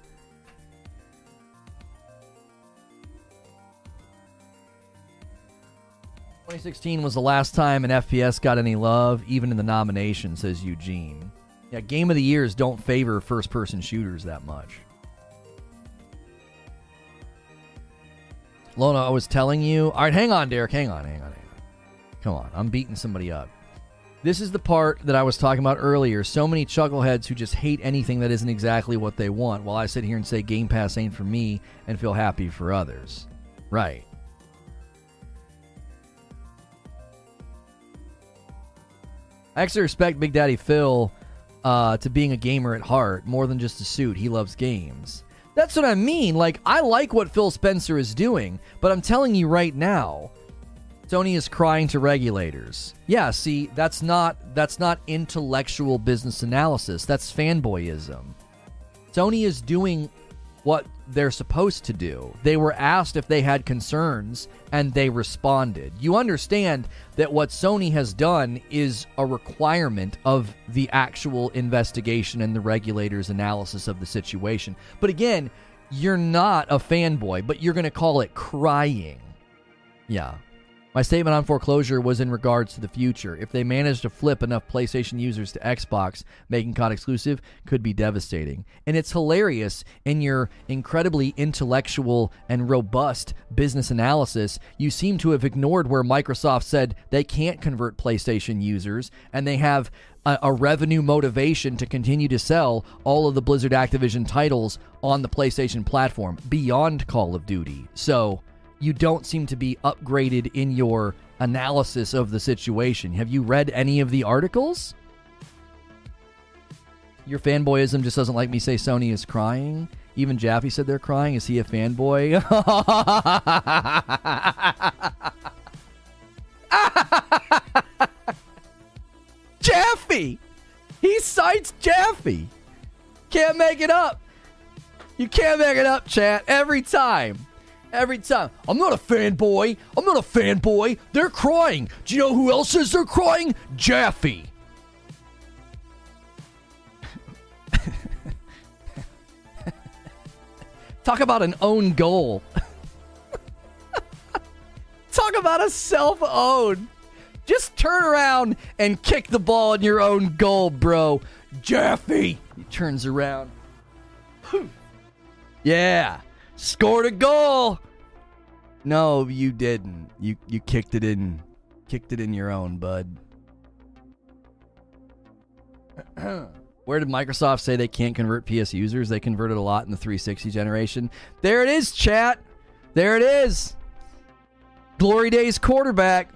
2016 was the last time an FPS got any love, even in the nomination, says Eugene. Yeah, game of the years don't favor first person shooters that much. Lona, I was telling you. All right, hang on, Derek. Hang on, hang on, hang on. Come on, I'm beating somebody up. This is the part that I was talking about earlier. So many chuckleheads who just hate anything that isn't exactly what they want, while I sit here and say Game Pass ain't for me and feel happy for others. Right. I actually respect Big Daddy Phil uh, to being a gamer at heart more than just a suit. He loves games. That's what I mean. Like, I like what Phil Spencer is doing, but I'm telling you right now, Sony is crying to regulators. Yeah, see, that's not that's not intellectual business analysis. That's fanboyism. Sony is doing what they're supposed to do. They were asked if they had concerns and they responded. You understand that what Sony has done is a requirement of the actual investigation and the regulators' analysis of the situation. But again, you're not a fanboy, but you're going to call it crying. Yeah. My statement on foreclosure was in regards to the future. If they manage to flip enough PlayStation users to Xbox, making COD exclusive could be devastating. And it's hilarious in your incredibly intellectual and robust business analysis. You seem to have ignored where Microsoft said they can't convert PlayStation users and they have a, a revenue motivation to continue to sell all of the Blizzard Activision titles on the PlayStation platform beyond Call of Duty. So you don't seem to be upgraded in your analysis of the situation. Have you read any of the articles? Your fanboyism just doesn't like me say Sony is crying. Even Jaffe said they're crying. Is he a fanboy? Jaffe! He cites Jaffe. Can't make it up. You can't make it up, chat, every time. Every time. I'm not a fanboy. I'm not a fanboy. They're crying. Do you know who else says they're crying? Jaffe. Talk about an own goal. Talk about a self own. Just turn around and kick the ball in your own goal, bro. Jaffe. He turns around. yeah. Scored a goal. No, you didn't. You you kicked it in kicked it in your own, bud. Where did Microsoft say they can't convert PS users? They converted a lot in the 360 generation. There it is, chat. There it is. Glory Days quarterback.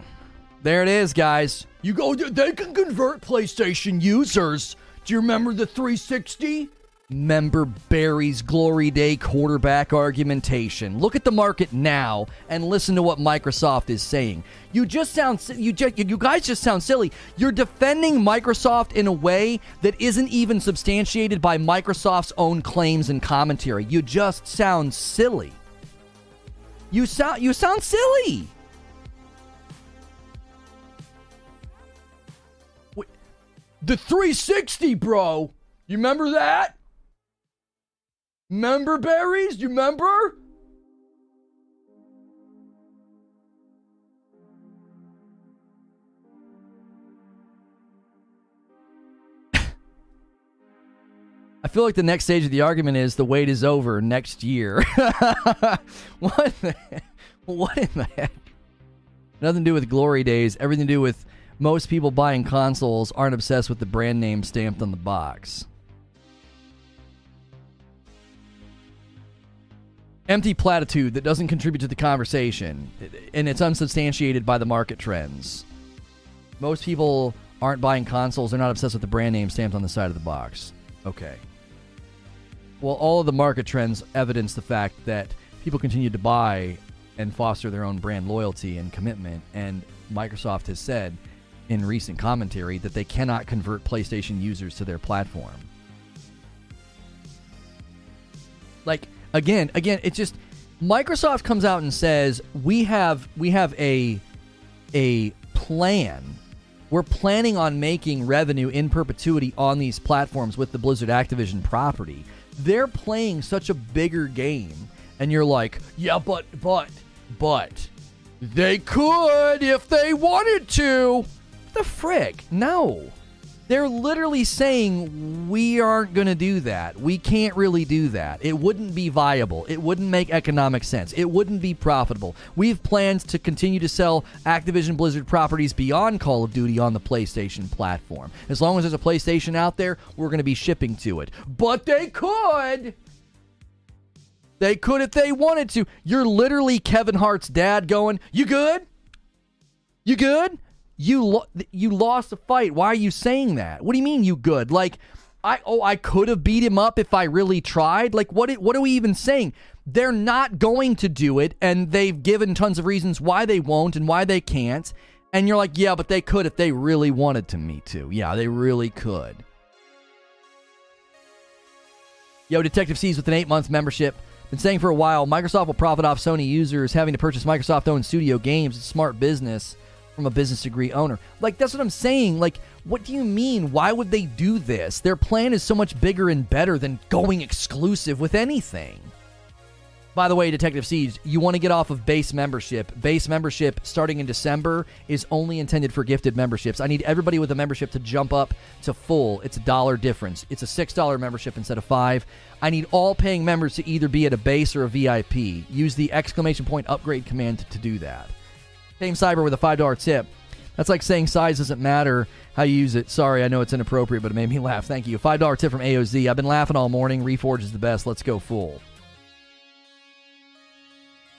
There it is, guys. You go, they can convert PlayStation users. Do you remember the 360? Member Barry's Glory Day quarterback argumentation. Look at the market now and listen to what Microsoft is saying. You just sound you just, you guys just sound silly. You're defending Microsoft in a way that isn't even substantiated by Microsoft's own claims and commentary. You just sound silly. You sound you sound silly. The 360, bro. You remember that? Member berries? You remember? I feel like the next stage of the argument is the wait is over next year. what? What in the heck? Nothing to do with glory days. Everything to do with most people buying consoles aren't obsessed with the brand name stamped on the box. Empty platitude that doesn't contribute to the conversation, and it's unsubstantiated by the market trends. Most people aren't buying consoles, they're not obsessed with the brand name stamped on the side of the box. Okay. Well, all of the market trends evidence the fact that people continue to buy and foster their own brand loyalty and commitment, and Microsoft has said in recent commentary that they cannot convert PlayStation users to their platform. Like, again, again, it's just Microsoft comes out and says we have we have a a plan. We're planning on making revenue in perpetuity on these platforms with the Blizzard Activision property. They're playing such a bigger game, and you're like, yeah, but but but they could if they wanted to. The frick? No. They're literally saying we aren't going to do that. We can't really do that. It wouldn't be viable. It wouldn't make economic sense. It wouldn't be profitable. We have plans to continue to sell Activision Blizzard properties beyond Call of Duty on the PlayStation platform. As long as there's a PlayStation out there, we're going to be shipping to it. But they could. They could if they wanted to. You're literally Kevin Hart's dad going, You good? You good? You lo- you lost the fight. Why are you saying that? What do you mean you good? Like I oh I could have beat him up if I really tried. Like what what are we even saying? They're not going to do it and they've given tons of reasons why they won't and why they can't. And you're like, "Yeah, but they could if they really wanted to me to." Yeah, they really could. Yo, Detective C's with an 8-month membership. Been saying for a while, Microsoft will profit off Sony users having to purchase Microsoft-owned studio games. It's smart business from a business degree owner. Like, that's what I'm saying. Like, what do you mean? Why would they do this? Their plan is so much bigger and better than going exclusive with anything. By the way, Detective Siege, you want to get off of base membership. Base membership starting in December is only intended for gifted memberships. I need everybody with a membership to jump up to full. It's a dollar difference. It's a $6 membership instead of 5. I need all paying members to either be at a base or a VIP. Use the exclamation point upgrade command to do that. Tame Cyber with a $5 tip. That's like saying size doesn't matter how you use it. Sorry, I know it's inappropriate, but it made me laugh. Thank you. $5 tip from AOZ. I've been laughing all morning. Reforge is the best. Let's go full.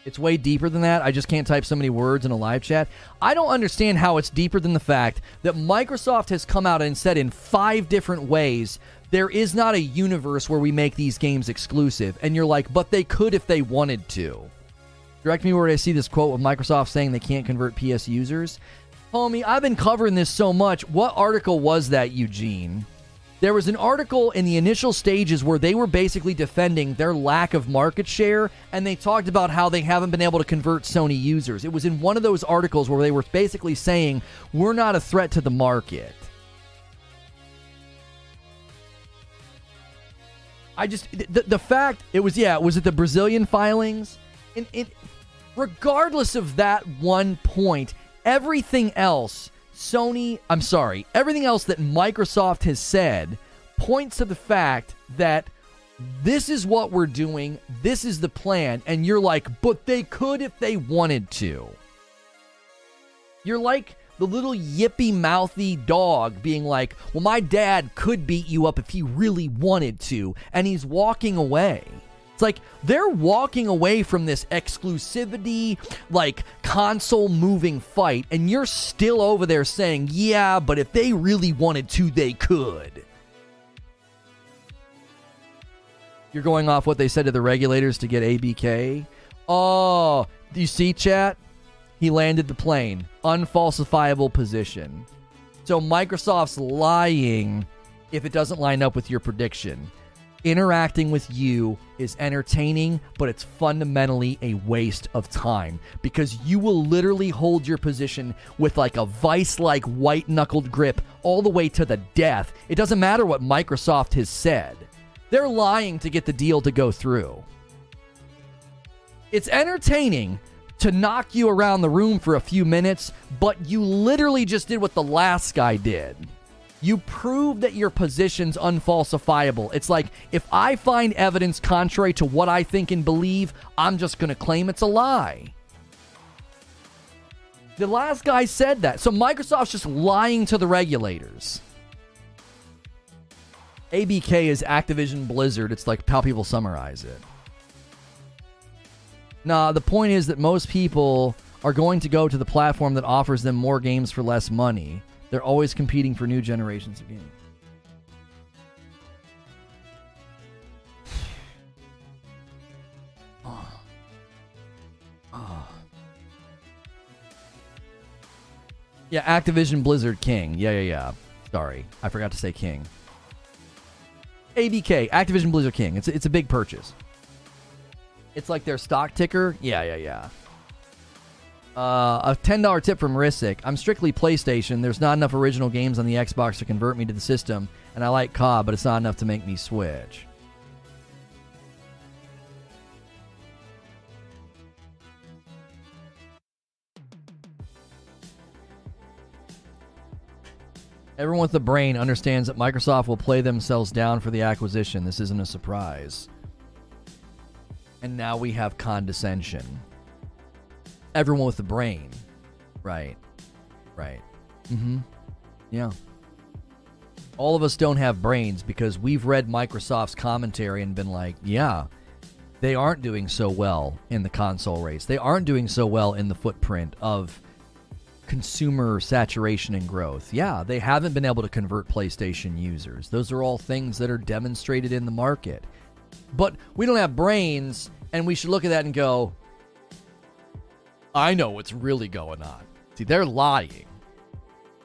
It's way deeper than that. I just can't type so many words in a live chat. I don't understand how it's deeper than the fact that Microsoft has come out and said in five different ways there is not a universe where we make these games exclusive. And you're like, but they could if they wanted to. Direct me where I see this quote with Microsoft saying they can't convert PS users. Homie, I've been covering this so much. What article was that, Eugene? There was an article in the initial stages where they were basically defending their lack of market share, and they talked about how they haven't been able to convert Sony users. It was in one of those articles where they were basically saying, We're not a threat to the market. I just, the, the fact, it was, yeah, was it the Brazilian filings? And it, regardless of that one point, everything else Sony, I'm sorry, everything else that Microsoft has said points to the fact that this is what we're doing, this is the plan, and you're like, but they could if they wanted to. You're like the little yippy mouthy dog being like, well, my dad could beat you up if he really wanted to, and he's walking away. It's like they're walking away from this exclusivity, like console moving fight, and you're still over there saying, yeah, but if they really wanted to, they could. You're going off what they said to the regulators to get ABK. Oh, do you see, chat? He landed the plane. Unfalsifiable position. So Microsoft's lying if it doesn't line up with your prediction interacting with you is entertaining, but it's fundamentally a waste of time because you will literally hold your position with like a vice like white knuckled grip all the way to the death. It doesn't matter what Microsoft has said, they're lying to get the deal to go through. It's entertaining to knock you around the room for a few minutes, but you literally just did what the last guy did you prove that your position's unfalsifiable. It's like if I find evidence contrary to what I think and believe, I'm just going to claim it's a lie. The last guy said that. So Microsoft's just lying to the regulators. ABK is Activision Blizzard. It's like how people summarize it. Nah, the point is that most people are going to go to the platform that offers them more games for less money. They're always competing for new generations of games. oh. Oh. Yeah, Activision Blizzard King. Yeah, yeah, yeah. Sorry, I forgot to say King. ABK, Activision Blizzard King. It's it's a big purchase. It's like their stock ticker. Yeah, yeah, yeah. Uh, a $10 tip from Risic. I'm strictly PlayStation. There's not enough original games on the Xbox to convert me to the system, and I like COD, but it's not enough to make me switch. Everyone with a brain understands that Microsoft will play themselves down for the acquisition. This isn't a surprise. And now we have condescension everyone with a brain. Right. Right. Mm-hmm. Yeah. All of us don't have brains because we've read Microsoft's commentary and been like, yeah, they aren't doing so well in the console race. They aren't doing so well in the footprint of consumer saturation and growth. Yeah, they haven't been able to convert PlayStation users. Those are all things that are demonstrated in the market. But we don't have brains, and we should look at that and go, I know what's really going on. See, they're lying.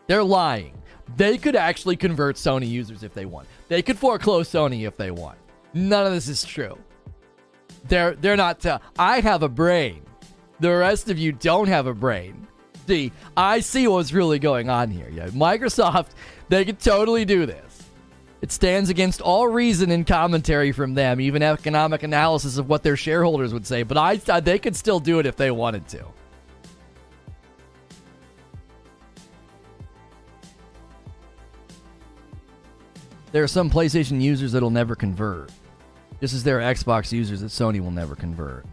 They're lying. They could actually convert Sony users if they want. They could foreclose Sony if they want. None of this is true. They're they're not. T- I have a brain. The rest of you don't have a brain. See, I see what's really going on here. Yeah, Microsoft, they could totally do this. It stands against all reason and commentary from them, even economic analysis of what their shareholders would say. But I, they could still do it if they wanted to. There are some PlayStation users that'll never convert. Just as there are Xbox users that Sony will never convert.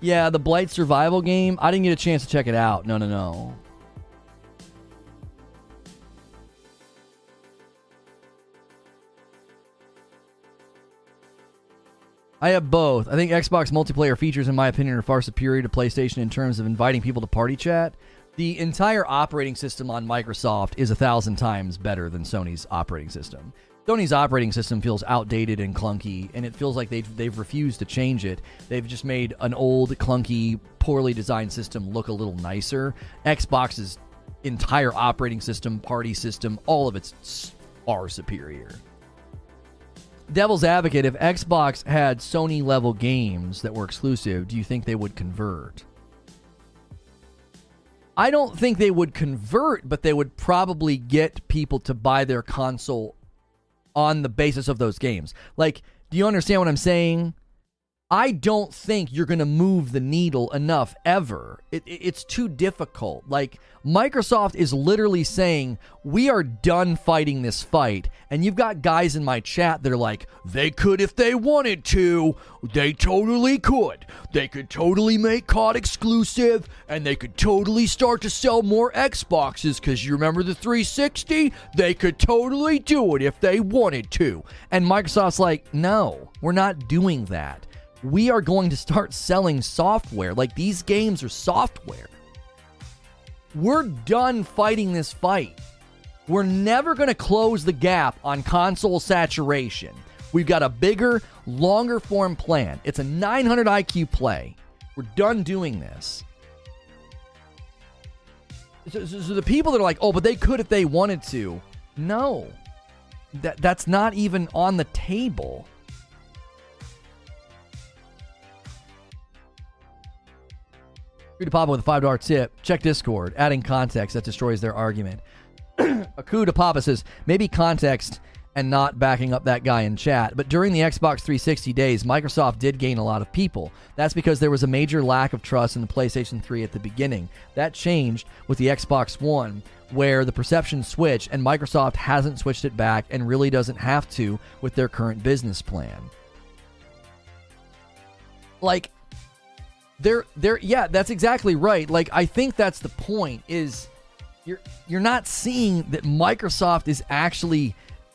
Yeah, the Blight survival game. I didn't get a chance to check it out. No, no, no. I have both. I think Xbox multiplayer features, in my opinion, are far superior to PlayStation in terms of inviting people to party chat. The entire operating system on Microsoft is a thousand times better than Sony's operating system. Sony's operating system feels outdated and clunky, and it feels like they've they've refused to change it. They've just made an old, clunky, poorly designed system look a little nicer. Xbox's entire operating system, party system, all of it's far superior. Devil's advocate, if Xbox had Sony level games that were exclusive, do you think they would convert? I don't think they would convert, but they would probably get people to buy their console on the basis of those games. Like, do you understand what I'm saying? I don't think you're going to move the needle enough ever. It, it, it's too difficult. Like, Microsoft is literally saying, We are done fighting this fight. And you've got guys in my chat that are like, They could if they wanted to. They totally could. They could totally make COD exclusive and they could totally start to sell more Xboxes because you remember the 360? They could totally do it if they wanted to. And Microsoft's like, No, we're not doing that we are going to start selling software. Like these games are software. We're done fighting this fight. We're never going to close the gap on console saturation. We've got a bigger, longer form plan. It's a 900 IQ play. We're done doing this. So, so, so the people that are like, oh, but they could if they wanted to. No, that that's not even on the table. To Papa with a $5 tip. Check Discord. Adding context that destroys their argument. Aku to Papa says, maybe context and not backing up that guy in chat. But during the Xbox 360 days, Microsoft did gain a lot of people. That's because there was a major lack of trust in the PlayStation 3 at the beginning. That changed with the Xbox One, where the perception switched, and Microsoft hasn't switched it back and really doesn't have to with their current business plan. Like, they're they're yeah, that's exactly right. Like I think that's the point is you're you're not seeing that Microsoft is actually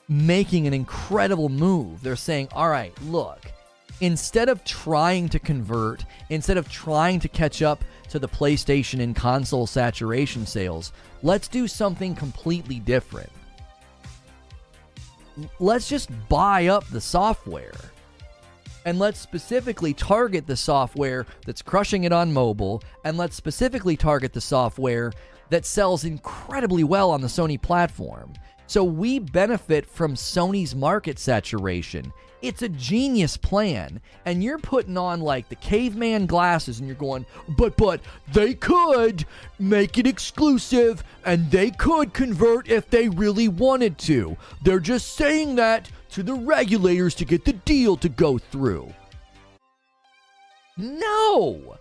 making an incredible move. They're saying, "All right, look, instead of trying to convert, instead of trying to catch up to the PlayStation and console saturation sales, let's do something completely different. Let's just buy up the software." And let's specifically target the software that's crushing it on mobile, and let's specifically target the software that sells incredibly well on the Sony platform. So we benefit from Sony's market saturation. It's a genius plan. And you're putting on like the caveman glasses and you're going, but, but, they could make it exclusive and they could convert if they really wanted to. They're just saying that to the regulators to get the deal to go through. No!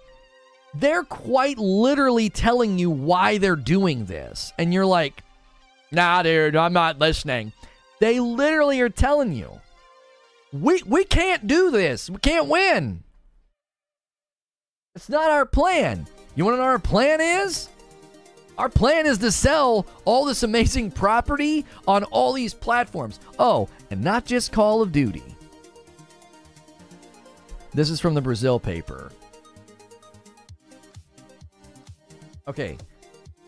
They're quite literally telling you why they're doing this. And you're like, nah, dude, I'm not listening. They literally are telling you, we, we can't do this. We can't win. It's not our plan. You want to know what our plan is? Our plan is to sell all this amazing property on all these platforms. Oh, and not just Call of Duty. This is from the Brazil paper. Okay.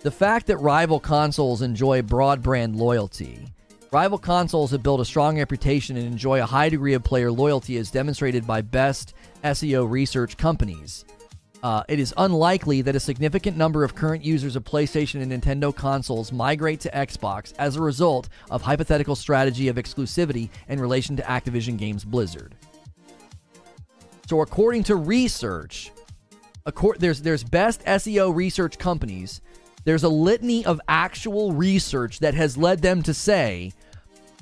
The fact that rival consoles enjoy broad brand loyalty. Rival consoles have built a strong reputation and enjoy a high degree of player loyalty as demonstrated by best SEO research companies. Uh, it is unlikely that a significant number of current users of PlayStation and Nintendo consoles migrate to Xbox as a result of hypothetical strategy of exclusivity in relation to Activision Games Blizzard. So, according to research, there's there's best SEO research companies. There's a litany of actual research that has led them to say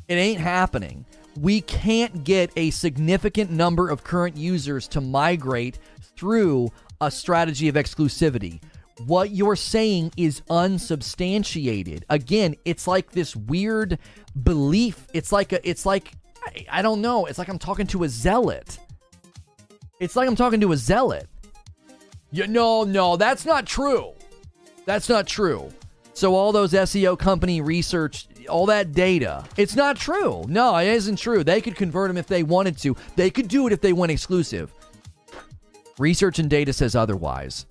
it ain't happening. We can't get a significant number of current users to migrate through a strategy of exclusivity. What you're saying is unsubstantiated. Again, it's like this weird belief. It's like a it's like I, don't know. It's like I'm talking to a zealot. It's like I'm talking to a zealot. Yeah, no, no, that's not true. That's not true. So all those SEO company research, all that data, it's not true. No, it isn't true. They could convert them if they wanted to. They could do it if they went exclusive. Research and data says otherwise.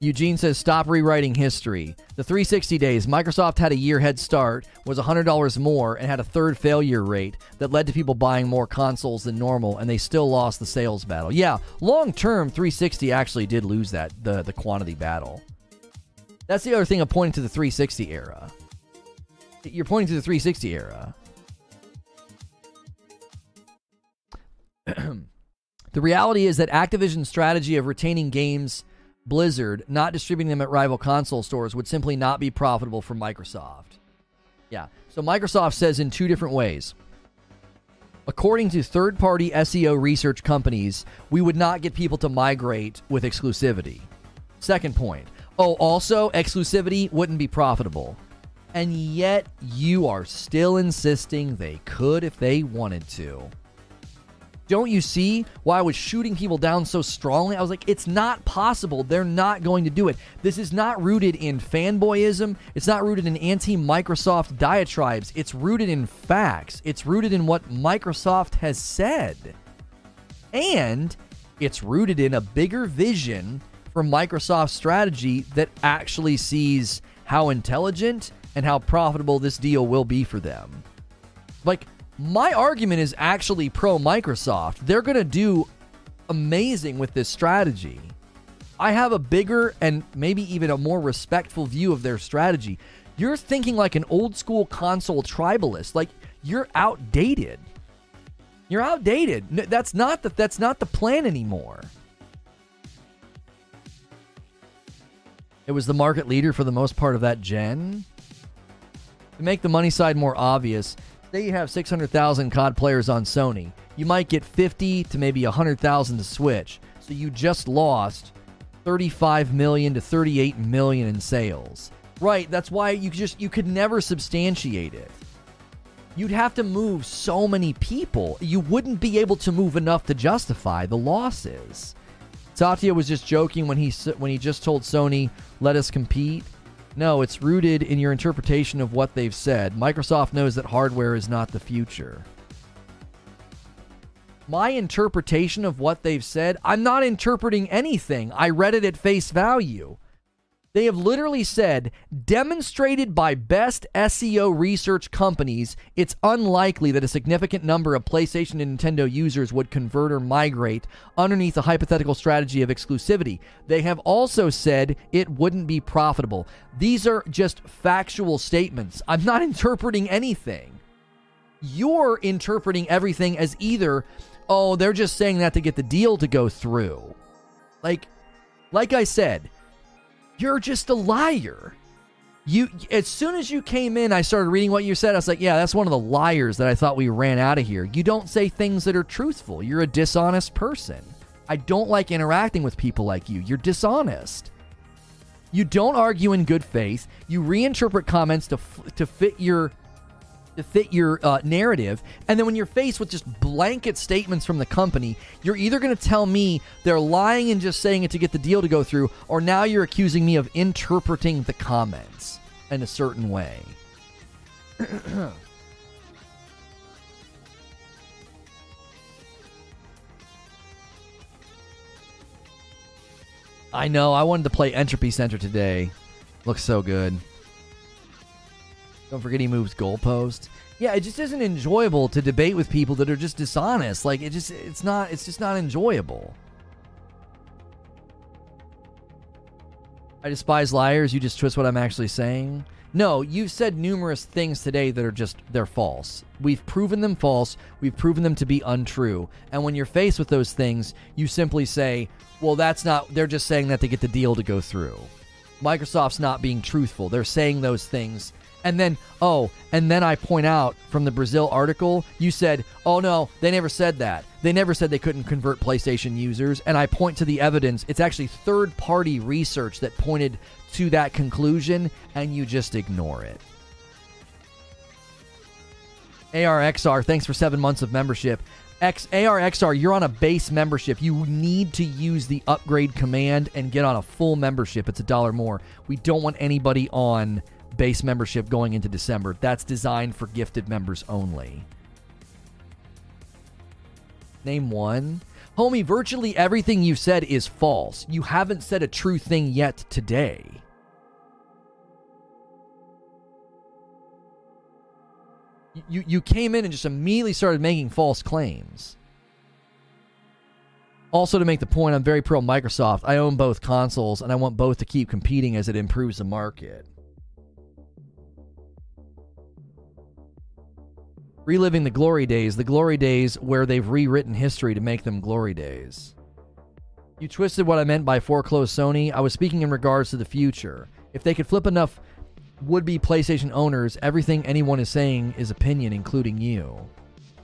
Eugene says, stop rewriting history. The 360 days, Microsoft had a year head start, was $100 more, and had a third failure rate that led to people buying more consoles than normal, and they still lost the sales battle. Yeah, long term, 360 actually did lose that, the, the quantity battle. That's the other thing of pointing to the 360 era. You're pointing to the 360 era. The reality is that Activision's strategy of retaining games Blizzard not distributing them at rival console stores would simply not be profitable for Microsoft. Yeah. So Microsoft says in two different ways. According to third party SEO research companies, we would not get people to migrate with exclusivity. Second point. Oh, also, exclusivity wouldn't be profitable. And yet, you are still insisting they could if they wanted to. Don't you see why I was shooting people down so strongly? I was like, it's not possible. They're not going to do it. This is not rooted in fanboyism. It's not rooted in anti Microsoft diatribes. It's rooted in facts. It's rooted in what Microsoft has said. And it's rooted in a bigger vision for Microsoft's strategy that actually sees how intelligent and how profitable this deal will be for them. Like, my argument is actually pro Microsoft. They're going to do amazing with this strategy. I have a bigger and maybe even a more respectful view of their strategy. You're thinking like an old school console tribalist. Like you're outdated. You're outdated. That's not the that's not the plan anymore. It was the market leader for the most part of that gen. To make the money side more obvious, Say you have 600,000 COD players on Sony. You might get 50 to maybe 100,000 to switch. So you just lost 35 million to 38 million in sales. Right, that's why you just you could never substantiate it. You'd have to move so many people. You wouldn't be able to move enough to justify the losses. Satya was just joking when he when he just told Sony, "Let us compete." No, it's rooted in your interpretation of what they've said. Microsoft knows that hardware is not the future. My interpretation of what they've said, I'm not interpreting anything. I read it at face value. They have literally said, demonstrated by best SEO research companies, it's unlikely that a significant number of PlayStation and Nintendo users would convert or migrate underneath a hypothetical strategy of exclusivity. They have also said it wouldn't be profitable. These are just factual statements. I'm not interpreting anything. You're interpreting everything as either, oh, they're just saying that to get the deal to go through. Like, like I said, you're just a liar. You as soon as you came in, I started reading what you said. I was like, yeah, that's one of the liars that I thought we ran out of here. You don't say things that are truthful. You're a dishonest person. I don't like interacting with people like you. You're dishonest. You don't argue in good faith. You reinterpret comments to to fit your to fit your uh, narrative. And then when you're faced with just blanket statements from the company, you're either going to tell me they're lying and just saying it to get the deal to go through, or now you're accusing me of interpreting the comments in a certain way. I know. I wanted to play Entropy Centre today. Looks so good. Don't forget he moves goalposts. Yeah, it just isn't enjoyable to debate with people that are just dishonest. Like it just it's not it's just not enjoyable. I despise liars. You just twist what I'm actually saying. No, you've said numerous things today that are just they're false. We've proven them false. We've proven them to be untrue. And when you're faced with those things, you simply say, "Well, that's not they're just saying that to get the deal to go through." Microsoft's not being truthful. They're saying those things and then, oh, and then I point out from the Brazil article, you said, oh no, they never said that. They never said they couldn't convert PlayStation users. And I point to the evidence. It's actually third party research that pointed to that conclusion, and you just ignore it. ARXR, thanks for seven months of membership. X ARXR, you're on a base membership. You need to use the upgrade command and get on a full membership. It's a dollar more. We don't want anybody on base membership going into December. That's designed for gifted members only. Name one. Homie, virtually everything you've said is false. You haven't said a true thing yet today. You, you came in and just immediately started making false claims. Also, to make the point, I'm very pro Microsoft. I own both consoles and I want both to keep competing as it improves the market. Reliving the glory days, the glory days where they've rewritten history to make them glory days. You twisted what I meant by foreclosed Sony. I was speaking in regards to the future. If they could flip enough would be PlayStation owners, everything anyone is saying is opinion, including you.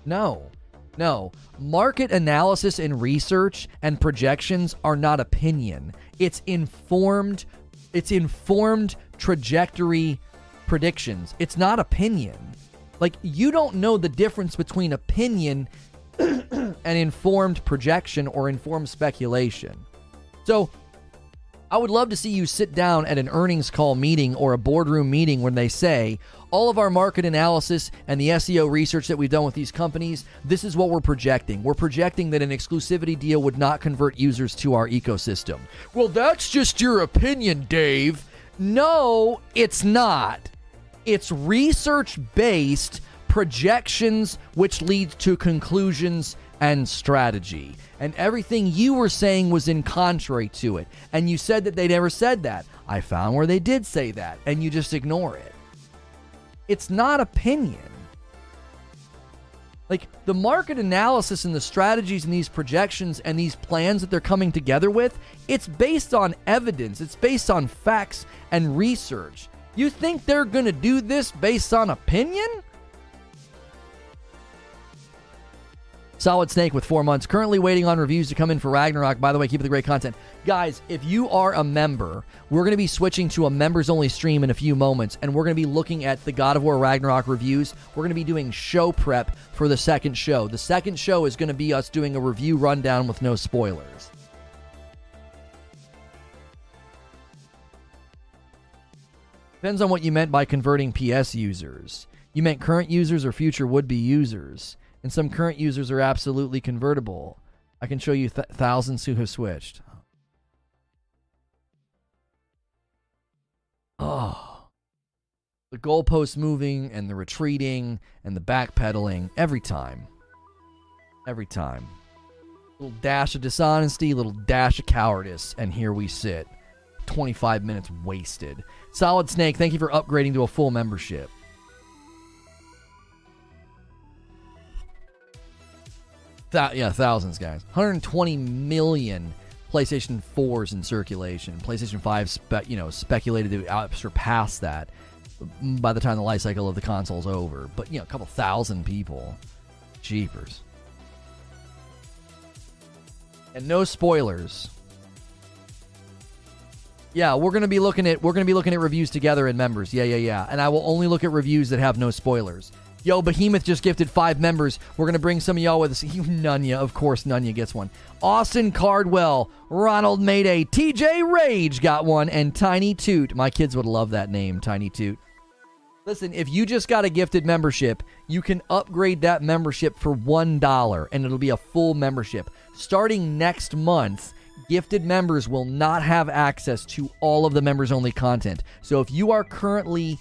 No. No. Market analysis and research and projections are not opinion. It's informed it's informed trajectory predictions. It's not opinion. Like, you don't know the difference between opinion and informed projection or informed speculation. So, I would love to see you sit down at an earnings call meeting or a boardroom meeting when they say, all of our market analysis and the SEO research that we've done with these companies, this is what we're projecting. We're projecting that an exclusivity deal would not convert users to our ecosystem. Well, that's just your opinion, Dave. No, it's not. It's research based projections, which leads to conclusions and strategy. And everything you were saying was in contrary to it. And you said that they never said that. I found where they did say that, and you just ignore it. It's not opinion. Like the market analysis and the strategies and these projections and these plans that they're coming together with, it's based on evidence, it's based on facts and research. You think they're going to do this based on opinion? Solid Snake with four months. Currently waiting on reviews to come in for Ragnarok. By the way, keep the great content. Guys, if you are a member, we're going to be switching to a members only stream in a few moments, and we're going to be looking at the God of War Ragnarok reviews. We're going to be doing show prep for the second show. The second show is going to be us doing a review rundown with no spoilers. Depends on what you meant by converting PS users. You meant current users or future would be users. And some current users are absolutely convertible. I can show you th- thousands who have switched. Oh. The goalposts moving and the retreating and the backpedaling every time. Every time. Little dash of dishonesty, little dash of cowardice, and here we sit. 25 minutes wasted. Solid Snake, thank you for upgrading to a full membership. Th- yeah, thousands, guys. 120 million PlayStation 4s in circulation. PlayStation 5, spe- you know, speculated to surpass that by the time the life cycle of the console's over. But you know, a couple thousand people. Jeepers. And no spoilers. Yeah, we're gonna be looking at we're gonna be looking at reviews together in members. Yeah, yeah, yeah. And I will only look at reviews that have no spoilers. Yo, Behemoth just gifted five members. We're gonna bring some of y'all with us. You Nunya, of course, Nunya gets one. Austin Cardwell, Ronald Mayday, TJ Rage got one, and Tiny Toot. My kids would love that name, Tiny Toot. Listen, if you just got a gifted membership, you can upgrade that membership for $1 and it'll be a full membership. Starting next month, gifted members will not have access to all of the members only content. So if you are currently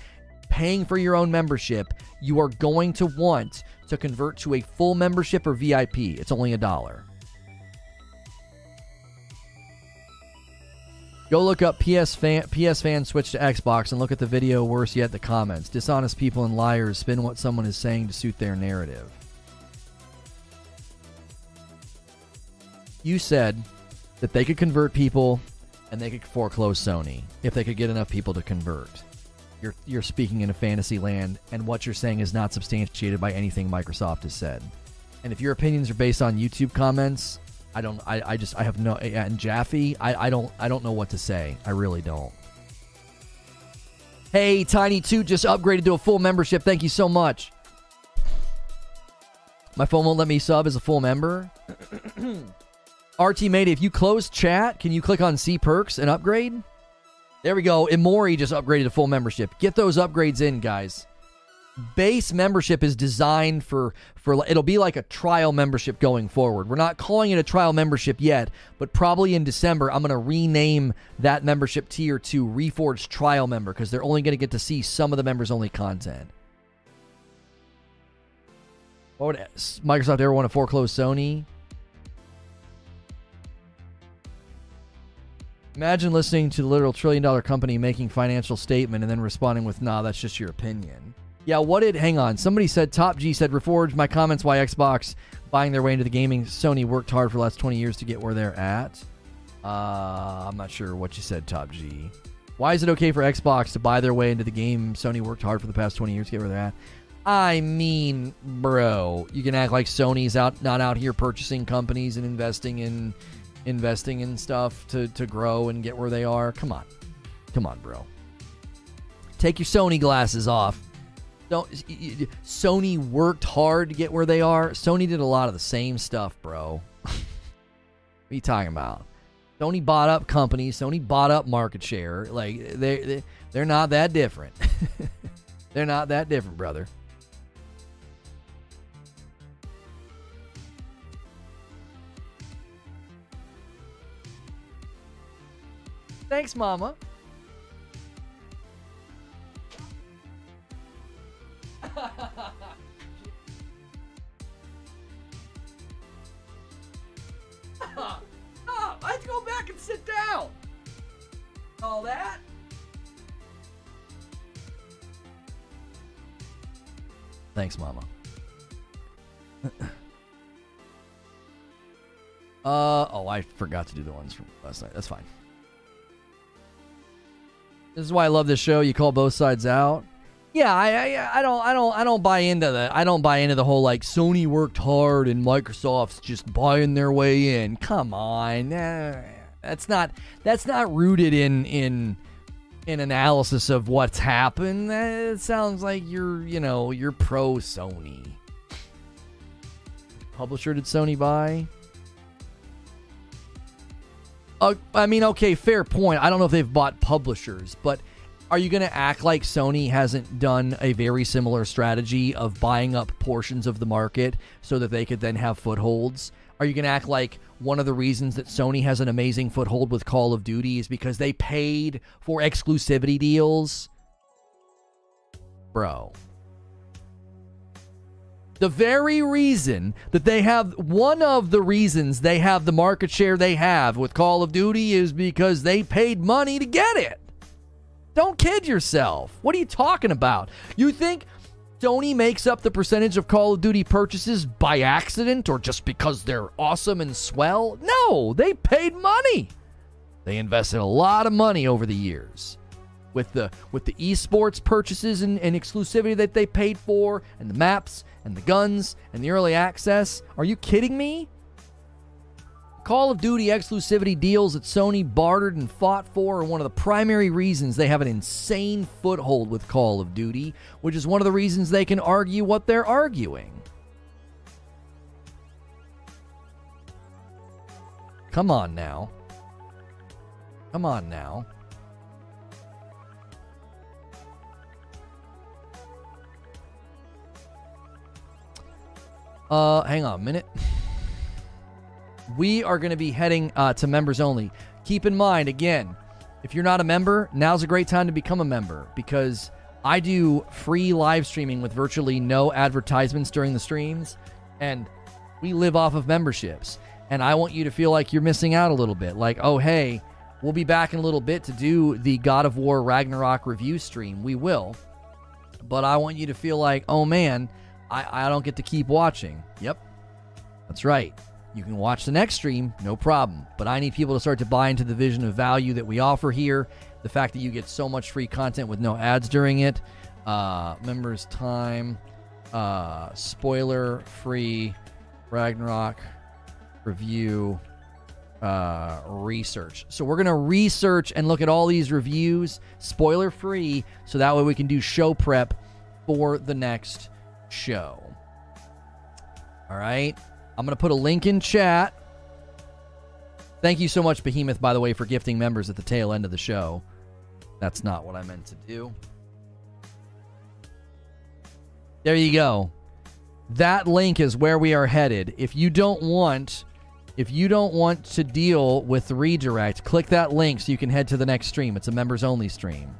paying for your own membership, you are going to want to convert to a full membership or VIP. It's only a dollar. Go look up PS fan, PS fan switch to Xbox and look at the video. Worse yet, the comments. Dishonest people and liars spin what someone is saying to suit their narrative. You said that they could convert people and they could foreclose Sony if they could get enough people to convert. You're you're speaking in a fantasy land, and what you're saying is not substantiated by anything Microsoft has said. And if your opinions are based on YouTube comments, I don't. I, I just I have no. And Jaffe, I, I don't. I don't know what to say. I really don't. Hey, Tiny Toot just upgraded to a full membership. Thank you so much. My phone won't let me sub as a full member. RT mate, if you close chat, can you click on see perks and upgrade? There we go. Imori just upgraded to full membership. Get those upgrades in, guys base membership is designed for for it'll be like a trial membership going forward. We're not calling it a trial membership yet, but probably in December I'm going to rename that membership tier to Reforged Trial Member because they're only going to get to see some of the members only content. Would Microsoft ever want to foreclose Sony? Imagine listening to the literal trillion dollar company making financial statement and then responding with, "Nah, that's just your opinion." Yeah, what did hang on? Somebody said Top G said reforge my comments why Xbox buying their way into the gaming. Sony worked hard for the last 20 years to get where they're at. Uh, I'm not sure what you said, Top G. Why is it okay for Xbox to buy their way into the game? Sony worked hard for the past 20 years to get where they're at. I mean, bro, you can act like Sony's out not out here purchasing companies and investing in investing in stuff to to grow and get where they are. Come on. Come on, bro. Take your Sony glasses off don't Sony worked hard to get where they are. Sony did a lot of the same stuff, bro. what are you talking about? Sony bought up companies. Sony bought up market share. Like they they they're not that different. they're not that different, brother. Thanks, Mama. Stop! Let's go back and sit down! All that? Thanks, Mama. uh oh, I forgot to do the ones from last night. That's fine. This is why I love this show. You call both sides out. Yeah, I, I, I don't I don't I don't buy into the I don't buy into the whole like Sony worked hard and Microsoft's just buying their way in. Come on, that's not that's not rooted in in in analysis of what's happened. It sounds like you're you know you're pro Sony. Publisher did Sony buy? Uh, I mean, okay, fair point. I don't know if they've bought publishers, but are you going to act like Sony hasn't done a very similar strategy of buying up portions of the market so that they could then have footholds? Are you going to act like one of the reasons that Sony has an amazing foothold with Call of Duty is because they paid for exclusivity deals? Bro. The very reason that they have one of the reasons they have the market share they have with Call of Duty is because they paid money to get it. Don't kid yourself. What are you talking about? You think Sony makes up the percentage of Call of Duty purchases by accident or just because they're awesome and swell? No, they paid money. They invested a lot of money over the years. With the with the esports purchases and, and exclusivity that they paid for, and the maps and the guns and the early access. Are you kidding me? Call of Duty exclusivity deals that Sony bartered and fought for are one of the primary reasons they have an insane foothold with Call of Duty, which is one of the reasons they can argue what they're arguing. Come on now. Come on now. Uh, hang on a minute. we are going to be heading uh, to members only. Keep in mind, again, if you're not a member, now's a great time to become a member because I do free live streaming with virtually no advertisements during the streams, and we live off of memberships. And I want you to feel like you're missing out a little bit. Like, oh, hey, We'll be back in a little bit to do the God of War Ragnarok review stream. We will. But I want you to feel like, oh man, I, I don't get to keep watching. Yep. That's right. You can watch the next stream, no problem. But I need people to start to buy into the vision of value that we offer here. The fact that you get so much free content with no ads during it. Uh, members' time, uh, spoiler free Ragnarok review uh, research. So we're going to research and look at all these reviews, spoiler free, so that way we can do show prep for the next show. All right. I'm going to put a link in chat. Thank you so much, Behemoth, by the way, for gifting members at the tail end of the show. That's not what I meant to do. There you go. That link is where we are headed. If you don't want if you don't want to deal with redirect, click that link so you can head to the next stream. It's a members only stream.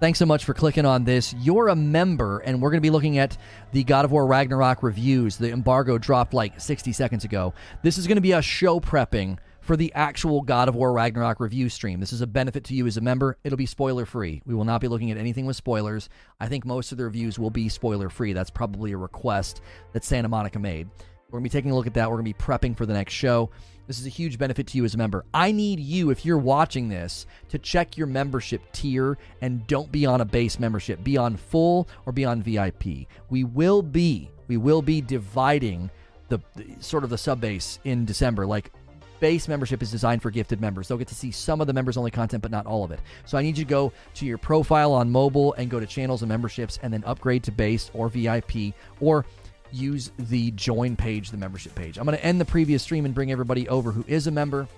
Thanks so much for clicking on this. You're a member, and we're going to be looking at the God of War Ragnarok reviews. The embargo dropped like 60 seconds ago. This is going to be a show prepping for the actual God of War Ragnarok review stream. This is a benefit to you as a member. It'll be spoiler free. We will not be looking at anything with spoilers. I think most of the reviews will be spoiler free. That's probably a request that Santa Monica made. We're going to be taking a look at that. We're going to be prepping for the next show. This is a huge benefit to you as a member. I need you, if you're watching this, to check your membership tier and don't be on a base membership. Be on full or be on VIP. We will be, we will be dividing the, the sort of the sub base in December. Like base membership is designed for gifted members. They'll get to see some of the members only content, but not all of it. So I need you to go to your profile on mobile and go to channels and memberships and then upgrade to base or VIP or use the join page, the membership page. I'm going to end the previous stream and bring everybody over who is a member.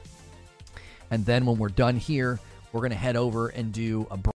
And then when we're done here, we're going to head over and do a